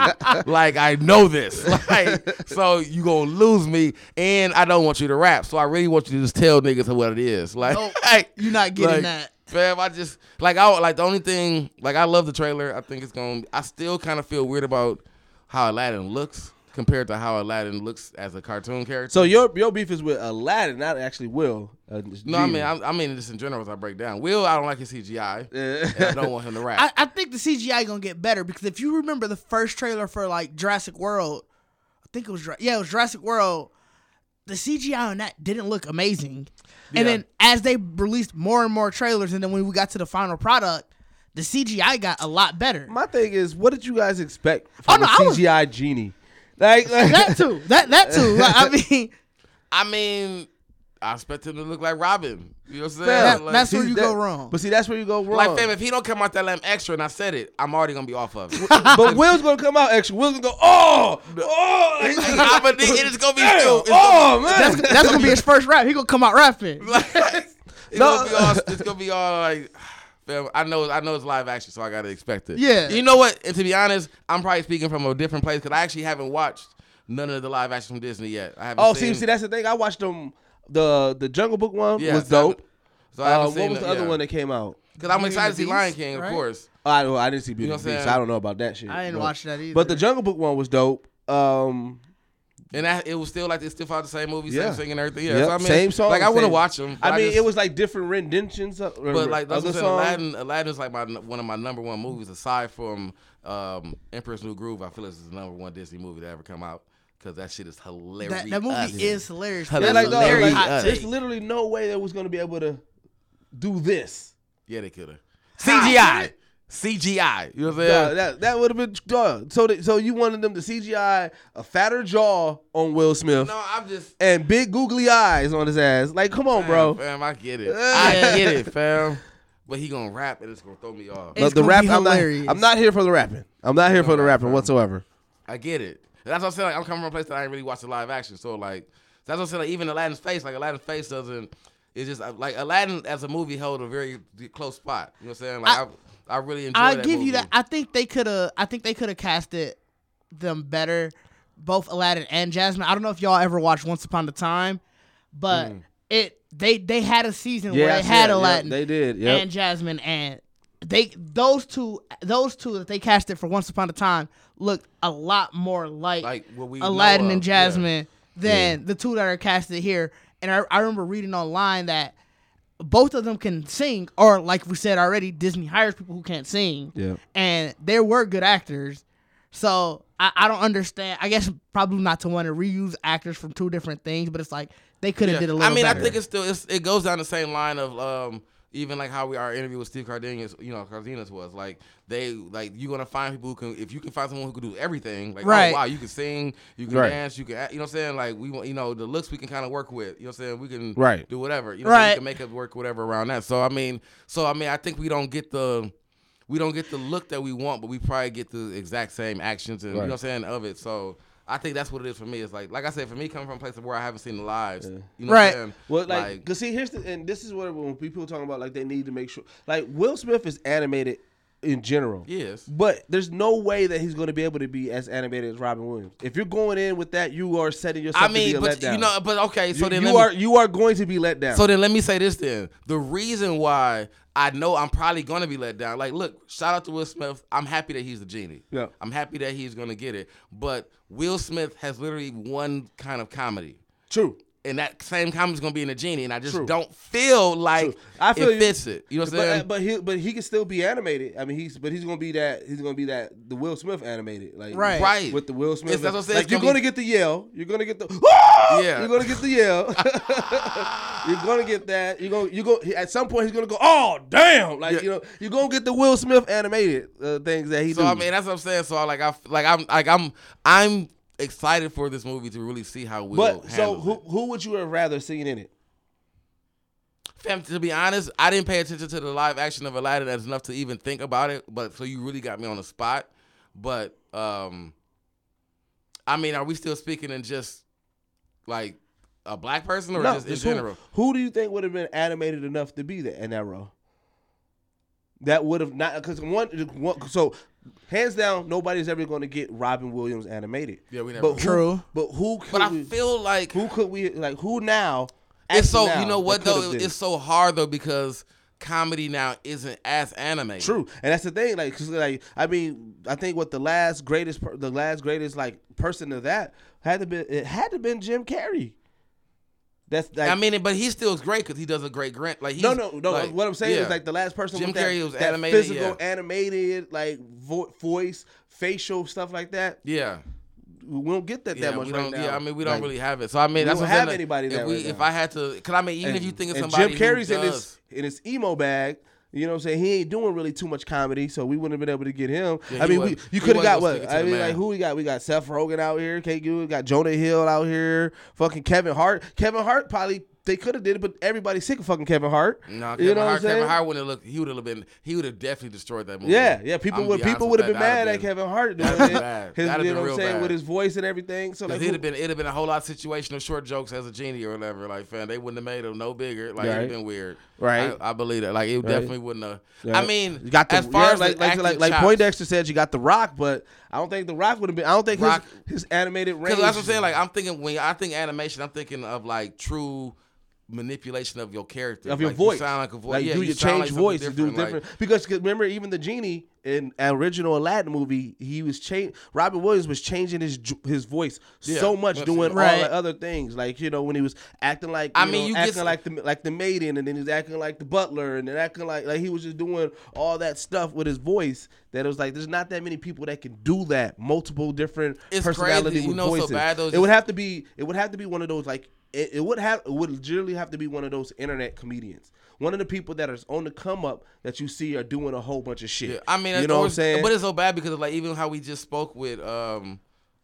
like I know this. [LAUGHS] Like so you gonna lose me, and I don't want you to rap. So I really want you to just tell niggas what it is. Like, Nope, [LAUGHS] like, you're not getting like, that. Fam, I just like I like the only thing like I love the trailer. I think it's gonna. I still kind of feel weird about how Aladdin looks. Compared to how Aladdin looks as a cartoon character. So your your beef is with Aladdin, not actually Will. Uh, no, I mean Genie. I, I mean just in general as I break down. Will I don't like his CGI. and I don't want him to rap. [LAUGHS] I, I think the CGI gonna get better because if you remember the first trailer for like Jurassic World, I think it was yeah, it was Jurassic World. The CGI on that didn't look amazing, Yeah. and then as they released more and more trailers, and then when we got to the final product, the CGI got a lot better. My thing is, what did you guys expect Oh, from no, a I was- CGI genie? Like, like that too, [LAUGHS] that that too. Like, I mean, I mean, I expect him to look like Robin. You know what I'm saying? That- Like- that's where you that- go wrong. But see, that's where you go wrong. Like, fam, if he don't come out that lamb extra, and I said it, I'm already gonna be off of it. [LAUGHS] but Will's gonna come out extra. Will's gonna go, oh, oh, like, [LAUGHS] I'm a it's gonna be damn, still. It's oh man. that's, that's gonna be his first rap. He gonna come out rapping. gonna, it's, No. gonna be all, it's gonna be all like. Fam, I know, I know it's live action, so I gotta expect it. Yeah. You know what? And to be honest, I'm probably speaking from a different place because I actually haven't watched none of the live action from Disney yet. I haven't. oh, seen, see, see, that's the thing. I watched them. The the Jungle Book one Yeah, was so I dope. So I Uh, seen what was the it, other yeah. one that came out? Because I'm excited to see the Lion Beast, King, of right? course. I don't. I didn't see Beauty know and the I'm Beast. saying? I don't know about that shit. I didn't but- watch that either. But the Jungle Book one was dope. Um, And that, it was still like they still followed the same movie, Yeah. same singing and everything. Yeah, Yep, so I mean, same song. Like I want to watch them. I mean, it was like different renditions. Of, But like that's other what I'm saying. songs. Aladdin, Aladdin's like my one of my number one movies aside from um, Emperor's New Groove. I feel this is the number one Disney movie that ever come out because that shit is hilarious. that, that movie is hilarious. Yeah, Yeah, That's like, a no, very like, there's literally no way that was gonna be able to do this. Yeah, they could have CGI, CGI. You know what I'm Yeah, saying? that that would have been done. So they, so you wanted them to CGI a fatter jaw on Will Smith no, I'm just. and big googly eyes on his ass. Like, come on, bro. Fam, I get it. I get it, [LAUGHS] fam. But he gonna rap and it's gonna throw me off. It's But the rap, be I'm not. I'm not here for the rapping. I'm not here for the rapping no. whatsoever. I get it. And that's what I'm saying. Like, I'm coming from a place that I ain't really watched the live action. So like that's what I'm saying. Like, even Aladdin's face, like Aladdin's face doesn't. It's just uh, like Aladdin as a movie held a very close spot. You know what I'm saying? Like I, I, really enjoyed. I give movie. you that. I think they could have. I think they could have casted them better, both Aladdin and Jasmine. I don't know if y'all ever watched Once Upon a Time, but mm. it they they had a season where they had yeah, yeah, Aladdin they did, yep. and Jasmine, and they those two those two that they casted for Once Upon a Time looked a lot more like, Like Aladdin and of, yeah. Jasmine than the two that are casted here. And I, I remember reading online that both of them can sing, or like we said already, Disney hires people who can't sing. Yeah. And they were good actors. So I, I don't understand. I guess probably not to want to reuse actors from two different things, but it's like they could have Yeah. did a little I mean, better. I think it's still it's, it goes down the same line of um, even like how we our interview with Steve Cardenas, you know, Cardenas was like they like you're gonna find people who can if you can find someone who can do everything, like oh, Right. oh wow, you can sing, you can Right. dance, you can act, you know what I'm saying? Like we want you know the looks we can kind of work with, you know what I'm saying? We can Right. do whatever, you know, what I'm saying? Right. we can make it work whatever around that. So I mean, so I mean, I think we don't get the we don't get the look that we want, but we probably get the exact same actions and you know what I'm saying of it. So. I think that's what it is for me. It's like, like I said, for me coming from a place where I haven't seen the lives, you know, Right. What I'm saying? Well, like, cause see, here's the, and this is what when people talking about like they need to make sure, like Will Smith is animated in general. Yes. But there's no way that he's going to be able to be as animated as Robin Williams. If you're going in with that, you are setting yourself I mean, to but you know, but okay, so you, then you me- are you are going to be let down. So then let me say this then. The reason why I know I'm probably gonna be let down, like look, shout out to Will Smith. I'm happy that he's the genie. Yeah. I'm happy that he's gonna get it. But Will Smith has literally one kind of comedy. True. And that same comedy's gonna be in the genie, and I just True. don't feel like True. I feel it you. fits it. You know what I'm saying? But, but he but he can still be animated. I mean, he's but he's gonna be that he's gonna be that the Will Smith animated like Right. Right. with the Will Smith. It's- that's what I'm saying. Like It's you're gonna gonna be- get the yell. You're gonna get the [LAUGHS] "Ah!" Yeah. You're gonna get the yell. [LAUGHS] [LAUGHS] you're gonna get that. You're gonna you go at some point he's gonna go oh damn like Yeah. you know you're gonna get the Will Smith animated uh, things that he So do. I mean, that's what I'm saying. So I like I like I'm like I'm I'm excited for this movie to really see how Will. but so who it. who would you have rather seen in it? Fam, to be honest, I didn't pay attention to the live action of Aladdin as enough to even think about it. But so you really got me on the spot. But um, I mean, are we still speaking in just like a black person or just in who- general? Who, do you think would have been animated enough to be that in that role? That would have not because one, one so hands down nobody's ever going to get Robin Williams animated. Yeah, we never But will. who, True. But who? Could But I we, feel like who could we like? Who now? it's so acting you know what though it's so hard though because comedy now isn't as animated. True, and that's the thing. Like, 'cause, like I mean, I think what the last greatest, the last greatest like person of that had to be, it had to been Jim Carrey. That's like, I mean, but he still is great because he does a great grant. Like he's, no, no, no. like, what I'm saying yeah. is like the last person Jim with that, Carrey was that animated, physical, yeah. animated, like vo- voice, facial stuff like that. Yeah. We don't get that Yeah, that much right now. Yeah, I mean, we don't Like, really have it. So I mean, we that's don't have anybody if that we, right if. I had to, because I mean, even if you think of and somebody Jim Carrey's in his in his emo bag. You know what I'm saying? He ain't doing really too much comedy, so we wouldn't have been able to get him. Yeah, I mean, we, you could have got what? I mean, man. like who we got? We got Seth Rogen out here, Good, we got Jonah Hill out here, fucking Kevin Hart. Kevin Hart probably they could have did it, but everybody's sick of fucking Kevin Hart. no, Kevin you know Hart, what I'm saying? Kevin Hart wouldn't have looked. He would have been. He would have definitely destroyed that movie. Yeah, yeah. People would people would have been mad at Kevin Hart doing it. been [LAUGHS] bad. His, That'd you been know what I'm saying bad. with his voice and everything. So like, it'd have been it'd have been a whole lot of situational short jokes as a genie or whatever. Like, fam, they wouldn't have made him no bigger. Like, it'd Right. been weird. Right. I, I believe that. Like, it Right. definitely wouldn't have. Yeah. I mean, you got the, as far yeah, as like like like, like Poindexter said, you got the Rock, but I don't think the Rock would have been. I don't think Rock- his, his animated range. Because that's what I'm saying. Like I'm thinking when I think animation, I'm thinking of like true manipulation of your character, of your Like, voice. You sound like a voice. Like yeah, do you your sound change like something voice, do different. different. Like, because 'cause remember, even the genie in original Aladdin movie, he was change. Robin Williams was changing his his voice Yeah, so much, doing it. all Right. the other things. Like you know when he was acting like I mean, know, you acting some- like the like the maiden, and then he was acting like the butler, and then acting like like he was just doing all that stuff with his voice. That it was like there's not that many people that can do that. Multiple different It's personality crazy. You with know, so voices. bad, though, it would have to be. It would have to be one of those like. It, it would have. It would literally have to be one of those internet comedians. One of the people that is on the come up that you see are doing a whole bunch of shit. yeah, I mean, you know or what I'm saying? But it's so bad because of, like even how we just spoke with um.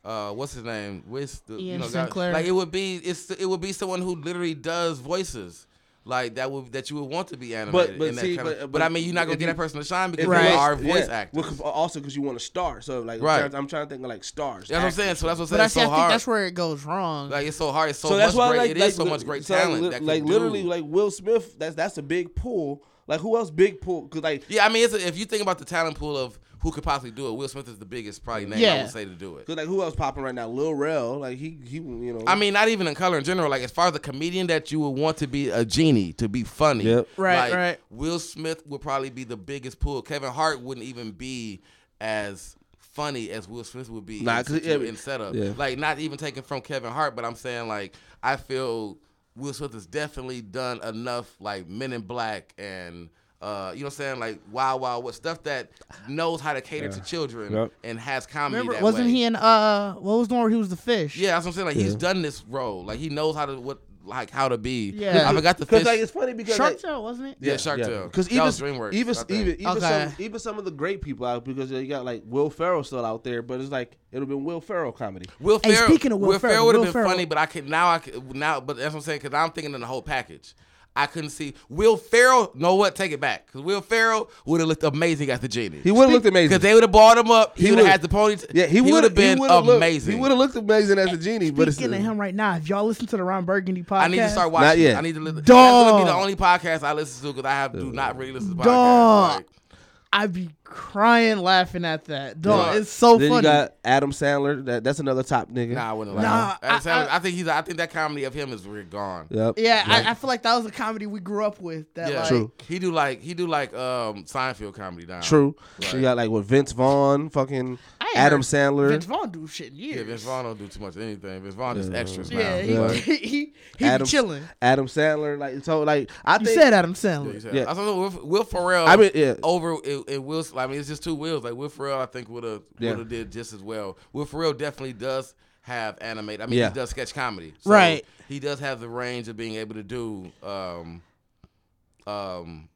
Uh, what's his name? With the you Ian know, guy- Sinclair. like it would be, it's it would be someone who literally does voices, like that would that you would want to be animated. but in see, kind of- but- but, I mean, you're not gonna get that person to shine because Right. you you are was- voice yeah. actors. Well, 'cause uh, also because you want to star. So like, I'm Right. trying- I'm trying to think of like stars. That's what I'm saying. So that's what I'm But saying. I, It's see, so I think hard. that's where it goes wrong. Like it's so hard. It's so, so that's much why great. like it like, is so much great so, talent. li- that can like do- literally like Will Smith. That's that's a big pool. Like who else big pool? Cause like Yeah, I mean, it's a, if you think about the talent pool of who could possibly do it, Will Smith is the biggest probably name I would say to do it. Cause like who else popping right now? Lil Rel. Like he he you know. I mean, not even in color in general. Like as far as the comedian that you would want to be a genie to be funny, Yep. Right, like, right. Will Smith would probably be the biggest pull. Kevin Hart wouldn't even be as funny as Will Smith would be Nah, in, 'cause, situ- yeah, in setup. yeah. Like not even taken from Kevin Hart, but I'm saying like I feel Will Smith has definitely done enough like Men in Black and. Uh, you know what I'm saying? Like Wow Wow, what stuff that knows how to cater to children Yep. and has comedy. Remember, that wasn't way. he in uh what was the one where he was the fish? Yeah, that's what I'm saying. Like he's done this role. Like he knows how to what like how to be. Yeah. I forgot the Cause fish. like it's funny because Shark like, Tale, wasn't it? yeah, Shark Tale. Because That even was DreamWorks, even even even Okay. some even some of the great people out because you got like Will Ferrell still out there, but it's like it'd have been Will Ferrell comedy. Will Hey, Ferrell. speaking of Will Ferrell, would have been Ferrell- funny, but I could now. I could now, but that's what I'm saying because I'm thinking in the whole package. I couldn't see Will Ferrell. Know what? Take it back because Will Ferrell would have looked amazing as the genie. He would have looked amazing. because they would have bought him up. He, He would have would've- had the ponytail. Yeah, he, he would would have been would've looked- amazing. he would have looked amazing as a genie. But it's, Speaking of him right now, if y'all listen to the Ron Burgundy podcast, I need to start watching. Not yet. I need to listen. Dog. That's gonna be the only podcast I listen to because I have do not really listen to podcasts. Dog. Like, I'd be crying laughing at that. Dog, Yeah. it's so then funny. you got Adam Sandler. That, that's another top nigga. Nah, I wouldn't like Nah, him. I- Sandler, I- I, think he's. I think that comedy of him is really gone. Yep. yeah, Like- I, I feel like that was a comedy we grew up with. That Yeah, like, True. He do like he do like um Seinfeld comedy now. True. Right. You got like with Vince Vaughn, fucking Adam Sandler. Vince Vaughn do shit in years. Yeah, Vince Vaughn don't do too much of anything. Vince Vaughn is extras now. Yeah, he, Yeah. [LAUGHS] he, he, he Adam, be chilling. Adam Sandler, like so, like I You think said Adam Yeah, Sandler. he said- Yeah. I don't know. Will, Will Ferrell. I mean, yeah. over it, it Will. I mean, it's just two wheels. Like Will Ferrell, I think would have Yeah. would have did just as well. Will Ferrell definitely does have animate. I mean, Yeah. he does sketch comedy. So Right. He does have the range of being able to do um um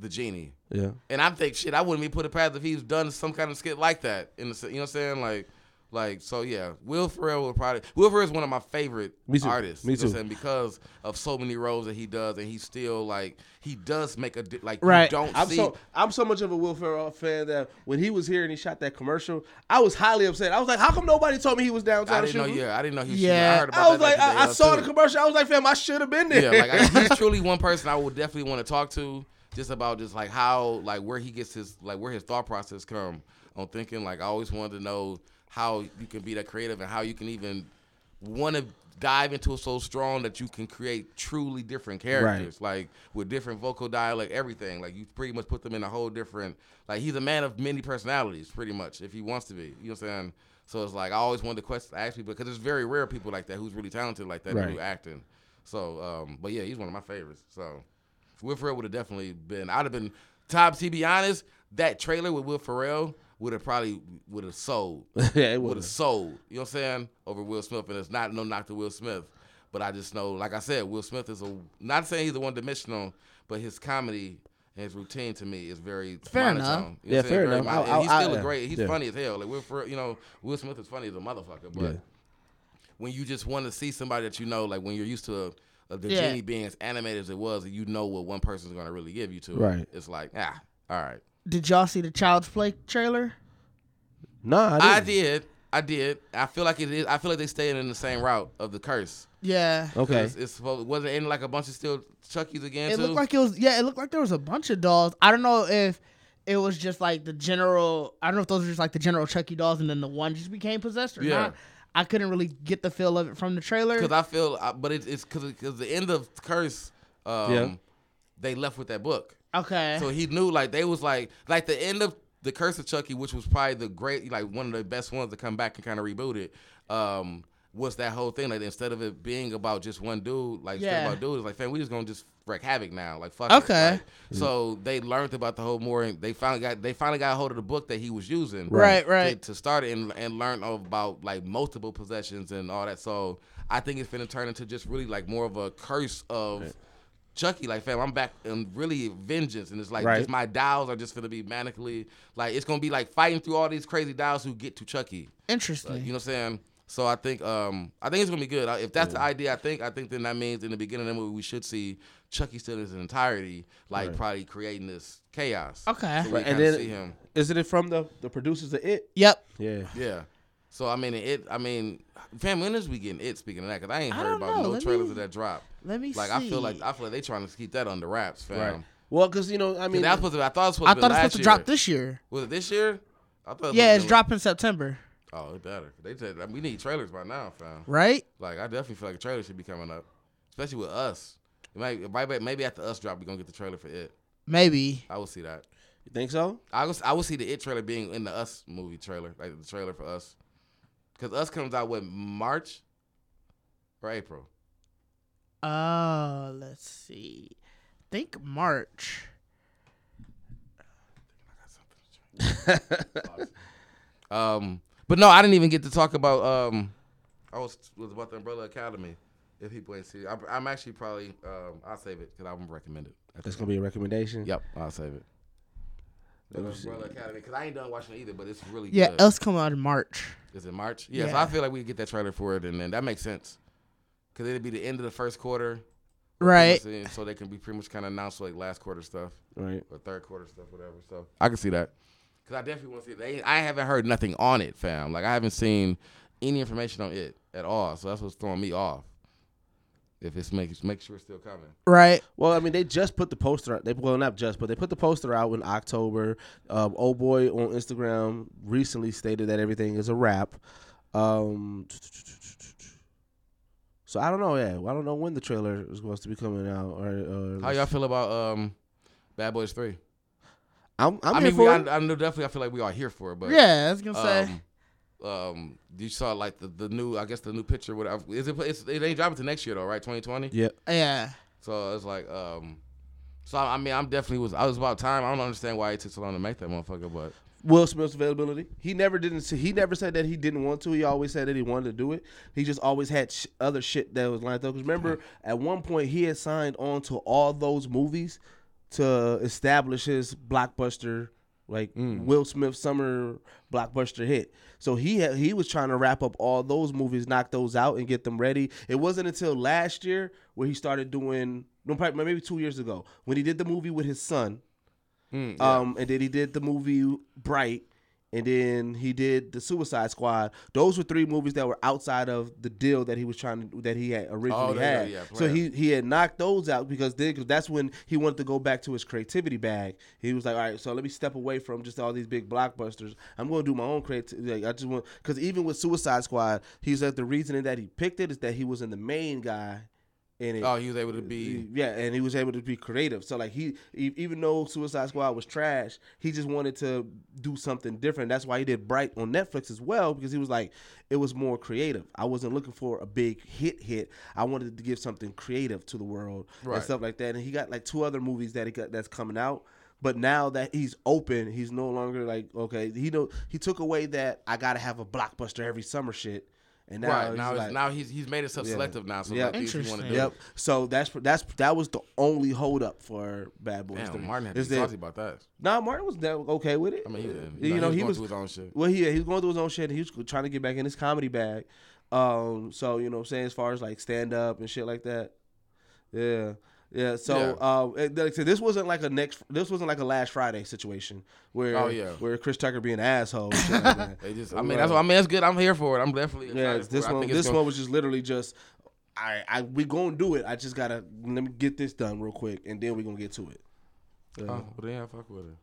the genie. yeah. And I think shit, I wouldn't be put it past if he's done some kind of skit like that. In the you know what I'm saying? Like like so yeah, Will Ferrell would probably Will Ferrell is one of my favorite Me too. artists. Me you know what I'm too. saying? because of so many roles that he does and he still like he does make a di- like Right. you don't I'm see so I'm so much of a Will Ferrell fan that when he was here and he shot that commercial, I was highly upset. I was like, how come nobody told me he was downtown I didn't know. shooting? Yeah, I didn't know he was. Yeah. Yeah, I heard about I was that like, back in I, I day, saw too. the commercial. I was like, fam, I should have been there. Yeah, like I, he's [LAUGHS] truly one person I would definitely want to talk to, just about just like how like where he gets his like where his thought process come on thinking. Like I always wanted to know how you can be that creative and how you can even want to dive into it so strong that you can create truly different characters, like with different vocal dialect, everything. Like you pretty much put them in a whole different. Like he's a man of many personalities, pretty much, if he wants to be. You know what I'm saying? So it's like I always wanted to question ask people because it's very rare people like that who's really talented like that Right. who do acting. So, um, but yeah, he's one of my favorites. So Will Ferrell would have definitely been. I'd have been top. To be honest, that trailer with Will Ferrell would have probably would have sold. [LAUGHS] Yeah, it would would've. sold. You know what I'm saying? Over Will Smith, and it's not no knock to Will Smith, but I just know, like I said, Will Smith is a not saying he's a one dimensional, but his comedy and his routine to me is very Fair monotone. enough. You know Yeah, what I'm saying? fair Very enough. mon- I- and he's still I- a great. He's yeah. funny as hell. Like Will Ferrell, you know, Will Smith is funny as a motherfucker, but Yeah. when you just want to see somebody that you know, like when you're used to a, a the Yeah. genie being as animated as it was, and you know what one person's gonna really give you to. Right. It's like, ah, all right. Did y'all see the Child's Play trailer? No, I, I didn't. did. I did. I feel like it is. I feel like they stayed in the same route of the curse. Yeah. Okay. It's supposed. Was it in like a bunch of still Chucky's again It too? looked like it was yeah, it looked like there was a bunch of dolls. I don't know if it was just like the general I don't know if those were just like the general Chucky dolls and then the one just became possessed or Yeah. not. I couldn't really get the feel of it from the trailer. Because I feel, but it, it's because because the end of Curse, um, Yeah. they left with that book. Okay. So he knew like they was like like the end of the Curse of Chucky, which was probably the great like one of the best ones to come back and kind of reboot it. Um, was that whole thing like instead of it being about just one dude, like Yeah. about dudes, like fam, we just gonna just wreak havoc now, like fuck. it. Okay. Like, so they learned about the whole more, and they finally got they finally got a hold of the book that he was using, Right, to- right. to, start it and, and learn about like multiple possessions and all that. So I think it's gonna turn into just really like more of a curse of. Chucky, like fam, I'm back and really vengeance, and it's like Right. just my dials are just gonna be manically like it's gonna be like fighting through all these crazy dials who get to Chucky. Interesting. Like, you know what I'm saying? So I think um I think it's gonna be good. If that's the idea, I think I think then that means in the beginning of the movie we should see Chucky still in his entirety, like Right. probably creating this chaos. Okay. So we Right, and then see him. isn't it from the the producers of It? Yep. Yeah. Yeah. So I mean it. I mean, fam, when is we getting it? Speaking of that, because I ain't heard don't about know. no Let trailers me- of that drop. Let me Like see. I feel like I feel like they trying to keep that under wraps, fam. Right. Well, because you know, I I mean, mean, that supposed to. I thought it was supposed I to. thought be it's supposed to drop this year. Was it this year? I thought. It Yeah, it's dropping September. Oh, it better. They said I we need trailers by now, fam. Right? Like I definitely feel like a trailer should be coming up, especially with us. It might, it might maybe after us drop, we gonna get the trailer for it. Maybe. I will see that. you think so? I will. I will see the it trailer being in the us movie trailer, like the trailer for us, because us comes out with March or April. Uh let's see. think March. [LAUGHS] Um, but no, I didn't even get to talk about. Um, I was was about the Umbrella Academy. If people ain't see, it. I'm, I'm actually probably. Um, I'll save it because I'm gonna recommend it. That's gonna be a recommendation. Yep, I'll save it. The Let me see. Umbrella Academy because I ain't done watching it either, but it's really Yeah, good. us come out in March. Is it March? Yeah, so I feel like we get that trailer for it, and then that makes sense. Cause it'd be the end of the first quarter, Right. So they can be pretty much kind of announced like last quarter stuff Right. or third quarter stuff, whatever. So I can see that. Cause I definitely want to see it. They, I haven't heard nothing on it, fam. Like I haven't seen any information on it at all. So that's what's throwing me off. If it's make make sure it's still coming. Right. Well, I mean, they just put the poster out. They well, not just, but they put the poster out in October. Um, old boy on Instagram recently stated that everything is a wrap. Um, so I don't know. Yeah, I don't know when the trailer is supposed to be coming out. Or, or How y'all feel about um, Bad Boys Three? I'm, I'm I here mean, we, for I, it. I know definitely. I feel like we are here for it, but Yeah, I was gonna say. um, um, you saw like the, the new, I guess the new picture. Whatever is it? It's, it ain't dropping to next year though, right? Twenty twenty. Yeah. Yeah. So it's like, um, so I mean, I'm definitely was. I was about time. I don't understand why it took so long to make that motherfucker, but Will Smith's availability. He never didn't. say- He never said that he didn't want to. He always said that he wanted to do it. He just always had sh- other shit that was lined up. Because remember, at one point he had signed on to all those movies to establish his blockbuster, like Will Smith summer blockbuster hit. So he had, he was trying to wrap up all those movies, knock those out, and get them ready. It wasn't until last year where he started doing. Maybe two years ago when he did the movie with his son. Mm, yeah. Um, and then he did the movie Bright, and then he did the Suicide Squad. Those were three movies that were outside of the deal that he was trying to that he had originally Oh, had. go, yeah, so he he had knocked those out because then cause that's when he wanted to go back to his creativity bag. He was like, all right, so let me step away from just all these big blockbusters. I'm going to do my own creativity. Like, I just want because even with Suicide Squad, he said the reasoning that he picked it is that he was in the main guy. It. Oh, he was able to be. Yeah, and he was able to be creative. So like he, even though Suicide Squad was trash, he just wanted to do something different. That's why he did Bright on Netflix as well because he was like, it was more creative. I wasn't looking for a big hit hit. I wanted to give something creative to the world Right. and stuff like that. And he got like two other movies that he got that's coming out. But now that he's open, he's no longer like okay. He know he took away that I gotta have a blockbuster every summer shit. And now right he's now, like, now he's he's made himself Yeah. selective now. So Yep. like, if you want to do Yep. So that's that's that was the only hold up for Bad Boys. Damn, 3. Martin had to be that- salty about that. Nah, Martin was okay with it. I mean, he didn't. You No, know, he he was was through his own shit. Well, he he was going through his own shit. He was trying to get back in his comedy bag. Um, so you know, what I'm saying as far as like stand up and shit like that. Yeah. Yeah, so Yeah. Uh, it- like I said, this wasn't like a next. This wasn't like a last Friday situation where Oh, yeah. where Chris Tucker being an asshole. like that. [LAUGHS] They just, I mean, that's what I mean. That's good. I'm here for it. I'm definitely. Yeah, excited for this it. One. think This gonna- one was just literally just. I, I we gonna do it. I just gotta let me get this done real quick, and then we are gonna get to it. Oh, Yeah. well, then yeah, fuck with it.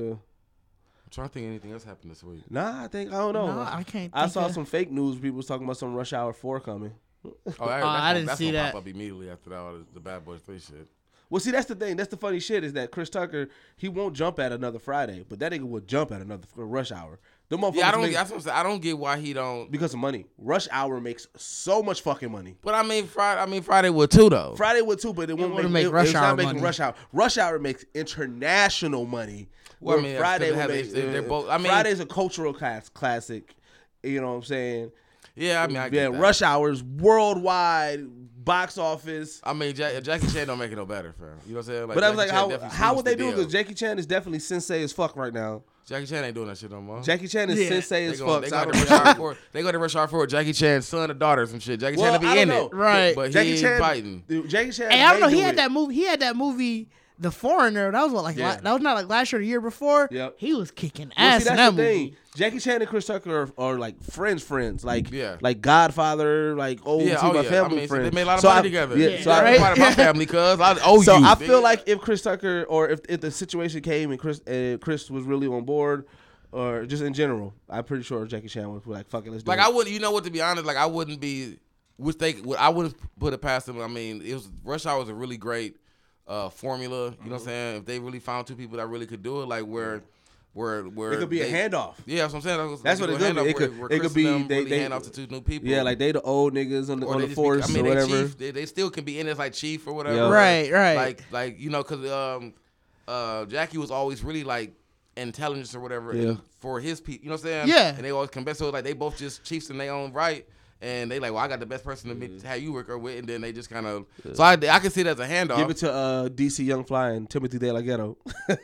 Yeah. I'm trying to think anything else happened this week. Nah, I think I don't know. Nah, I can't I saw of- some fake news. People was talking about some Rush Hour Four coming. Oh, that, that's I gonna- didn't that's see gonna that. Pop up immediately after that. all the- The Bad Boys Three shit. Well, see, that's the thing. That's the funny shit is that Chris Tucker he won't jump at another Friday, but that nigga will jump at another Rush Hour. The motherfuckers Yeah, I don't. make- That's what I'm saying. I don't get why he don't. because of money. Rush Hour makes so much fucking money. But I mean, Friday. I mean, Friday would too though. Friday would too, but it won't wouldn't make, make it- Rush it's Hour not making money. Rush Hour. Rush Hour makes international money. Well, I where mean, that's Friday 'cause will make. has- they- they're uh, both- I mean- Friday's a cultural class, classic. You know what I'm saying? Yeah, I mean, I yeah. get that. Rush Hours worldwide box office. I mean, Jack, Jackie Chan don't make it no better, fam. You know what I'm saying? Like, but I was Jackie like, Chan how how would they the do it? Because Jackie Chan is definitely sensei as fuck right now. Jackie Chan ain't doing that shit no more. Jackie Chan is Yeah. sensei They as go, fuck. they so go [LAUGHS] to Rush. Hour 4. They go to Rush Hour 4 Jackie Chan's son or daughter or some shit. Jackie Well, Chan to be in don't it. know. Right. But Jackie he ain't Chan fighting. Dude, Jackie Chan. Hey, I don't know. may He had it. that movie. He had that movie, The Foreigner. That was what, like Yeah. la- that was not like last year, or the year before. Yep. He was kicking Well, ass see, in that the movie. thing. Jackie Chan and Chris Tucker are, are like friends, friends, like Yeah. like Godfather, like old Yeah, two oh my yeah. family I mean, so friends. they made a lot of So money I- together. Yeah, Yeah, so I, right? part of my [LAUGHS] family, cuz I owe so you. I feel like if Chris Tucker or if, if the situation came and Chris uh, Chris was really on board, or just in general, I'm pretty sure Jackie Chan would be like, "Fuck it, let's do Like it." I wouldn't, you know what? To be honest, like I wouldn't be, which they, I wouldn't put it past them. I mean, it was Rush Hour was a really great uh, formula. You know Mm-hmm. what I'm saying? If they really found two people that really could do it, like where, where, where it could be they, a handoff. Yeah, that's what I'm saying. That's, That's what it could be. It could- it could be Them they- really they- hand off to two new people. Yeah, like they the old niggas on the, or on the just be- force I mean, or they whatever. chief. They, they still can be in as like chief or whatever. Yeah. Right, right. Like, like you know, because um, uh, Jackie was always really like intelligence or whatever Yeah. for his people. You know what I'm saying? Yeah. And they always come back. So like they both just chiefs in their own right. And they like, well, I got the best person to meet, have you work her with, and then they just kind of. So I, I can see it as a handoff. Give it to uh, DC Young Fly and Timothy De La Ghetto.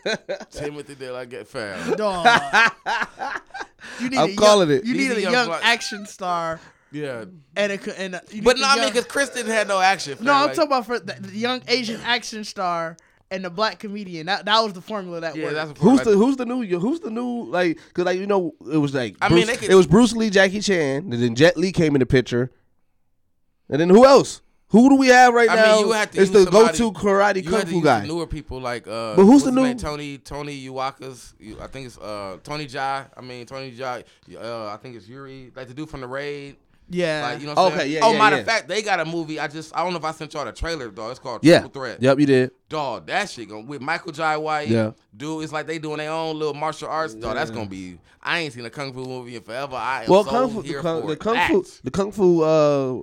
[LAUGHS] Timothy De La get fam. Dog. [LAUGHS] you need I'm a calling young, it. You need These a young young action star Yeah. and a co- and a, you But not no, a I mean, because Chris didn't have no action. no. I'm Like, talking about for the, the young Asian action star and the black comedian. That that was the formula that Yeah, worked. that's Who's like, the Who's the new Who's the new like? Cause like you know it was like I Bruce, mean, they could- it was Bruce Lee, Jackie Chan, and then Jet Li came in the picture, and then who else? Who do we have right I now? mean, you had to it's use the somebody- go-to karate You kung had fu guy. some newer people like. Uh, But who's the new- name? Tony Tony Uwaka's. you- I think it's uh Tony Jaa. I mean Tony Jaa. Uh, I think it's Yuri. Like the dude from the raid. Yeah. Like you know. What I'm Okay, saying? yeah, Oh, yeah, matter yeah. of fact, they got a movie. I just I don't know if I sent y'all the trailer, dog. It's called yeah. Triple Threat. Yep, you did. Dog, that shit going with Michael Jai White. Yeah. Dude, it's like they doing their own little martial arts. Dog, that's gonna be. I ain't seen a kung fu movie in forever. I am Well, so kung fu, here the kung, for the kung fu, the kung fu, uh,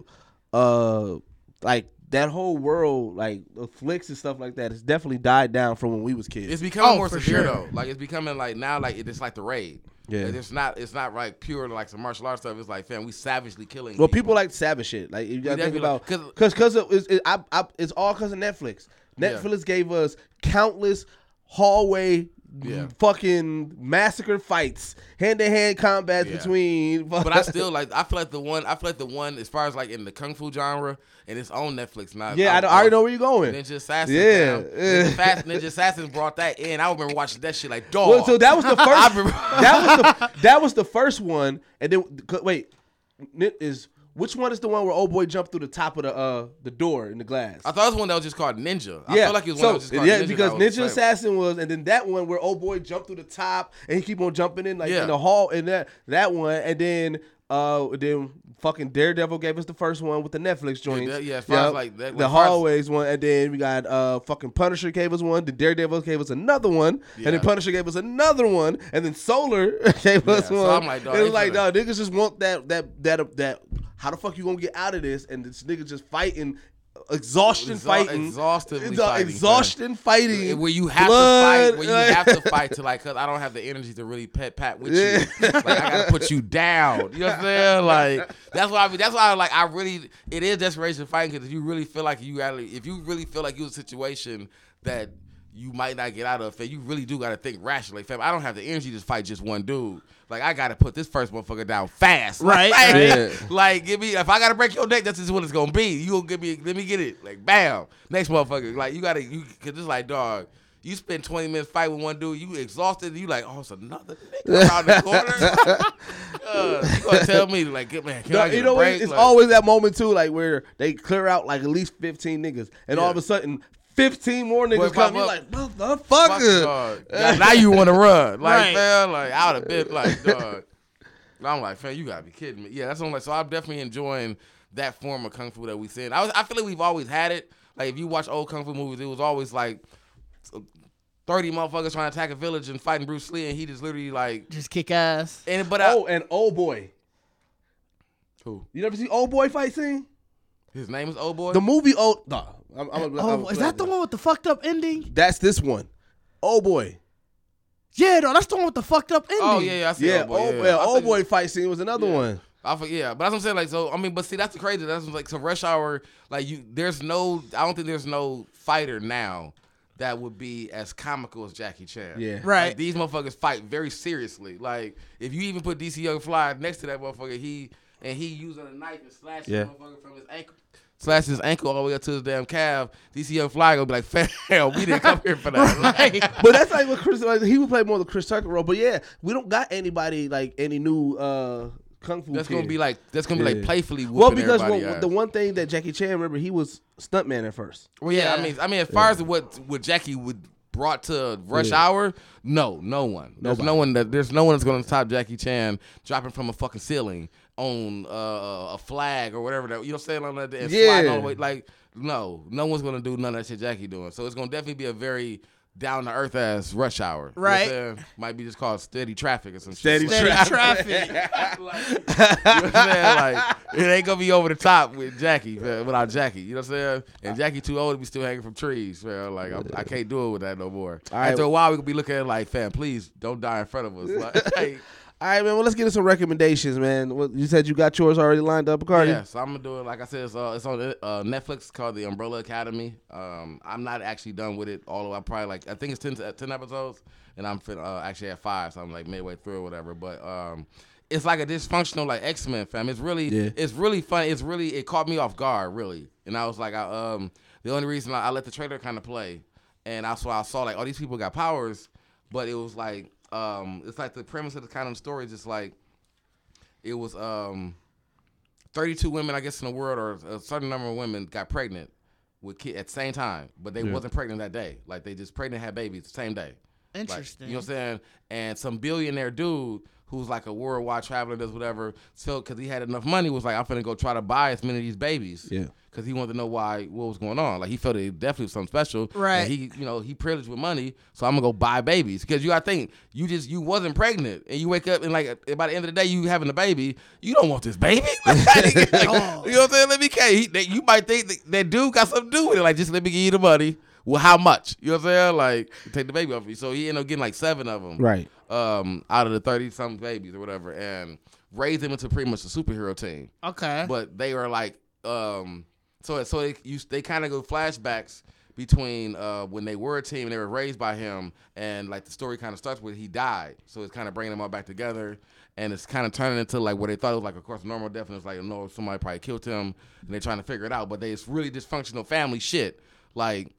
uh, like that whole world, like the flicks and stuff like that, has definitely died down from when we was kids. It's becoming Oh, more severe sure. though. Like it's becoming like now, like it's like the raid. Yeah. Like, it's not. It's not like pure like some martial arts stuff. It's like, fam, we savagely killing. Well, people like savage shit. Like you gotta think about because because it's, it, I, I, it's all because of Netflix. Yeah. Netflix gave us countless hallway Yeah. fucking massacre fights, hand to hand combats Yeah. between. but I still like. I feel like the one. I feel like the one as far as like in the kung fu genre, and it's on Netflix now. Yeah, I, know- I already know where you're going. Ninja Assassin. Yeah. Ninja, [LAUGHS] Fast, Ninja Assassin brought that in. I remember watching that shit like dog. Well, so that was the [LAUGHS] first. [LAUGHS] that was the that was the first one, and then wait, is which one is the one where old boy jumped through the top of the uh the door in the glass? I thought it was one that was just called Ninja. I yeah, feel like it was so, one that was just called yeah, Ninja. because was Ninja. Assassin was, and then that one where old boy jumped through the top and he keep on jumping in like Yeah. in the hall, and that that one, and then uh then fucking Daredevil gave us the first one with the Netflix joint. yeah, as like, that- the hallways one, and then we got uh fucking Punisher gave us one, the Daredevil gave us another one, and Yeah. then Punisher gave us another one, and then Solar [LAUGHS] gave us so one. I'm like, dog, it was they like, dog, niggas just want that that that that. How the fuck you gonna get out of this? And this nigga just fighting. Exhaustion Exha- fighting, exhaustively The fighting, exhaustion fighting, where you have blood, to fight, where you have to [LAUGHS] fight to like, cause I don't have the energy to really pet pat with Yeah. you. Like I gotta put you down. You know what I'm saying? Like that's why I mean, that's why I like I really it is desperation fighting because if you really feel like you gotta, if you really feel like you're in a situation that you might not get out of, it. you really do gotta think rationally, fam. I don't have the energy to fight just one dude. Like I gotta put this first motherfucker down fast, [LAUGHS] Right, Like, right. Yeah. like give me if I gotta break your neck, that's just what it's gonna be. You gonna give me, let me get it, like bam, next motherfucker. Like you gotta, you cause it's like dog. You spend 20 minutes fighting with one dude, you exhausted, and you like, oh, it's another nigga around the [LAUGHS] corner. [LAUGHS] uh, you gonna tell me like, man, can No, I get you know break? It's Like, always that moment too, like where they clear out like at least fifteen niggas, and all of a sudden fifteen more niggas pop come. You're like, motherfucker. dog. [LAUGHS] Now, now you want to run, like Right. man, like I would have been like, dog. And I'm like, fam, you gotta be kidding me. Yeah, that's what I'm like. So I'm definitely enjoying that form of kung fu that we seen. I was, I feel like we've always had it. Like if you watch old kung fu movies, it was always like. 30 motherfuckers trying to attack a village and fighting Bruce Lee, and he just literally like, Just kick ass. and but I, Oh, and old boy. who? You never see old boy fight scene? His name is Old Boy. The movie old. Nah, I'm, I'm, Oh, I'm- is that the one with the fucked up ending? That's this one. Old boy. Yeah, no, that's the one with the fucked up oh, ending. oh yeah, yeah, I see Yeah, Old Boy. yeah, yeah, I old think- boy fight scene was another Yeah. one. I for, yeah, but that's what I'm saying. Like, so I mean, but see, that's the crazy. That's like so. Rush Hour, like you, there's no. I don't think there's no fighter now that would be as comical as Jackie Chan. Yeah. Right. Like, these motherfuckers fight very seriously. Like, if you even put DC Young Fly next to that motherfucker, he and he using a knife and slashing Yeah. motherfucker from his ankle. Slash his ankle all the way up to his damn calf. DC Young Fly gonna be like, "Fam, we didn't come here for that." [LAUGHS] Like, But that's like what Chris. Like, he would play more the Chris Tucker role. But yeah, we don't got anybody like any new uh kung fu. that's gonna be like that's gonna be like playfully Well, because well, the one thing that Jackie Chan remember, he was stuntman at first. Well, yeah, I mean, I mean, as far as what what Jackie would brought to Rush Yeah. Hour, no, no one. There's no one that there's no one that's gonna top Jackie Chan dropping from a fucking ceiling on uh, a flag or whatever that you know what I'm saying on that and sliding all the way. Like, no, no one's gonna do none of that shit Jackie doing. So it's gonna definitely be a very down to earth ass rush hour. You know Right. Might be just called steady traffic or some Steady shit. Steady traffic. traffic. [LAUGHS] like, you know what I'm saying? Like, it ain't gonna be over the top with Jackie, man, without Jackie. You know what I'm saying? And Jackie too old to be still hanging from trees, man. Like, I'm, I can't do it with that no more. right. After a while, we gonna be looking at it like, fam, please don't die in front of us. Like, [LAUGHS] All right, man. Well, let's get into some recommendations, man. What, you said you got yours already lined up, Bacardi? yeah, so I'm gonna do it. Like I said, it's, uh, it's on uh, Netflix called The Umbrella Academy. Um, I'm not actually done with it. although I probably like, I think it's 10, 10 episodes, and I'm fin- uh, actually at five, so I'm like midway through or whatever. But um, it's like a dysfunctional like X Men fam. It's really, Yeah. it's really fun. It's really, it caught me off guard really, and I was like, I, um, the only reason I, I let the trailer kind of play, and that's why I saw like, all these people got powers, but it was like, um, it's like the premise of the kind of story is just like it was um 32 women, I guess, in the world, or a certain number of women got pregnant with kid at the same time, but they wasn't pregnant that day. Like they just pregnant and had babies the same day. Like, Interesting. you know what I'm saying? And some billionaire dude who's like a worldwide traveler, does whatever, so because he had enough money, was like, I'm finna go try to buy as many of these babies. Yeah. Because he wanted to know why, what was going on. Like he felt it definitely was something special. Right. And he, you know, he privileged with money, so I'm gonna go buy babies. Because you gotta think, you just you wasn't pregnant, and you wake up and like by the end of the day, you having a baby. You don't want this baby. [LAUGHS] Like, [LAUGHS] you know what I'm saying? Let me tell you, you might think that, that dude got something to do with it. Like just let me give you the money. Well, how much? You know what I'm saying? Like take the baby off me. So he ended up getting like seven of them Right. um, out of the 30 something babies or whatever and raised them into pretty much a superhero team. Okay. But they were like, um, so so they you, they kind of go flashbacks between uh, when they were a team and they were raised by him, and like the story kind of starts with he died, so it's kind of bringing them all back together, and it's kind of turning into like what they thought it was like of course normal death, and it's like no somebody probably killed him, and they're trying to figure it out, but they, it's really dysfunctional family shit, like.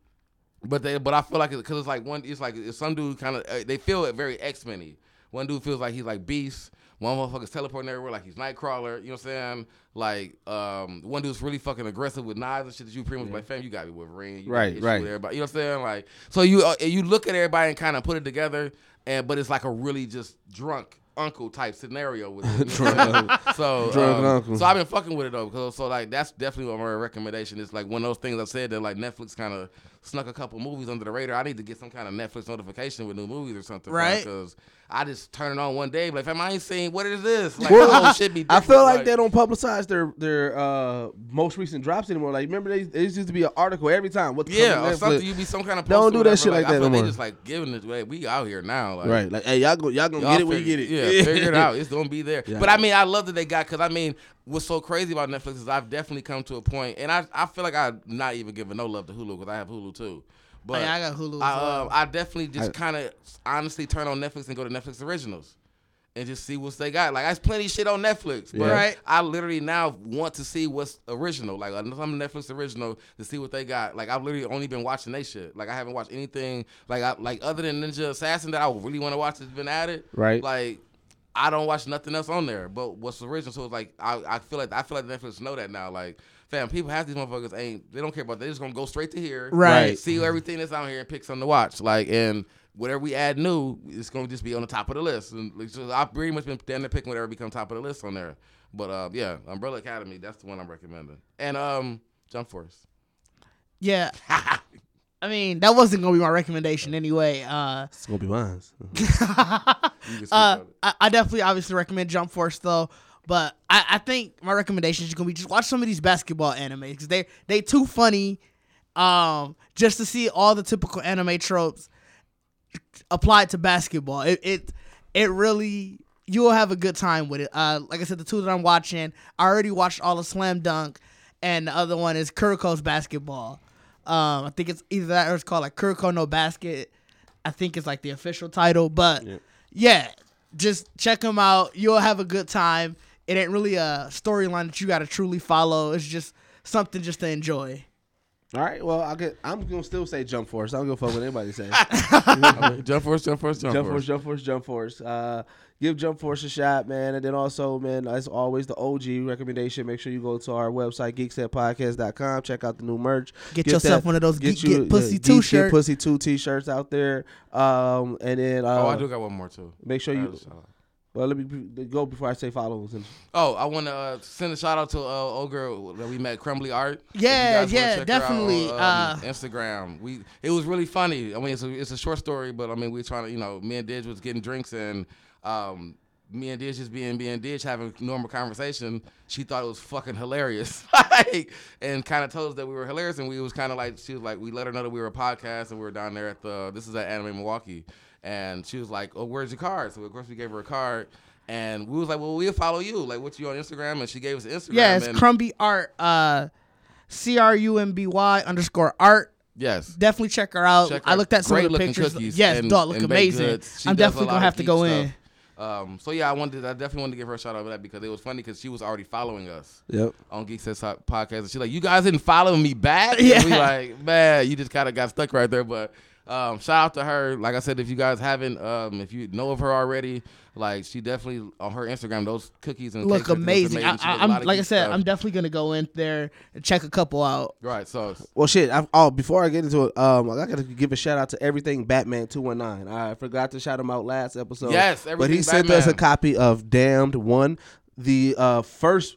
But they, but I feel like because it's like one, it's like it's some dude kind of uh, they feel it very X Men One dude feels like he's like Beast. One motherfucker's teleporting everywhere like he's Nightcrawler. You know what I'm saying? Like um, one dude's really fucking aggressive with knives and shit. That you pretty much like, fam, you got be Wolverine. You Right, right. With everybody. You know what I'm saying? Like so you uh, you look at everybody and kind of put it together, and but it's like a really just drunk uncle type scenario with it. You know so Drunk um, uncle. So I've been fucking with it though. So like that's definitely what my recommendation is. Like one of those things I said that like Netflix kind of snuck a couple movies under the radar. I need to get some kind of Netflix notification with new movies or something. Right. Because I just turn it on one day, like, fam, I ain't seen what is this? Like, Well, I, [LAUGHS] shit be I feel like they don't publicize their their uh, most recent drops anymore. Like remember they used to be an article every time. What's Yeah, or something. You be some kind of. Don't do that shit like, I that feel no they just like giving it away. We out here now, like, right, like hey y'all go y'all gonna Y'all get it when you get it. Yeah, figure it [LAUGHS] out. It's gonna be there. Yeah. But I mean, I love that they got because I mean, what's so crazy about Netflix is I've definitely come to a point, and I I feel like I'm not even giving no love to Hulu because I have Hulu too. But yeah, I got Hulu as I, well. um, I definitely just kind of honestly turn on Netflix and go to Netflix originals. And just see what they got. Like, there's plenty of shit on Netflix, but Yeah. Right. I literally now want to see what's original. Like, some Netflix original to see what they got. Like, I've literally only been watching they shit. Like, I haven't watched anything like I, like other than Ninja Assassin that I really want to watch that's been added. Right. Like, I don't watch nothing else on there. But what's original? So it's like I, I feel like I feel like Netflix know that now. Like, fam, people have these motherfuckers ain't they don't care about. That. They just gonna go straight to here, Right. See everything that's out here and pick something to watch. Like, and whatever we add new, it's gonna just be on the top of the list. And like, so I've pretty much been down there picking whatever become top of the list on there. But uh, yeah, Umbrella Academy, that's the one I'm recommending. And um, Jump Force. yeah. [LAUGHS] I mean, that wasn't gonna be my recommendation anyway. Uh, It's gonna be mine. [LAUGHS] You can [LAUGHS] speak uh. I, I definitely obviously recommend Jump Force though. But I, I think my recommendation is gonna be just watch some of these basketball animes because they they too funny, um, just to see all the typical anime tropes applied to basketball. It it it really you will have a good time with it. Uh, like I said, the two that I'm watching, I already watched all of Slam Dunk, and the other one is Kuroko's basketball. Um, I think it's either that or it's called like Kuroko no Basket. I think it's like the official title, but yeah, just check them out. You'll have a good time. It ain't really a storyline that you got to truly follow. It's just something just to enjoy. All right, well I get I'm gonna still say Jump Force. I don't give a fuck what anybody say. [LAUGHS] [LAUGHS] Jump Force, Jump Force, Jump, Jump Force. Force, Jump Force, Jump Force. Uh, give Jump Force a shot, man. And then also, man, as always, the OG recommendation. Make sure you go to our website, geeksetpodcast.com. Check out the new merch. Get yourself one of those Geek Get Pussy Geek Get 2 shirt. Pussy 2 t-shirts out there. Um, and then uh, Oh, I do got one more too. make sure you. Uh, shout out. Well, let me be- go before I say follow. Oh, I want to uh, send a shout out to uh, old girl that we met, Crumby Art. Yeah, you guys wanna yeah, check her out definitely. on, Uh, um, Instagram. We it was really funny. I mean, it's a, it's a short story, but I mean, we are trying to, you know, me and Didge was getting drinks and um, me and Didge just being being Didge having normal conversation. She thought it was fucking hilarious, [LAUGHS] like, and kind of told us that we were hilarious, and we was kind of like she was like we let her know that we were a podcast and we were down there at the this is at Anime Milwaukee, and she was like, oh, where's your card? So of course we gave her a card. And we was like, well, we'll follow you. Like, what's you on Instagram? And she gave us Instagram. Yeah, it's and Crumby Art. Uh, C R U M B Y underscore art. Yes. Definitely check her out. Check I looked at some of the pictures. cookies yes, and- dog, look amazing. I'm definitely gonna have to go stuff. in. Um, so yeah, I wanted. I definitely wanted to give her a shout out for that because it was funny because she was already following us Yep. on Geekset podcast, and she's like, "You guys didn't follow me back." Yeah. [LAUGHS] And we like, man, you just kind of got stuck right there. But um, shout out to her. Like I said, if you guys haven't, um, if you know of her already, like she definitely on her Instagram, those cookies and Look cakes look amazing. I, She does a I, lot am like I said, stuff. I'm definitely gonna go in there and check a couple out. right. So Well, shit. I, oh, before I get into it, um, I gotta give a shout out to everything Batman two one nine. I forgot to shout him out last episode. Yes, but he Everything sent us a copy of Damned One, the uh, first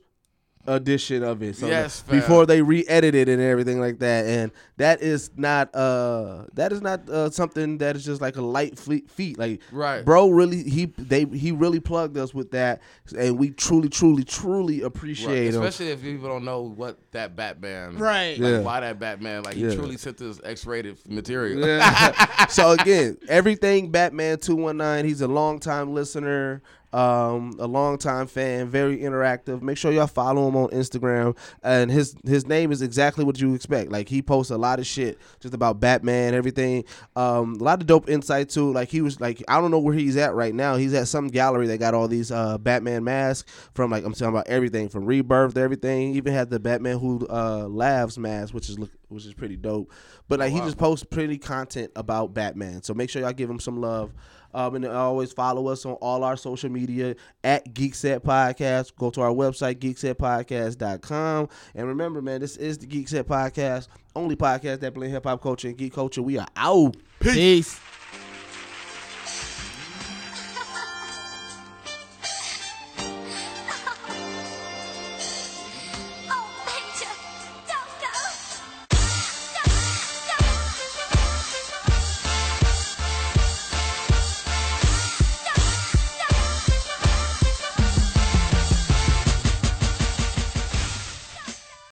edition of it. So Yes, fam. before they re-edited it and everything like that, and that is not uh that is not uh, something that is just like a light fleet feat. Like Right. bro, really he they he really plugged us with that, and we truly, truly, truly Right, appreciate him. Especially if people don't know what that Batman, Right. Like Yeah. why that Batman, like Yeah. he truly sent this X-rated material. [LAUGHS] so again, everything Batman two one nine. He's a longtime listener. Um, a longtime fan, very interactive. Make sure y'all follow him on Instagram, and his his name is exactly what you expect. Like he posts a lot of shit just about Batman, everything. Um, a lot of dope insight too. Like he was like I don't know where he's at right now. He's at some gallery that got all these uh, Batman masks from like I'm talking about everything from Rebirth to everything. He even had the Batman who uh, laughs mask, which is look which is pretty dope. But like he just posts pretty content about Batman. So make sure y'all give him some love. Um, and always follow us on all our social media at Geekset Podcast. Go to our website, geeksetpodcast.com. And remember, man, this is the Geekset Podcast, only podcast that blend hip hop culture and geek culture. We are out. Peace.